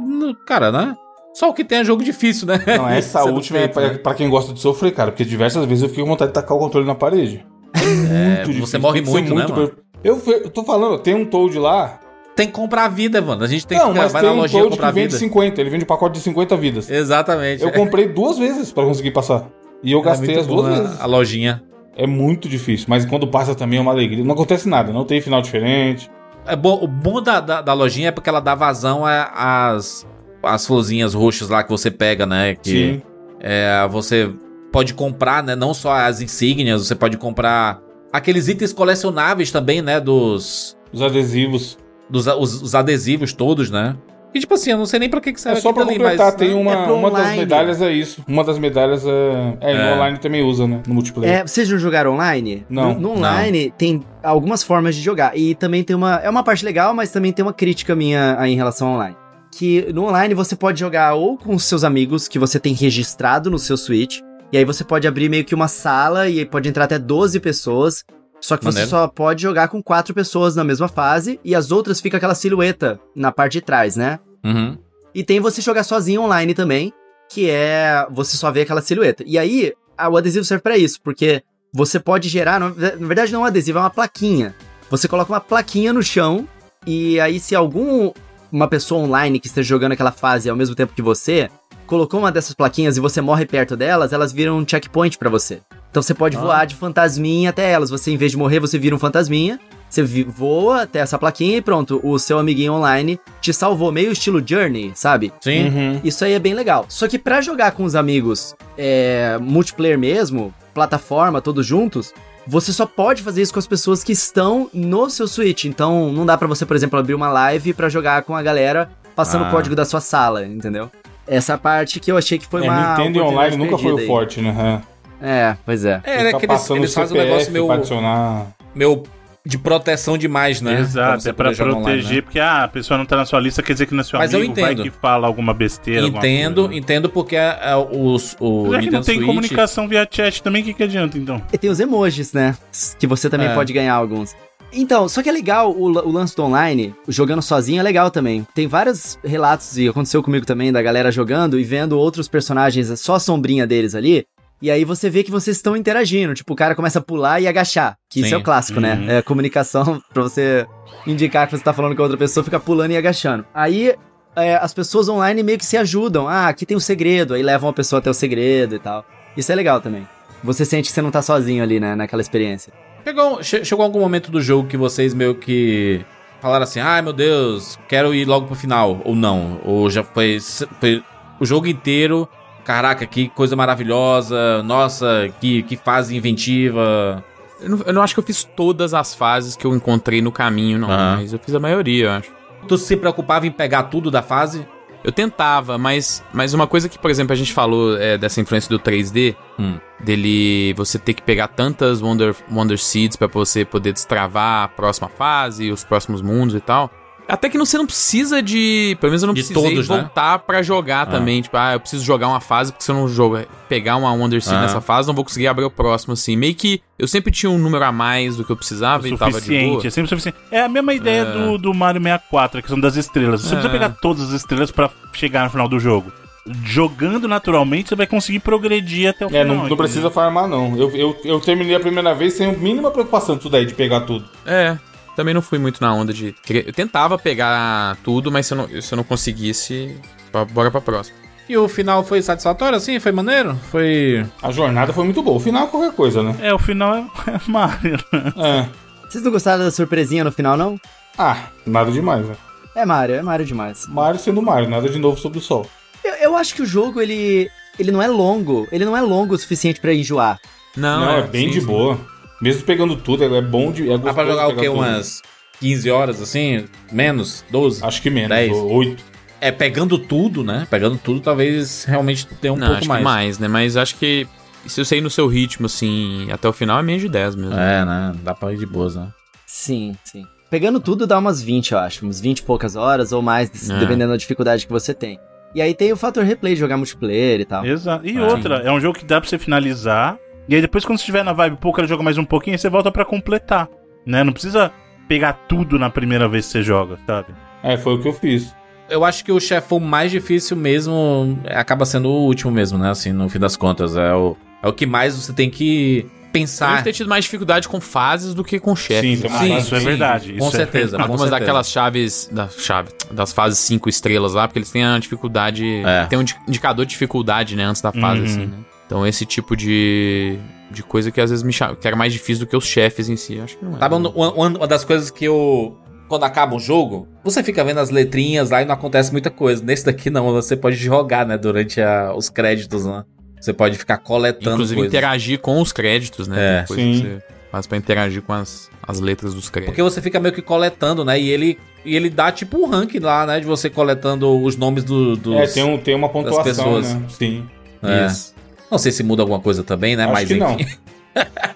cara, né? Só o que tem é jogo difícil, né? Não, essa última é pra, né? pra quem gosta de sofrer, cara, porque diversas vezes eu fiquei com vontade de tacar o controle na parede. É, Muito você difícil, morre tem que ser muito, né, mano? Eu, eu tô falando, tem um Toad lá. Tem que comprar a vida, mano. A gente tem não, que mas vai tem na um lojinha Toad comprar que vende vida. 50, ele vende um pacote de 50 vidas. Exatamente. Eu comprei duas vezes pra conseguir passar. E eu É gastei as duas vezes. A lojinha. É muito difícil, mas quando passa também é uma alegria. Não acontece nada, não tem final diferente. É bom, o bom da, da, da lojinha é porque ela dá vazão às as florzinhas roxas lá que você pega, né? Que Sim. é, você pode comprar, né? Não só as insígnias, você pode comprar aqueles itens colecionáveis também, né? Dos. Os adesivos. Dos os, os adesivos todos, né? E tipo assim, eu não sei nem pra que, que serve É só pra aquilo ali, completar, mas, tem uma, é uma das medalhas é isso. Uma das medalhas é. É, É. no online também usa, né? No multiplayer. É, vocês não jogaram online? Não, No, no online tem algumas formas de jogar. E também tem uma. É uma parte legal, mas também tem uma crítica minha aí em relação ao online. Que no online você pode jogar ou com os seus amigos que você tem registrado no seu Switch. E aí você pode abrir meio que uma sala e aí pode entrar até 12 pessoas. Só que Maneiro. você só pode jogar com quatro pessoas na mesma fase e as outras fica aquela silhueta na parte de trás, né? Uhum. E tem você jogar sozinho online também, que é você só vê aquela silhueta. E aí, a- o adesivo serve pra isso, porque você pode gerar, na na verdade não é um adesivo, é uma plaquinha. Você coloca uma plaquinha no chão e aí se algum uma pessoa online que esteja jogando aquela fase ao mesmo tempo que você colocou uma dessas plaquinhas e você morre perto delas, elas viram um checkpoint pra você. Então você pode Ah. voar de fantasminha até elas. Você em vez de morrer, você vira um fantasminha. Você voa até essa plaquinha e pronto, o seu amiguinho online te salvou, meio estilo Journey, sabe? Sim. Uhum. Isso aí é bem legal. Só que pra jogar com os amigos, é, multiplayer mesmo, plataforma, todos juntos, você só pode fazer isso com as pessoas que estão no seu Switch. Então não dá pra você, por exemplo, abrir uma live pra jogar com a galera passando Ah. o código da sua sala, entendeu? Essa parte que eu achei que foi é, uma. Nintendo e online nunca foi o forte, né? É, pois é. É, né, Ficar que eles, eles fazem um negócio meio, pra adicionar. meio de proteção demais, né? Exato, é pra jogar online, proteger, né? porque ah, a pessoa não tá na sua lista, quer dizer que não é seu Mas eu amigo, vai entendo. que fala alguma besteira. alguma Entendo, né? entendo porque é, é, os, o Já que Nintendo não tem Switch... comunicação via chat também, o que, que adianta então? E tem os emojis, né? Que você também É. pode ganhar alguns. Então, só que é legal o, o lance do online, jogando sozinho é legal também. Tem vários relatos, e aconteceu comigo também, da galera jogando e vendo outros personagens, só a sombrinha deles ali. E aí você vê que vocês estão interagindo. Tipo, o cara começa a pular e agachar. Que isso Sim. é o clássico, Uhum. né? É a comunicação pra você indicar que você tá falando com a outra pessoa, fica pulando e agachando. Aí é, as pessoas online meio que se ajudam. Ah, aqui tem um segredo. Aí levam a pessoa até o segredo e tal. Isso é legal também. Você sente que você não tá sozinho ali, né? Naquela experiência. Chegou, che- chegou algum momento do jogo que vocês meio que falaram assim, ai meu Deus, quero ir logo pro final, ou não, ou já foi, foi o jogo inteiro, caraca, que coisa maravilhosa, nossa, que, que fase inventiva. Eu não, eu não acho que eu fiz todas as fases que eu encontrei no caminho, não. Ah. Mas eu fiz a maioria, eu acho. Tu se preocupava em pegar tudo da fase? Eu tentava, mas, mas uma coisa que, por exemplo, a gente falou é, dessa influência do 3D, Hum. dele você ter que pegar tantas Wonder, Wonder Seeds pra você poder destravar a próxima fase, os próximos mundos e tal. Até que não, você não precisa de. Pelo menos eu não De precisei todos, né? voltar pra jogar também. Tipo, ah, eu preciso jogar uma fase, porque se eu não jogar, pegar uma Wonder Seed Ah. nessa fase, não vou conseguir abrir o próximo, assim. Meio que eu sempre tinha um número a mais do que eu precisava e tava de boa. suficiente, é sempre suficiente. É a mesma ideia do, do Mario 64, a questão das estrelas. Você É. precisa pegar todas as estrelas pra chegar no final do jogo. Jogando naturalmente, você vai conseguir progredir até o É, final. não, não entendeu? precisa farmar, não. Eu, eu, eu terminei a primeira vez sem a mínima preocupação disso daí, de pegar tudo. É, também não fui muito na onda de. querer- Eu tentava pegar tudo, mas se eu não, se eu não conseguisse, pra- bora pra próxima. E o final foi satisfatório, assim? Foi maneiro? Foi... A jornada foi muito boa. O final é qualquer coisa, né? É, o final é, é Mario. né? É. Vocês não gostaram da surpresinha no final, não? Ah, nada demais, né? É Mario, é Mario demais. Mario sendo Mario, nada de novo sob o sol. Eu, eu acho que o jogo, ele. Ele não é longo. Ele não é longo o suficiente pra enjoar. Não, Não, é, bem sim, de sim. Mesmo pegando tudo, é é bom de. É Dá pra jogar o quê? tudo. Umas 15 horas, assim? Menos? 12? Acho que menos, Dez. ou oito. É, pegando tudo, né? Pegando tudo, talvez realmente tenha um não, pouco acho mais. que mais, né? Mas acho que se você ir no seu ritmo, assim, até o final é menos de 10 mesmo. É, né? Dá pra ir de boas, né? Sim, sim. Pegando tudo dá umas 20, eu acho. Uns 20 e poucas horas ou mais, É. dependendo da dificuldade que você tem. E aí tem o fator replay, jogar multiplayer e tal. Exato. E Ah, outra, é um jogo que dá pra você finalizar. E aí depois, quando você estiver na vibe, pô, eu quero jogar mais um pouquinho, aí você volta pra completar. Né? Não precisa pegar tudo na primeira vez que você joga, sabe? É, foi o que eu fiz. Eu acho que o chefão mais difícil mesmo acaba sendo o último mesmo, né? Assim, no fim das contas. É o, é o que mais você tem que pensar. devo ter tido mais dificuldade com fases do que com chefes. Sim, uma isso é sim, verdade. Com isso é certeza, com Algumas certeza. daquelas chaves, da chave, das fases 5 estrelas lá, porque eles têm a dificuldade. É. Tem um indi- indicador de dificuldade, né, antes da fase, Uhum. assim, né? Então esse tipo de, de coisa que às vezes me chama, que era mais difícil do que os chefes em si, acho que não é. Sabe uma, uma- uma das coisas que eu. Quando acaba um jogo, você fica vendo as letrinhas lá e não acontece muita coisa. Nesse daqui não, você pode jogar, né? Durante a- os créditos, né? Você pode ficar coletando Inclusive coisas. interagir com os créditos, né? É. Tem coisa Sim. que você faz pra interagir com as, as letras dos créditos. Porque você fica meio que coletando, né? E ele, e ele dá tipo um ranking lá, né? De você coletando os nomes do, dos. É, tem, um, tem uma pontuação, pessoas. né? Sim. É. Isso. Não sei se muda alguma coisa também, né? Acho Mas que não. enfim.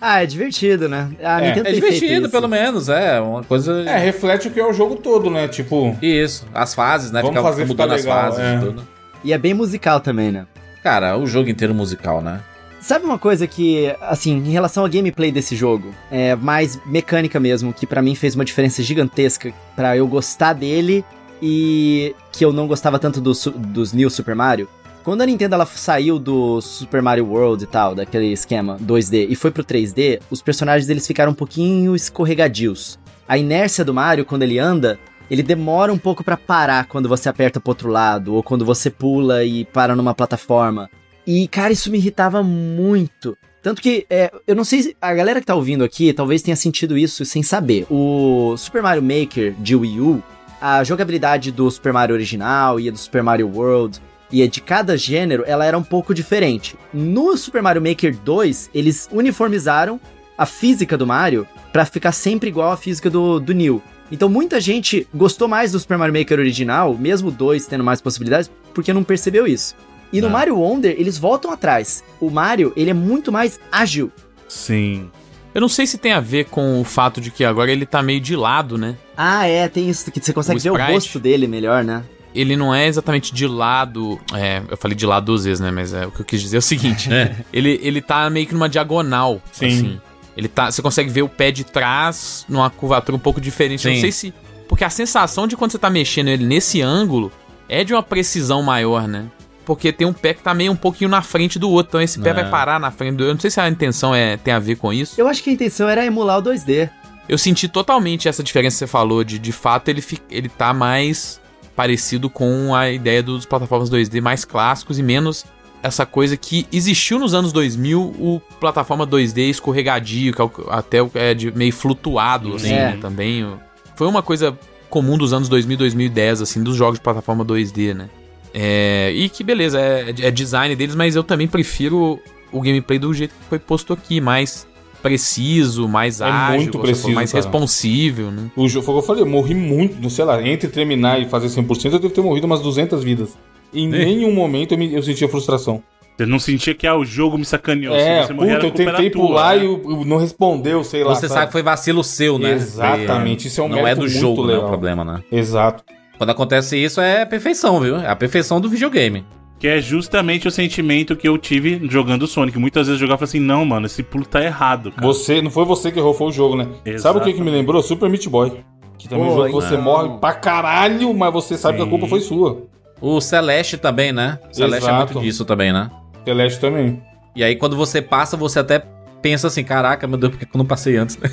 Ah, é divertido, né? A É. Nintendo É feito divertido, pelo menos, é. Uma coisa. É, reflete o que é o jogo todo, né? Tipo, Isso. As fases, né? Vamos Fica, fazer fica ficar mudando as legal, fases é. e tudo. E é bem musical também, né? Cara, o jogo inteiro musical, né? Sabe uma coisa que, assim, em relação ao gameplay desse jogo, é mais mecânica mesmo, que pra mim fez uma diferença gigantesca pra eu gostar dele e que eu não gostava tanto do dos New Super Mario. Quando a Nintendo ela saiu do Super Mario World e tal, daquele esquema 2D, e foi pro 3D, os personagens eles ficaram um pouquinho escorregadios. A inércia do Mario, quando ele anda, ele demora um pouco pra parar quando você aperta pro outro lado, ou quando você pula e para numa plataforma. E, cara, isso me irritava muito. Tanto que, é, eu não sei se a galera que tá ouvindo aqui talvez tenha sentido isso sem saber. O Super Mario Maker de Wii U, a jogabilidade do Super Mario original e do Super Mario World e a de cada gênero, ela era um pouco diferente. No Super Mario Maker 2, eles uniformizaram a física do Mario pra ficar sempre igual à física do, do New. Então muita gente gostou mais do Super Mario Maker original, mesmo 2 tendo mais possibilidades, porque não percebeu isso. E no Ah. Mario Wonder, eles voltam atrás. O Mario, ele é muito mais ágil. Sim. Eu não sei se tem a ver com o fato de que agora ele tá meio de lado, né? Ah, é, tem isso, que você consegue O ver o rosto dele melhor, né? Ele não é exatamente de lado. É, eu falei de lado duas vezes, né? Mas é, o que eu quis dizer é o seguinte: ele, ele tá meio que numa diagonal. Sim. Assim. Ele tá. Você consegue ver o pé de trás numa curvatura um pouco diferente. Eu Sim. Não sei se. Porque a sensação de quando você tá mexendo ele nesse ângulo é de uma precisão maior, né? Porque tem um pé que tá meio um pouquinho na frente do outro. Então esse pé É. vai parar na frente do outro. Eu não sei se a intenção é, tem a ver com isso. Eu acho que a intenção era emular o 2D. Eu senti totalmente essa diferença que você falou, de de fato ele, fi- ele tá mais parecido com a ideia dos plataformas 2D mais clássicos e menos essa coisa que existiu nos anos 2000, o plataforma 2D escorregadio, que é até o- é de meio flutuado, assim, É. né, também. Foi uma coisa comum dos anos 2000 e 2010, assim, dos jogos de plataforma 2D, né? É, e que beleza, é, é design deles, mas eu também prefiro o gameplay do jeito que foi posto aqui, mais preciso, mais É ágil, muito como preciso, mais cara. responsível, né? o jogo, foi o que eu falei, eu morri muito, sei lá, entre terminar e fazer 100%, eu devo ter morrido umas 200 vidas. Em nenhum momento eu, me, eu sentia frustração. Você não sentia que ah, o jogo me sacaneou. é, Se você morrer, puta, eu tentei tua, pular né? e o não respondeu, sei lá. Você sabe que foi vacilo seu, né? Exatamente, isso é um Não é do muito jogo, né? legal. O problema, né? Exato. Quando acontece isso, é a perfeição, viu? É a perfeição do videogame. Que é justamente o sentimento que eu tive jogando Sonic. Muitas vezes eu jogava e assim, não, mano, esse pulo tá errado, cara. Você, não foi você que errou, foi o jogo, né? Sabe o que, que me lembrou? Super Meat Boy. Que também é um Pô, jogo que você morre pra caralho, mas você sabe que a Sim. culpa foi sua. O Celeste também, né? O Celeste é Exato. muito disso também, né? Celeste também. E aí, quando você passa, você até pensa assim: caraca, meu Deus, por que eu não passei antes? né?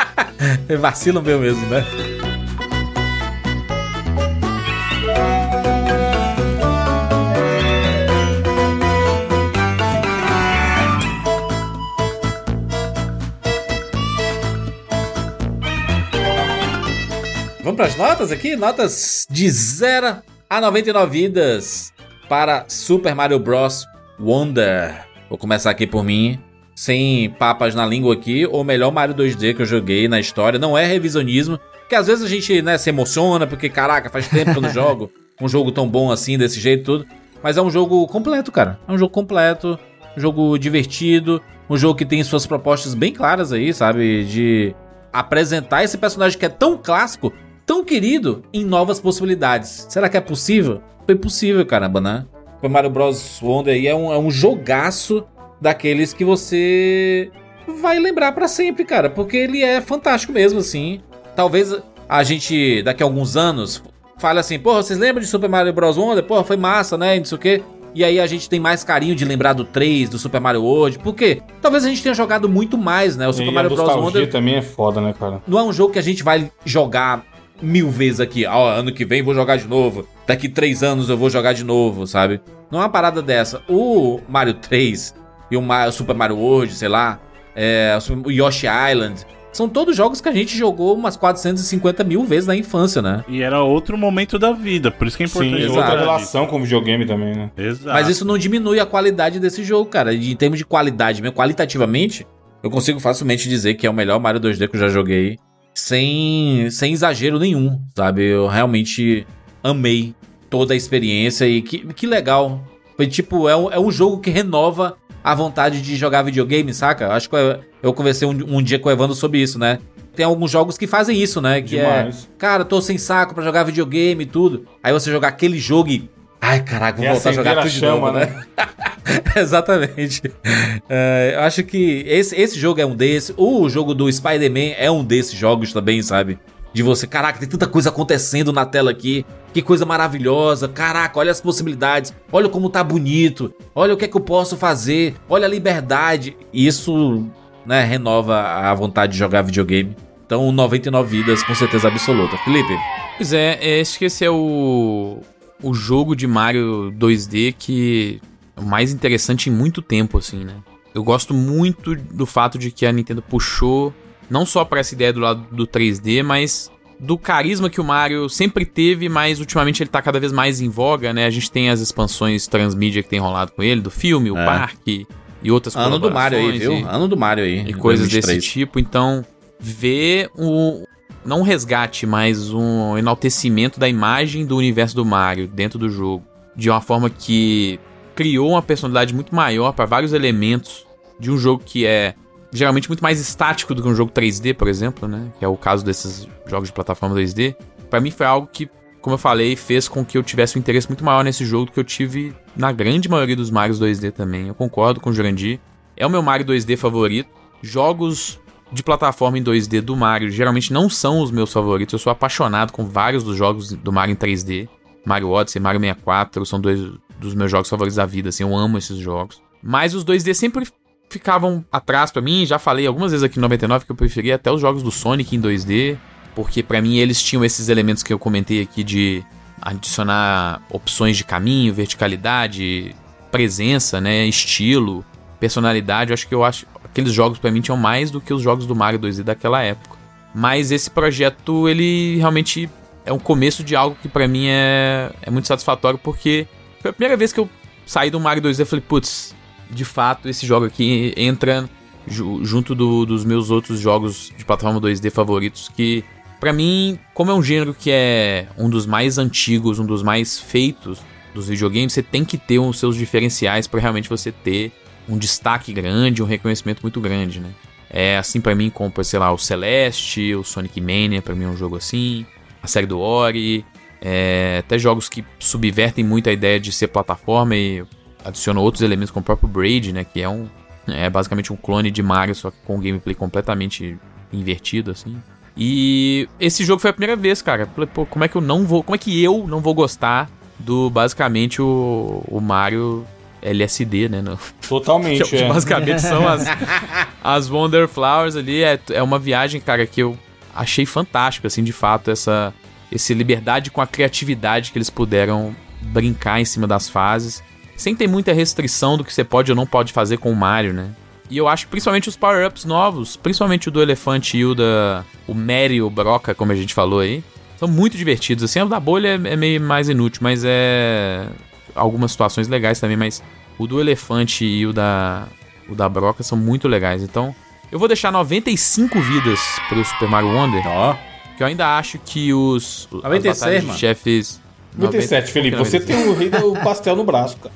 é vacilo meu mesmo, né? Vamos para as notas aqui? Notas de 0 a 99 vidas para Super Mario Bros. Wonder. Vou começar aqui por mim, sem papas na língua aqui. O melhor Mario 2D que eu joguei na história. Não é revisionismo, porque às vezes a gente né, se emociona, porque caraca, faz tempo que eu não jogo um jogo tão bom assim, desse jeito e tudo. Mas é um jogo completo, cara. É um jogo completo, um jogo divertido, um jogo que tem suas propostas bem claras aí, sabe? De apresentar esse personagem que é tão clássico, tão querido, em novas possibilidades. Será que é possível? Foi possível, caramba, né? Super Mario Bros. Wonder aí é um, é um jogaço daqueles que você vai lembrar pra sempre, cara, porque ele é fantástico mesmo, assim. Talvez a gente, daqui a alguns anos, fale assim, porra, vocês lembram de Super Mario Bros. Wonder? Porra, foi massa, né? e Não sei o quê. E aí a gente tem mais carinho de lembrar do 3, do Super Mario World. Por quê? Talvez a gente tenha jogado muito mais, né? O Super e a Mario Bros. Wonder também é foda, né, cara? não é um jogo que a gente vai jogar mil vezes aqui. Ó, ano que vem vou jogar de novo. Daqui três anos eu vou jogar de novo, sabe? Não é uma parada dessa. O Mario 3 e o Mario, Super Mario World, sei lá, é, o Yoshi Island, são todos jogos que a gente jogou umas 450 mil vezes na infância, né? E era outro momento da vida, por isso que é Sim, importante. outra exato. relação com o videogame também, né? Exato. Mas isso não diminui a qualidade desse jogo, cara. Em termos de qualidade mesmo, qualitativamente, eu consigo facilmente dizer que é o melhor Mario 2D que eu já joguei. Sem, sem exagero nenhum, sabe? Eu realmente amei toda a experiência e que, que legal. Foi tipo, é um, é um jogo que renova a vontade de jogar videogame, saca? Acho que eu, eu conversei um, um dia com o Evandro sobre isso, né? Tem alguns jogos que fazem isso, né? Que Demais. é, cara, tô sem saco pra jogar videogame e tudo. Aí você jogar aquele jogo e. Ai, caraca, vou voltar a jogar tudo de novo, né? Exatamente. É, eu acho que esse, esse jogo é um desses. O jogo do Spider-Man é um desses jogos também, sabe? De você, caraca, tem tanta coisa acontecendo na tela aqui. Que coisa maravilhosa. Caraca, olha as possibilidades. Olha como tá bonito. Olha o que é que eu posso fazer. Olha a liberdade. Isso, né, renova a vontade de jogar videogame. Então, 99 vidas, com certeza absoluta. Felipe, Pois é, é, acho que esse é o, o jogo de Mario 2D que é o mais interessante em muito tempo, assim, né? Eu gosto muito do fato de que a Nintendo puxou não só para essa ideia do lado do 3D, mas do carisma que o Mario sempre teve, mas ultimamente ele tá cada vez mais em voga, né? A gente tem as expansões transmídia que tem rolado com ele, do filme, o É. parque e outras ano do Mario aí, viu? e- Ano do Mario aí. e coisas 2023. desse tipo. Então, ver o. Não um resgate, mas um enaltecimento da imagem do universo do Mario dentro do jogo. De uma forma que criou uma personalidade muito maior para vários elementos de um jogo que é geralmente muito mais estático do que um jogo 3D, por exemplo, né? Que é o caso desses jogos de plataforma 2D. Pra mim foi algo que, como eu falei, fez com que eu tivesse um interesse muito maior nesse jogo do que eu tive na grande maioria dos Marios 2D também. Eu concordo com o Jurandir. É o meu Mario 2D favorito. Jogos de plataforma em 2D do Mario geralmente não são os meus favoritos. Eu sou apaixonado com vários dos jogos do Mario em 3D. Mario Odyssey, Mario 64 são dois dos meus jogos favoritos da vida, assim, eu amo esses jogos. Mas os 2D sempre ficavam atrás pra mim, já falei algumas vezes aqui no 99 que eu preferia até os jogos do Sonic em 2D, porque pra mim eles tinham esses elementos que eu comentei aqui de adicionar opções de caminho, verticalidade, presença, né, estilo, personalidade. Eu acho que eu acho aqueles jogos pra mim tinham mais do que os jogos do Mario 2D daquela época. Mas esse projeto ele realmente é um começo de algo que pra mim é, é muito satisfatório porque foi a primeira vez que eu saí do Mario 2D e falei, putz, de fato esse jogo aqui entra ju- junto do- dos meus outros jogos de plataforma 2D favoritos que Pra mim, como é um gênero que é um dos mais antigos, um dos mais feitos dos videogames, você tem que ter os seus diferenciais pra realmente você ter um destaque grande, um reconhecimento muito grande, né? É assim pra mim como, sei lá, o Celeste, o Sonic Mania, pra mim é um jogo assim, a série do Ori, é, até jogos que subvertem muito a ideia de ser plataforma e adicionam outros elementos como o próprio Braid, né, que é um é basicamente um clone de Mario, só que com um gameplay completamente invertido assim. E esse jogo foi a primeira vez, cara. Pô, como é que eu não vou. Como é que eu não vou gostar do basicamente o, o Mario LSD, né? No, Totalmente, que é. basicamente são as, as Wonder Flowers ali. É, é uma viagem, cara, que eu achei fantástico, assim, de fato, essa, essa liberdade com a criatividade que eles puderam brincar em cima das fases. Sem ter muita restrição do que você pode ou não pode fazer com o Mario, né? E eu acho que principalmente os power-ups novos, principalmente o do elefante e o da. O Mario Broca, como a gente falou aí, são muito divertidos. Assim, o da bolha é, é meio mais inútil, mas é. Algumas situações legais também, mas o do elefante e o da. O da Broca são muito legais. Então, eu vou deixar 95 vidas pro Super Mario Wonder. Ó. Que eu ainda acho que os. as 96, batalhas de mano. chefes. 97, Felipe, você tem o rei do pastel no braço, cara.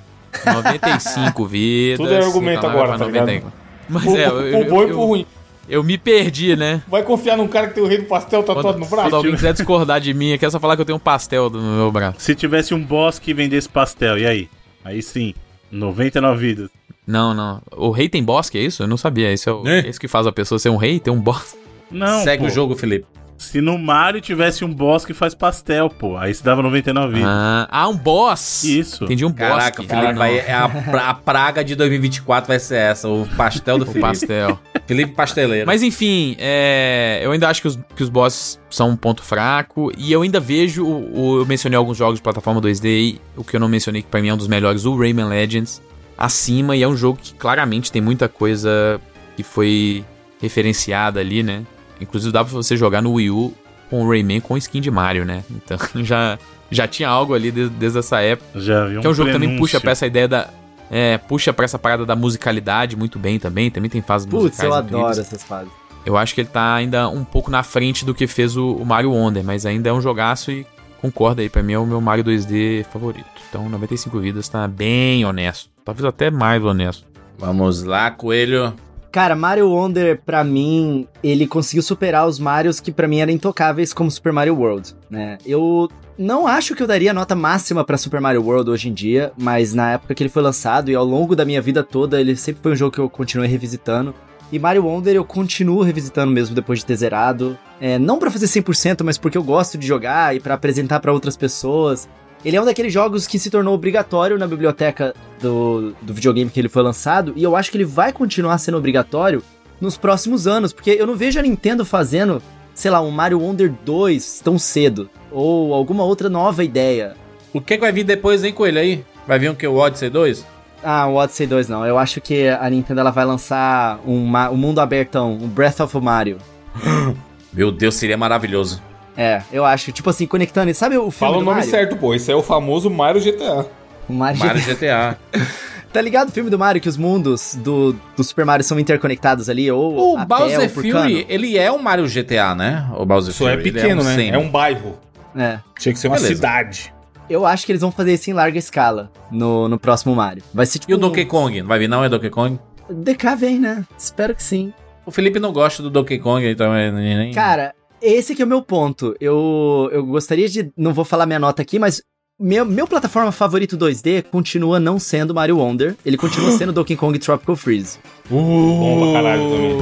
95 vidas. Tudo é argumento então agora, tá ligado? 90. Mas Pro- é, pro eu, bom eu, e pro eu- ruim. Eu me perdi, né? Vai confiar num cara que tem o rei do pastel tatuado no braço? Quando alguém quiser discordar de mim, aqui é só falar que eu tenho um pastel no meu braço. Se tivesse um boss que vendesse pastel, e aí? Aí sim, 99 vidas. Não, não. O rei tem boss, que é isso? Eu não sabia. Isso é, o, É. isso que faz a pessoa ser um rei, ter um boss. Não, Segue pô. o jogo, Felipe. Se no Mario tivesse um boss que faz pastel, pô, aí se dava 99 vidas. Ah, ah, um boss! Isso. Entendi um boss. Caraca, Ah, vai, é a, pra- a praga de 2024 vai ser essa, o pastel do O Felipe. pastel. Felipe Pasteleiro. Mas enfim, é, eu ainda acho que os, que os bosses são um ponto fraco. E eu ainda vejo. O, o- eu mencionei alguns jogos de plataforma 2D. e O que eu não mencionei, que pra mim é um dos melhores, o Rayman Legends. Acima, e é um jogo que claramente tem muita coisa que foi referenciada ali, né? Inclusive dá pra você jogar no Wii U com o Rayman com skin de Mario, né? Então já, já tinha algo ali desde, desde essa época. Já vi um Que é um jogo que também puxa pra essa ideia da. É, puxa pra essa parada da musicalidade muito bem também. Também tem fases Putz, musicais eu incríveis. adoro essas fases. Eu acho que ele tá ainda um pouco na frente do que fez o, o Mario Wonder, mas ainda é um jogaço e concorda aí, pra mim é o meu Mario 2D favorito. Então 95 vidas tá bem honesto. Talvez até mais honesto. Vamos lá, Coelho. Cara, Mario Wonder, pra mim, ele conseguiu superar os Marios que pra mim eram intocáveis como Super Mario World, né? Eu não acho que eu daria nota máxima pra Super Mario World hoje em dia, mas na época que ele foi lançado e ao longo da minha vida toda, ele sempre foi um jogo que eu continuei revisitando. E Mario Wonder eu continuo revisitando mesmo depois de ter zerado. É, não pra fazer 100%, mas porque eu gosto de jogar e pra apresentar pra outras pessoas. Ele é um daqueles jogos que se tornou obrigatório na biblioteca do, do videogame que ele foi lançado, e eu acho que ele vai continuar sendo obrigatório nos próximos anos, porque eu não vejo a Nintendo fazendo, sei lá, um Mario Wonder 2 tão cedo, ou alguma outra nova ideia. O que, que vai vir depois, hein, Coelho? Aí? Vai vir um que? O Odyssey 2? Ah, o Odyssey 2 não, eu acho que a Nintendo ela vai lançar um, um mundo abertão, um Breath of Mario. Meu Deus, seria maravilhoso. É, eu acho, tipo assim, conectando, sabe o filme Fala o nome Mario? certo, pô. Esse é o famoso Mario GTA. O Mario, Mario GTA. Tá ligado o filme do Mario que os mundos do, do Super Mario são interconectados ali, ou O Bowser Fury, ele é um Mario GTA, né? O Bowser Só Fury. é ele pequeno, um né? É um bairro. É. Tinha que ser uma Beleza. cidade. Eu acho que eles vão fazer isso em larga escala no, no próximo Mario. Vai ser tipo. E o Donkey Kong? Não vai vir não, é Donkey Kong? DK vem, né? Espero que sim. O Felipe não gosta do Donkey Kong, então é nem... Cara, esse que é o meu ponto. Eu, eu gostaria de. Não vou falar minha nota aqui, mas. Meu, meu plataforma favorito 2D continua não sendo Mario Wonder. Ele continua sendo Donkey Kong Tropical Freeze. Bom pra caralho também.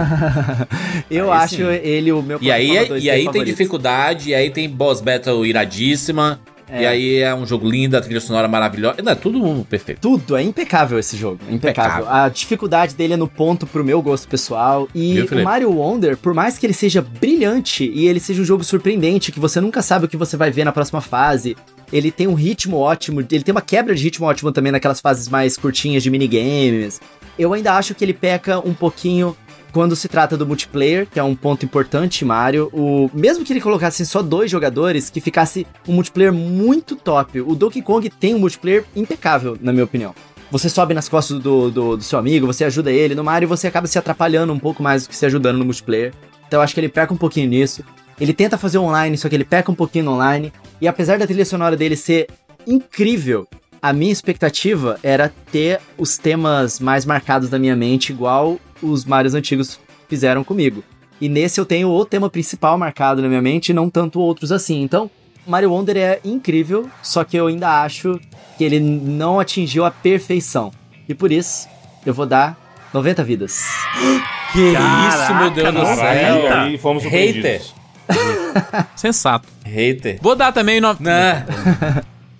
Eu Aí acho sim. ele o meu E aí, 2D e aí tem favorito. dificuldade, e aí tem boss battle iradíssima, É. e aí é um jogo lindo, a trilha sonora maravilhosa. Não, é tudo perfeito. Tudo, é impecável esse jogo. é Impecável. Impecável. A dificuldade dele é no ponto pro meu gosto pessoal. E Viu, o? Mario Wonder, por mais que ele seja brilhante e ele seja um jogo surpreendente, que você nunca sabe o que você vai ver na próxima fase, ele tem um ritmo ótimo, ele tem uma quebra de ritmo ótimo também naquelas fases mais curtinhas de minigames. Eu ainda acho que ele peca um pouquinho quando se trata do multiplayer, que é um ponto importante, Mario. O mesmo que ele colocasse só dois jogadores, que ficasse um multiplayer muito top. O Donkey Kong tem um multiplayer impecável, na minha opinião. Você sobe nas costas do, do, do seu amigo, você ajuda ele. No Mario você acaba se atrapalhando um pouco mais do que se ajudando no multiplayer. Então eu acho que ele peca um pouquinho nisso. Ele tenta fazer online, só que ele peca um pouquinho no online. E apesar da trilha sonora dele ser incrível, a minha expectativa era ter os temas mais marcados da minha mente, igual os Marios antigos fizeram comigo. E nesse eu tenho o tema principal marcado na minha mente, e não tanto outros assim. Então, Mario Wonder é incrível, só que eu ainda acho que ele não atingiu a perfeição. E por isso, eu vou dar 90 vidas. Que Caraca, isso, meu Deus do céu. aí fomos Hater. Sensato. Hater. Vou dar também no... Né?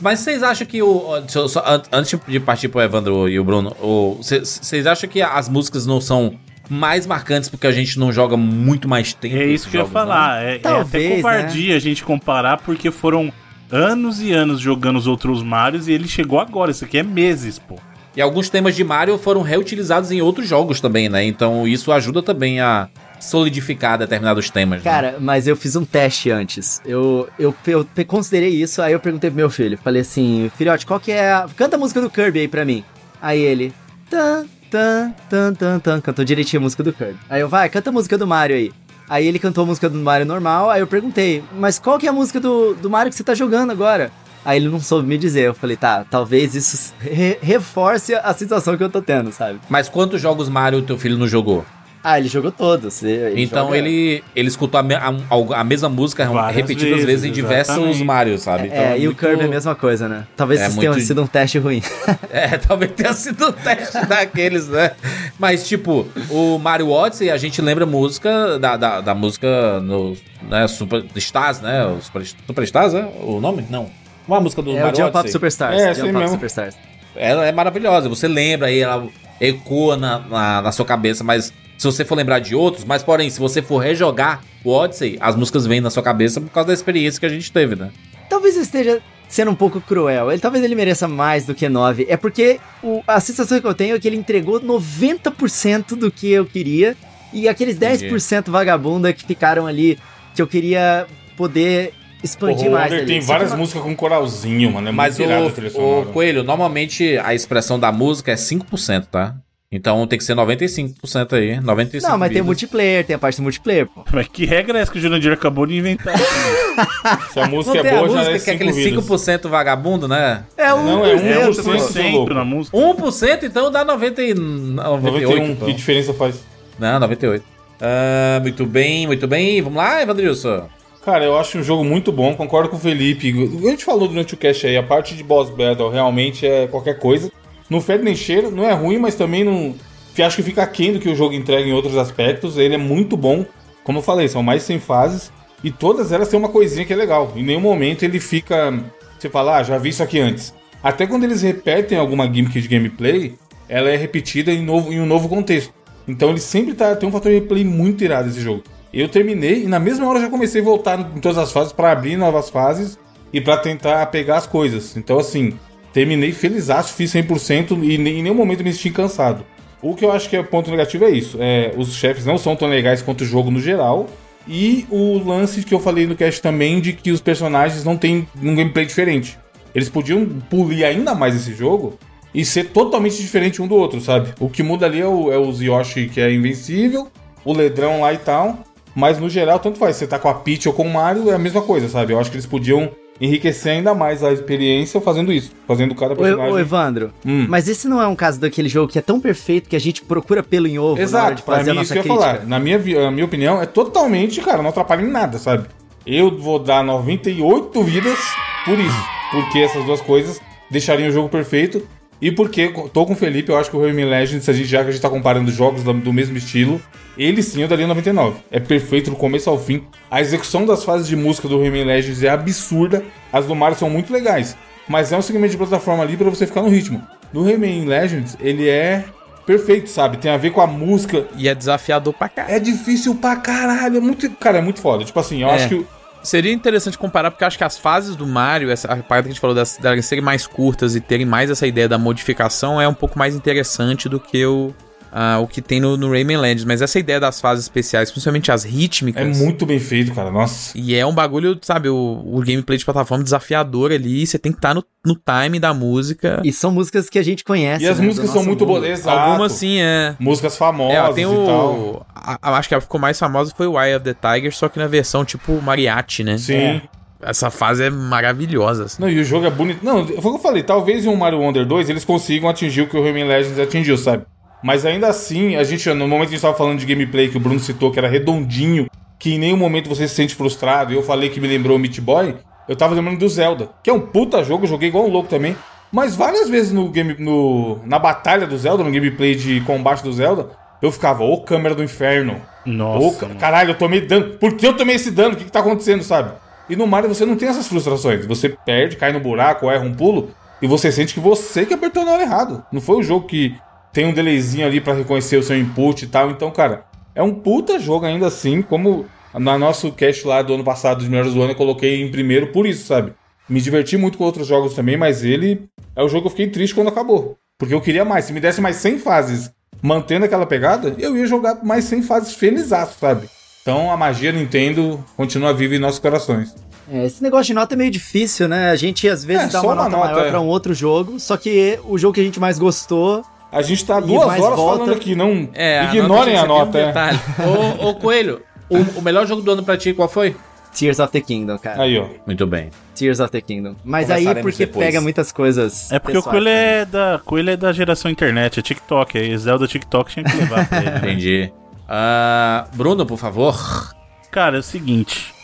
Mas vocês acham que o. só- an- antes de partir pro Evandro e o Bruno, vocês acham que as músicas não são mais marcantes porque a gente não joga muito mais tempo? É isso que eu ia jogos, não? falar. É, é Talvez, até covardia a gente comparar, porque foram anos e anos jogando os outros Marios e ele chegou agora. Isso aqui é meses, pô. E alguns temas de Mario foram reutilizados em outros jogos também, né? Então isso ajuda também a solidificar determinados temas. né? Cara, mas eu fiz um teste antes. Eu, eu, eu considerei isso, aí eu perguntei pro meu filho. Falei assim, filhote, qual que é a... Canta a música do Kirby aí pra mim. Aí ele... Tan, tan, tan, tan, tan. Cantou direitinho a música do Kirby. Aí eu, vai, canta a música do Mario aí. Aí ele cantou a música do Mario normal, aí eu perguntei, mas qual que é a música do, do Mario que você tá jogando agora? Aí ele não soube me dizer. Eu falei, tá, talvez isso re- reforce a situação que eu tô tendo, sabe? Mas quantos jogos Mario teu filho não jogou? Ah, ele jogou todos. ele então joga- ele, ele escutou a, me- a- a mesma música Várias repetidas vezes, vezes, em diversos. Mario, sabe? Então É, e muito- o Kirby é a mesma coisa, né? Talvez É isso tenha muito- sido um teste ruim. É, talvez tenha sido um teste daqueles, né? Mas, tipo, o Mario Odyssey, a gente lembra a música da, da, da música no né, Superstars, né? O Super, Superstars, é o nome? Não. Qual é a música do É o Mario Up Odyssey? Superstars. É, Jump Up mesmo. Superstars. Ela é maravilhosa, você lembra aí, ela ecoa na, na, na sua cabeça, mas se você for lembrar de outros, mas porém, se você for rejogar o Odyssey, as músicas vêm na sua cabeça por causa da experiência que a gente teve, né? Talvez eu esteja sendo um pouco cruel. Ele talvez ele mereça mais do que 9. É porque o- a sensação que eu tenho é que ele entregou 90% do que eu queria e aqueles 10% vagabunda que ficaram ali que eu queria poder expandir o mais. Tem Só várias uma- músicas com coralzinho, mano. É Mas muito irado a o, o. Coelho, normalmente a expressão da música é 5%, tá? Então tem que ser 95% aí. 95%. Não, mas tem vidas. multiplayer, tem a parte do multiplayer, pô. Mas que regra é essa que o Jurandir acabou de inventar? Se a música Não é tem a boa, já música é que é 5 aquele vidas. 5% vagabundo, né? É um Não, é 1%, seu 1% louco. na música. 1% então dá 90, e- 98. 91, então. que diferença faz? Não, 98. Ah, muito bem, muito bem. Vamos lá, Evandrilson. Cara, eu acho um jogo muito bom, concordo com o Felipe. A gente falou durante o cast aí, a parte de boss battle realmente é qualquer coisa. Não fede nem cheiro, não é ruim, mas também não. Acho que fica aquém do que o jogo entrega em outros aspectos. Ele é muito bom. Como eu falei, são mais de 100 fases. E todas elas têm uma coisinha que é legal. Em nenhum momento ele fica. Você fala, ah, já vi isso aqui antes. Até quando eles repetem alguma gimmick de gameplay, ela é repetida em, novo, em um novo contexto. Então ele sempre tá, tem um fator de replay muito irado esse jogo. Eu terminei e na mesma hora já comecei a voltar em todas as fases para abrir novas fases e para tentar pegar as coisas. Então assim, terminei felizaço, fiz 100% e em nenhum momento me senti cansado. O que eu acho que é ponto negativo é isso. É, os chefes não são tão legais quanto o jogo no geral. E o lance que eu falei no cast também de que os personagens não têm um gameplay diferente. Eles podiam polir ainda mais esse jogo e ser totalmente diferente um do outro, sabe? O que muda ali é o, é Yoshi que é invencível, o Ledrão lá e tal. Mas no geral, tanto faz. Você tá com a Peach ou com o Mario, é a mesma coisa, sabe? Eu acho que eles podiam enriquecer ainda mais a experiência fazendo isso. Fazendo cada Ô, personagem. ô, Evandro, Hum. mas esse não é um caso daquele jogo que é tão perfeito que a gente procura pelo em ovo na hora Exato, pra fazer a mim isso que eu ia falar. Na minha, vi- a minha opinião, é totalmente, cara, não atrapalha em nada, sabe? Eu vou dar 98 vidas por isso. Porque essas duas coisas deixariam o jogo perfeito. E porque tô com o Felipe, eu acho que o Rayman Legends, a gente, já que a gente tá comparando jogos do, do mesmo estilo, ele sim eu daria 99. É perfeito do começo ao fim. A execução das fases de música do Rayman Legends é absurda. As do Mario são muito legais. Mas é um segmento de plataforma ali pra você ficar no ritmo. No Rayman Legends, ele é perfeito, sabe? Tem a ver com a música. E é desafiador pra caralho. É difícil pra caralho. É muito. Cara, é muito foda. Tipo assim, eu É. acho que. Seria interessante comparar, porque acho que as fases do Mario, essa a que a gente falou das, delas serem mais curtas e terem mais essa ideia da modificação é um pouco mais interessante do que o, ah, o que tem no, no Rayman Legends. Mas essa ideia das fases especiais, principalmente as É rítmicas. muito bem feito, cara. Nossa. E é um bagulho, sabe, o, o gameplay de plataforma desafiador ali. Você tem que estar no, no time da música. E são músicas que a gente conhece. E as né, músicas do são muito boas. Exato. Algumas sim, é. Músicas É, famosas ó, tem e o. tal. a- a- acho que a que ficou mais famosa foi o Eye of the Tiger, só que na versão tipo mariachi, né? Sim. Essa fase é maravilhosa. assim. Não, e o jogo é bonito. Não, foi o que eu falei. Talvez em um Mario Wonder 2 eles consigam atingir o que o Rayman Legends atingiu, sabe? Mas ainda assim, a gente, no momento que a gente tava falando de gameplay que o Bruno citou, que era redondinho, que em nenhum momento você se sente frustrado, e eu falei que me lembrou o Meat Boy, eu tava lembrando do Zelda, que é um puta jogo, joguei igual um louco também. Mas várias vezes no game, no, na batalha do Zelda, no gameplay de combate do Zelda, eu ficava, ô câmera do inferno. Nossa, Ô, mano. caralho, eu tomei dano. Por que eu tomei esse dano? O que, que tá acontecendo, sabe? E no Mario você não tem essas frustrações. Você perde, cai no buraco, erra um pulo, e você sente que você que apertou na hora errado. Não foi o jogo que tem um delayzinho ali pra reconhecer o seu input e tal. Então, cara, é um puta jogo ainda assim, como na nosso cast lá do ano passado, dos melhores do ano, eu coloquei em primeiro por isso, sabe? Me diverti muito com outros jogos também, mas ele é o jogo que eu fiquei triste quando acabou. Porque eu queria mais. Se me desse mais 100 fases mantendo aquela pegada, eu ia jogar mais 100 fases felizaço, sabe? Então a magia Nintendo continua viva em nossos corações. É, esse negócio de nota é meio difícil, né? A gente às vezes É, dá uma uma nota, nota, maior é. pra um outro jogo, só que o jogo que a gente mais gostou. A gente tá duas horas volta- falando aqui, não É, a ignorem nota a nota. bem um é. detalhe. ô, ô, Coelho, o, o melhor jogo do ano pra ti qual foi? Tears of the Kingdom, cara. Aí, ó. Muito bem. Tears of the Kingdom. Mas aí porque depois. pega muitas coisas. É porque o Coelho também. é, da, Coelho é da geração internet, é TikTok. Aí Zelda TikTok tinha que levar pra ele. né? Entendi. Ah, Bruno, por favor. Cara, é o seguinte.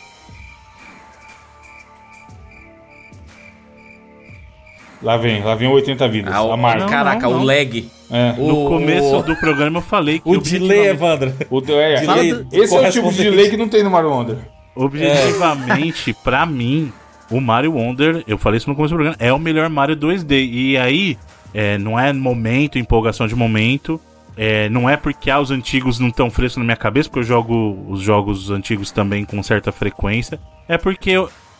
Lá vem, lá vem o 80 vidas. Ah, o- a marca. Não, caraca, não, o não. lag. É. No O- começo do programa eu falei que O delay, Evandro. O, é, Fala esse é o tipo de delay que não tem no Mario Wonder. Objetivamente, pra mim, o Mario Wonder, eu falei isso no começo do programa, é o melhor Mario 2D. E aí, É, não é momento, empolgação de momento. É, não é porque ah, os antigos não estão frescos na minha cabeça, porque eu jogo os jogos antigos também com certa frequência. É porque,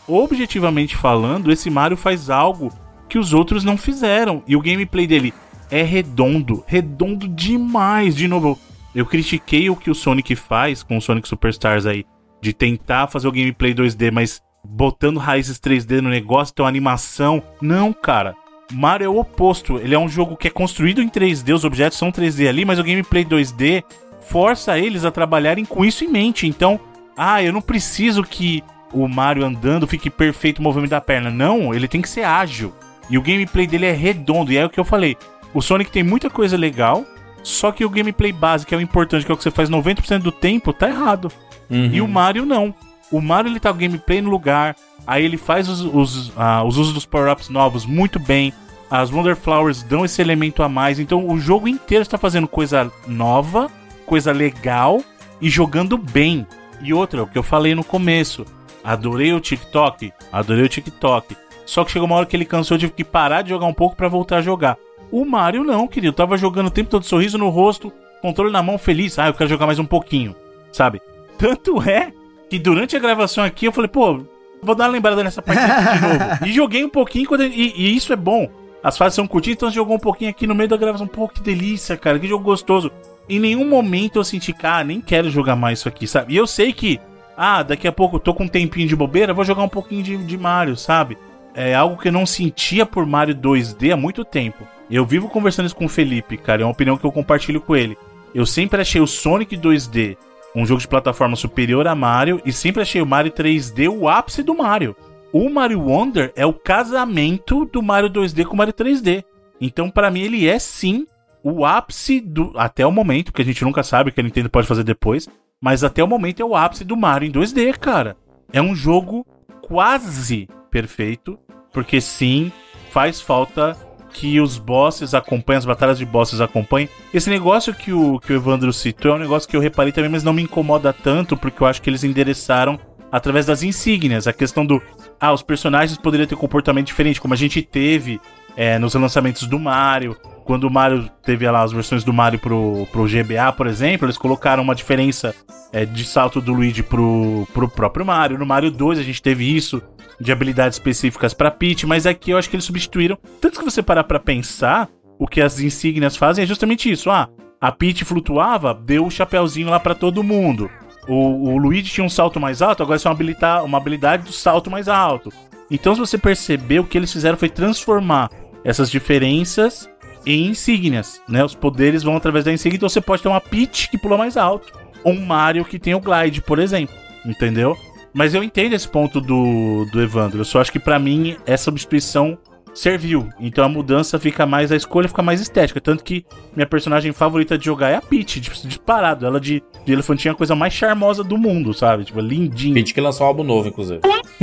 objetivamente falando, esse Mario faz algo que os outros não fizeram. E o gameplay dele é redondo, redondo demais. De novo, eu critiquei o que o Sonic faz com o Sonic Superstars aí, de tentar fazer o gameplay 2D, mas botando raízes 3D no negócio, então animação. Não, cara. Mario é o oposto. Ele é um jogo que é construído em 3D, os objetos são 3D ali, mas o gameplay 2D força eles a trabalharem com isso em mente. Então, ah, eu não preciso que o Mario andando fique perfeito o movimento da perna. Não, ele tem que ser ágil. E o gameplay dele é redondo. E é o que eu falei. O Sonic tem muita coisa legal, só que o gameplay básico, que é o importante, que é o que você faz 90% do tempo, tá errado. Uhum. E o Mario não. O Mario ele tá o gameplay no lugar, aí ele faz os, os, ah, os usos dos power-ups novos muito bem. As Wonder Flowers dão esse elemento a mais. Então o jogo inteiro está fazendo coisa nova, coisa legal e jogando bem. E outra, o que eu falei no começo. Adorei o TikTok, adorei o TikTok. Só que chegou uma hora que ele cansou, eu tive que parar de jogar um pouco para voltar a jogar. O Mario não, querido. Tava jogando o tempo todo sorriso no rosto, controle na mão, feliz. Ah, eu quero jogar mais um pouquinho, sabe? Tanto é que durante a gravação aqui eu falei, pô, vou dar uma lembrada nessa aqui de novo. E joguei um pouquinho quando, e, e isso é bom. As fases são curtinhas, então você jogou um pouquinho aqui no meio da gravação. Pô, que delícia, cara, que jogo gostoso. Em nenhum momento eu senti, cara, nem quero jogar mais isso aqui, sabe? E eu sei que, ah, daqui a pouco eu tô com um tempinho de bobeira, vou jogar um pouquinho de, de Mario, sabe? É algo que eu não sentia por Mario 2D há muito tempo. Eu vivo conversando isso com o Felipe, cara, é uma opinião que eu compartilho com ele. Eu sempre achei o Sonic 2D um jogo de plataforma superior a Mario e sempre achei o Mario 3D o ápice do Mario. O Mario Wonder é o casamento do Mario 2D com o Mario 3D. Então, para mim, ele é sim o ápice do. Até o momento, que a gente nunca sabe o que a Nintendo pode fazer depois. Mas até o momento é o ápice do Mario em 2D, cara. É um jogo quase perfeito. Porque sim, faz falta que os bosses acompanhem, as batalhas de bosses acompanhem. Esse negócio que o, que o Evandro citou é um negócio que eu reparei também, mas não me incomoda tanto, porque eu acho que eles endereçaram através das insígnias. A questão do. Ah, os personagens poderiam ter comportamento diferente, como a gente teve é, nos lançamentos do Mario. Quando o Mario teve lá as versões do Mario pro, pro GBA, por exemplo, eles colocaram uma diferença é, de salto do Luigi pro, pro próprio Mario. No Mario 2 a gente teve isso de habilidades específicas para Peach, mas aqui eu acho que eles substituíram. Tanto que você parar para pensar, o que as insígnias fazem é justamente isso. Ah, a Peach flutuava, deu o chapéuzinho lá para todo mundo. O, o Luigi tinha um salto mais alto, agora isso é uma habilidade, uma habilidade do salto mais alto. Então, se você perceber, o que eles fizeram foi transformar essas diferenças em insígnias, né? Os poderes vão através da insígnia, então você pode ter uma Peach que pula mais alto, ou um Mario que tem o Glide, por exemplo, entendeu? Mas eu entendo esse ponto do, do Evandro. Eu só acho que para mim essa substituição serviu. Então a mudança fica mais, a escolha fica mais estética. Tanto que minha personagem favorita de jogar é a Peach, tipo, disparado. Ela de, de elefantinha é a coisa mais charmosa do mundo, sabe? Tipo, lindinha. Peach que lançou um álbum novo, inclusive.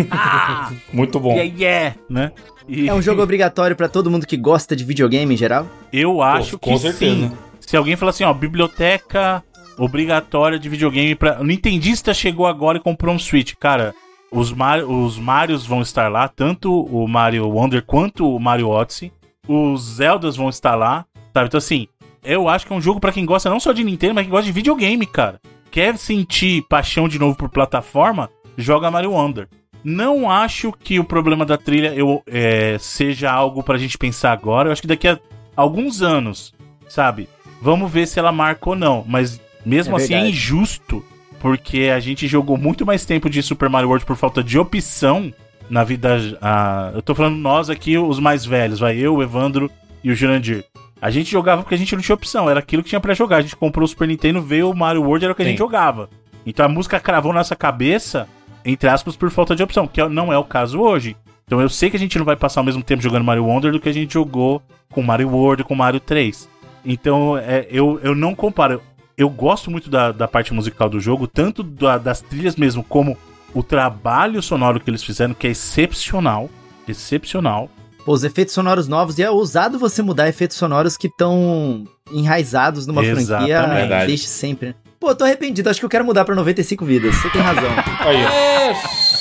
Ah, Muito bom. yeah, yeah, né? E É um jogo obrigatório pra todo mundo que gosta de videogame em geral? eu acho com que certeza. sim. Se alguém falar assim, ó, biblioteca obrigatória de videogame para o Nintendista chegou agora e comprou um Switch, cara. Os, Mar os Marios vão estar lá, tanto o Mario Wonder quanto o Mario Odyssey. Os Zeldas vão estar lá, sabe? Então, assim, eu acho que é um jogo pra quem gosta não só de Nintendo, mas que gosta de videogame, cara. Quer sentir paixão de novo por plataforma? Joga Mario Wonder. Não acho que o problema da trilha eu, é, seja algo pra gente pensar agora. Eu acho que daqui a alguns anos, sabe? Vamos ver se ela marca ou não. Mas mesmo É assim é verdade. injusto, porque a gente jogou muito mais tempo de Super Mario World por falta de opção na vida. ah, eu tô falando nós aqui, os mais velhos, vai eu, o Evandro e o Jurandir. A gente jogava porque a gente não tinha opção, era aquilo que tinha pra jogar. A gente comprou o Super Nintendo, veio o Mario World, era o que a Sim. gente jogava. Então a música cravou na nossa cabeça, entre aspas, por falta de opção, que não é o caso hoje. Então eu sei que a gente não vai passar o mesmo tempo jogando Mario Wonder do que a gente jogou com Mario World, com Mario 3. Então é, eu, eu não comparo. Eu gosto muito da, da parte musical do jogo, tanto da- das trilhas mesmo, como o trabalho sonoro que eles fizeram, que é excepcional. Excepcional. Pô, os efeitos sonoros novos, e é ousado você mudar efeitos sonoros que estão enraizados numa Exatamente. franquia Verdade. desde sempre. né? Pô, eu tô arrependido, acho que eu quero mudar pra 95 vidas, você tem razão. Aí.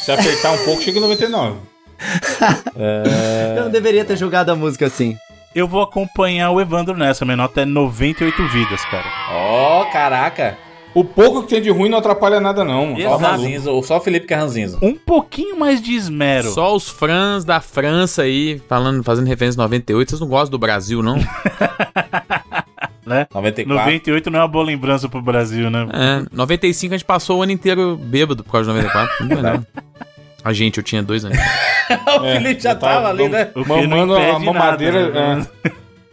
Se apertar um pouco, chega em 99. Eu não deveria ter jogado a música assim. Eu vou acompanhar o Evandro nessa. Minha nota é 98 vidas, cara. Ó, caraca. O pouco que tem de ruim não atrapalha nada, não. Tá Só, o Felipe que é ranzinza. Um pouquinho mais de esmero. Só os frãs da França aí, falando, fazendo referência a 98. Vocês não gostam do Brasil, não? né? 94. 98 não é uma boa lembrança pro Brasil, né? É, 95 a gente passou o ano inteiro bêbado por causa de 94. Não, é não. A gente, eu tinha dois anos. o É, Felipe já tava tava ali, né? Mamando a mamadeira. nada,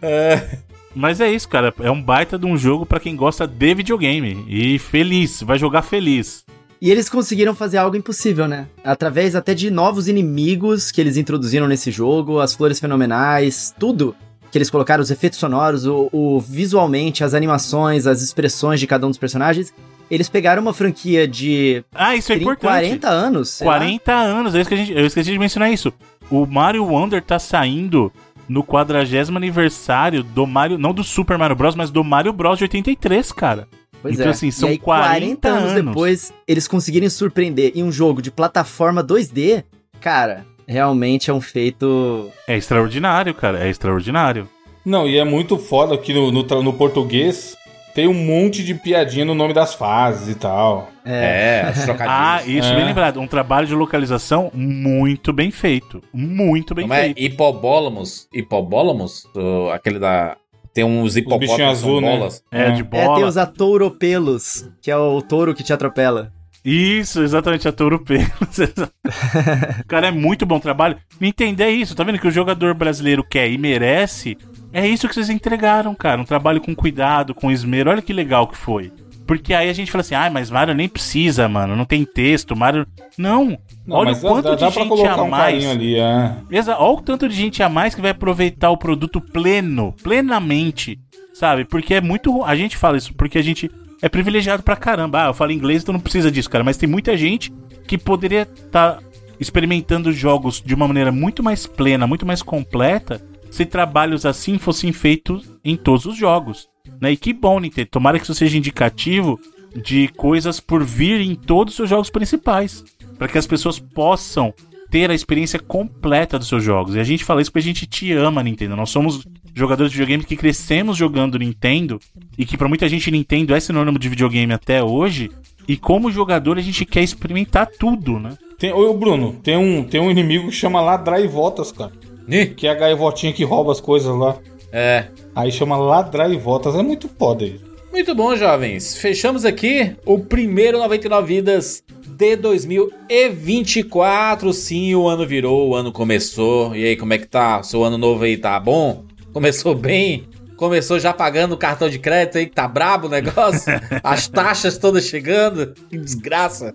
né? Mas é isso, cara. É um baita de um jogo pra quem gosta de videogame. E feliz, vai jogar feliz. E eles conseguiram fazer algo impossível, né? Através até de novos inimigos que eles introduziram nesse jogo, as flores fenomenais, tudo que eles colocaram, os efeitos sonoros, o, o- visualmente, as animações, as expressões de cada um dos personagens. Eles pegaram uma franquia de Ah, isso é 30, importante. 40 anos. sei lá. 40 anos, é isso que a gente, eu esqueci de mencionar isso. O Mario Wonder tá saindo no 40 aniversário do Mario, não do Super Mario Bros, mas do Mario Bros de 83, cara. Pois Então, é. assim, são e aí, 40 anos, anos. depois, eles conseguirem surpreender em um jogo de plataforma 2D, cara, realmente é um feito. É extraordinário, cara, é extraordinário. Não, e é muito foda que no, no, no português tem um monte de piadinha no nome das fases e tal. É, as Ah, isso, É. bem lembrado. Um trabalho de localização muito bem feito. Muito bem Não é feito. hipobólamos? Hipobólamos? O- Aquele da... Tem uns hipopótamos azul, né? bolas. É, de É, tem bola. os atouropelos, que é o touro que te atropela. Isso, exatamente, a Touro Pelos. Cara, é muito bom trabalho. Nintendo é isso, tá vendo que o jogador brasileiro quer e merece? É isso que vocês entregaram, cara. Um trabalho com cuidado, com esmero. Olha que legal que foi. Porque aí a gente fala assim, ah, mas Mario nem precisa, mano. Não tem texto, Mario. Não. Não, Olha o quanto dá, de dá gente a um mais. carinho ali, é. Olha o tanto de gente a mais que vai aproveitar o produto pleno, plenamente, sabe? Porque é muito. A gente fala isso porque a gente é privilegiado pra caramba. Ah, eu falo inglês, então não precisa disso, cara. Mas tem muita gente que poderia estar experimentando jogos de uma maneira muito mais plena, muito mais completa, se trabalhos assim fossem feitos em todos os jogos. Né? E que bom, Nintendo. Tomara que isso seja indicativo de coisas por vir em todos os seus jogos principais. Para que as pessoas possam ter a experiência completa dos seus jogos. E a gente fala isso porque a gente te ama, Nintendo. Nós somos jogadores de videogame que crescemos jogando Nintendo e que pra muita gente Nintendo é sinônimo de videogame até hoje. E como jogador a gente quer experimentar tudo, né? Tem, ô, Bruno, tem um, tem um inimigo que chama Ladraivotas, cara. Ih, Que é a gaivotinha que rouba as coisas lá. É. Aí chama Ladraivotas. É muito foda isso. Muito bom, jovens. Fechamos aqui o primeiro 99 Vidas de 2024. Sim, o ano virou, o ano começou. E aí, como é que tá? Seu ano novo aí tá bom? Começou bem? Começou já pagando o cartão de crédito aí, que tá brabo o negócio? As taxas todas chegando? Que desgraça.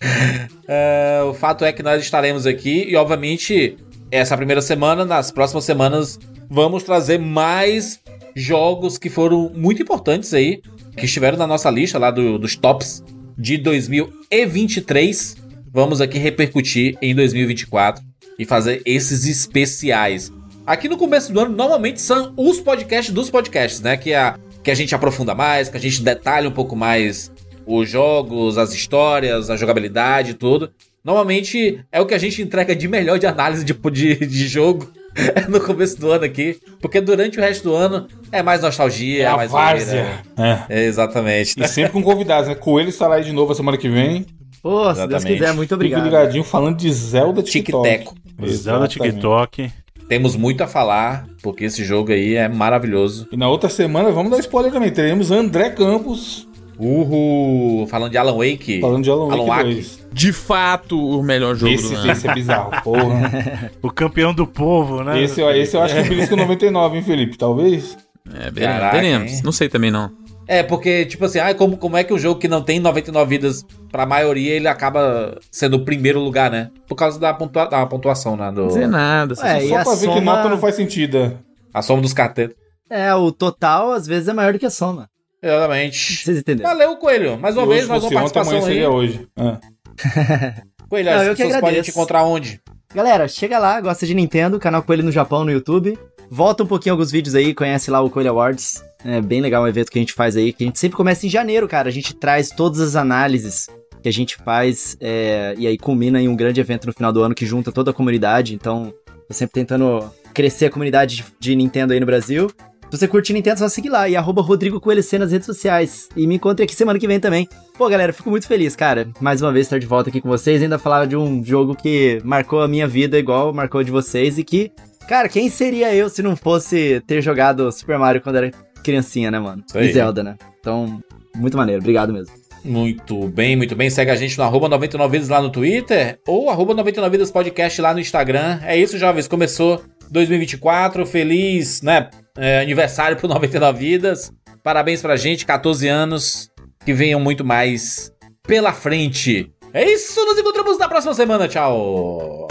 É, o fato é que nós estaremos aqui e, obviamente, essa primeira semana, nas próximas semanas, vamos trazer mais jogos que foram muito importantes aí, que estiveram na nossa lista lá do- dos tops de 2023. Vamos aqui repercutir em 2024 e fazer esses especiais. Aqui no começo do ano, normalmente são os podcasts dos podcasts, né? Que a, que a gente aprofunda mais, que a gente detalha um pouco mais os jogos, as histórias, a jogabilidade e tudo. Normalmente é o que a gente entrega de melhor de análise de, de, de jogo no começo do ano aqui. Porque durante o resto do ano é mais nostalgia, É a mais várzea. É. É, exatamente. E sempre com convidados, né? Coelho estará aí de novo a semana que vem. Pô, se Deus quiser, muito Fique obrigado. ligadinho falando de Zelda TikTok. Zelda. TikTok. Temos muito a falar, porque esse jogo aí é maravilhoso. E na outra semana, vamos dar spoiler também. Teremos André Campos Uhul! Falando de Alan Wake. falando de Alan Wake Wake. 2. De fato, o melhor jogo Esse, do ano. esse é bizarro, porra. O campeão do povo, né? esse, eu- esse eu acho que é belisca 99, hein, Felipe? Talvez. É, veremos. Caraca, veremos. hein? Não sei também não. É, porque, tipo assim, ah, como, como é que um jogo que não tem 99 vidas pra maioria, ele acaba sendo o primeiro lugar, né? Por causa da, pontua- da pontuação, né? Do, Não dizer nada. Ué, Só pra ver que soma- nota não faz sentido. é. a soma dos cartetos. É, o total às vezes é maior do que a soma. Exatamente. Vocês entenderam? Valeu, Coelho. Mais uma E vez, mais uma ontem, participação amanhã aí. seria hoje. Ah. Coelho, Não, as pessoas podem agradeço. te encontrar onde? Galera, chega lá, gosta de Nintendo, canal Coelho no Japão no YouTube. Volta um pouquinho alguns vídeos aí, conhece lá o Coelho Awards. É bem legal o evento que a gente faz aí, que a gente sempre começa em janeiro, cara. A gente traz todas as análises que a gente faz é, e aí culmina em um grande evento no final do ano que junta toda a comunidade. Então, Tô sempre tentando crescer a comunidade de, de Nintendo aí no Brasil. Se você curte Nintendo, só seguir lá. E arroba Rodrigo Coelho C nas redes sociais. E me encontre aqui semana que vem também. Pô, galera, fico muito feliz, cara. Mais uma vez estar de volta aqui com vocês. Ainda falar de um jogo que marcou a minha vida igual marcou a de vocês. E que, cara, quem seria eu se não fosse ter jogado Super Mario quando era criancinha, né, mano? E Zelda, né? Então, muito maneiro. Obrigado mesmo. Muito bem, muito bem. Segue a gente no arroba 99vidas lá no Twitter ou arroba 99vidas podcast lá no Instagram. É isso, jovens. Começou 2024. Feliz, né? É, aniversário pro 99 Vidas. Parabéns pra gente, 14 anos. Que venham muito mais pela frente. É isso, nos encontramos na próxima semana. Tchau.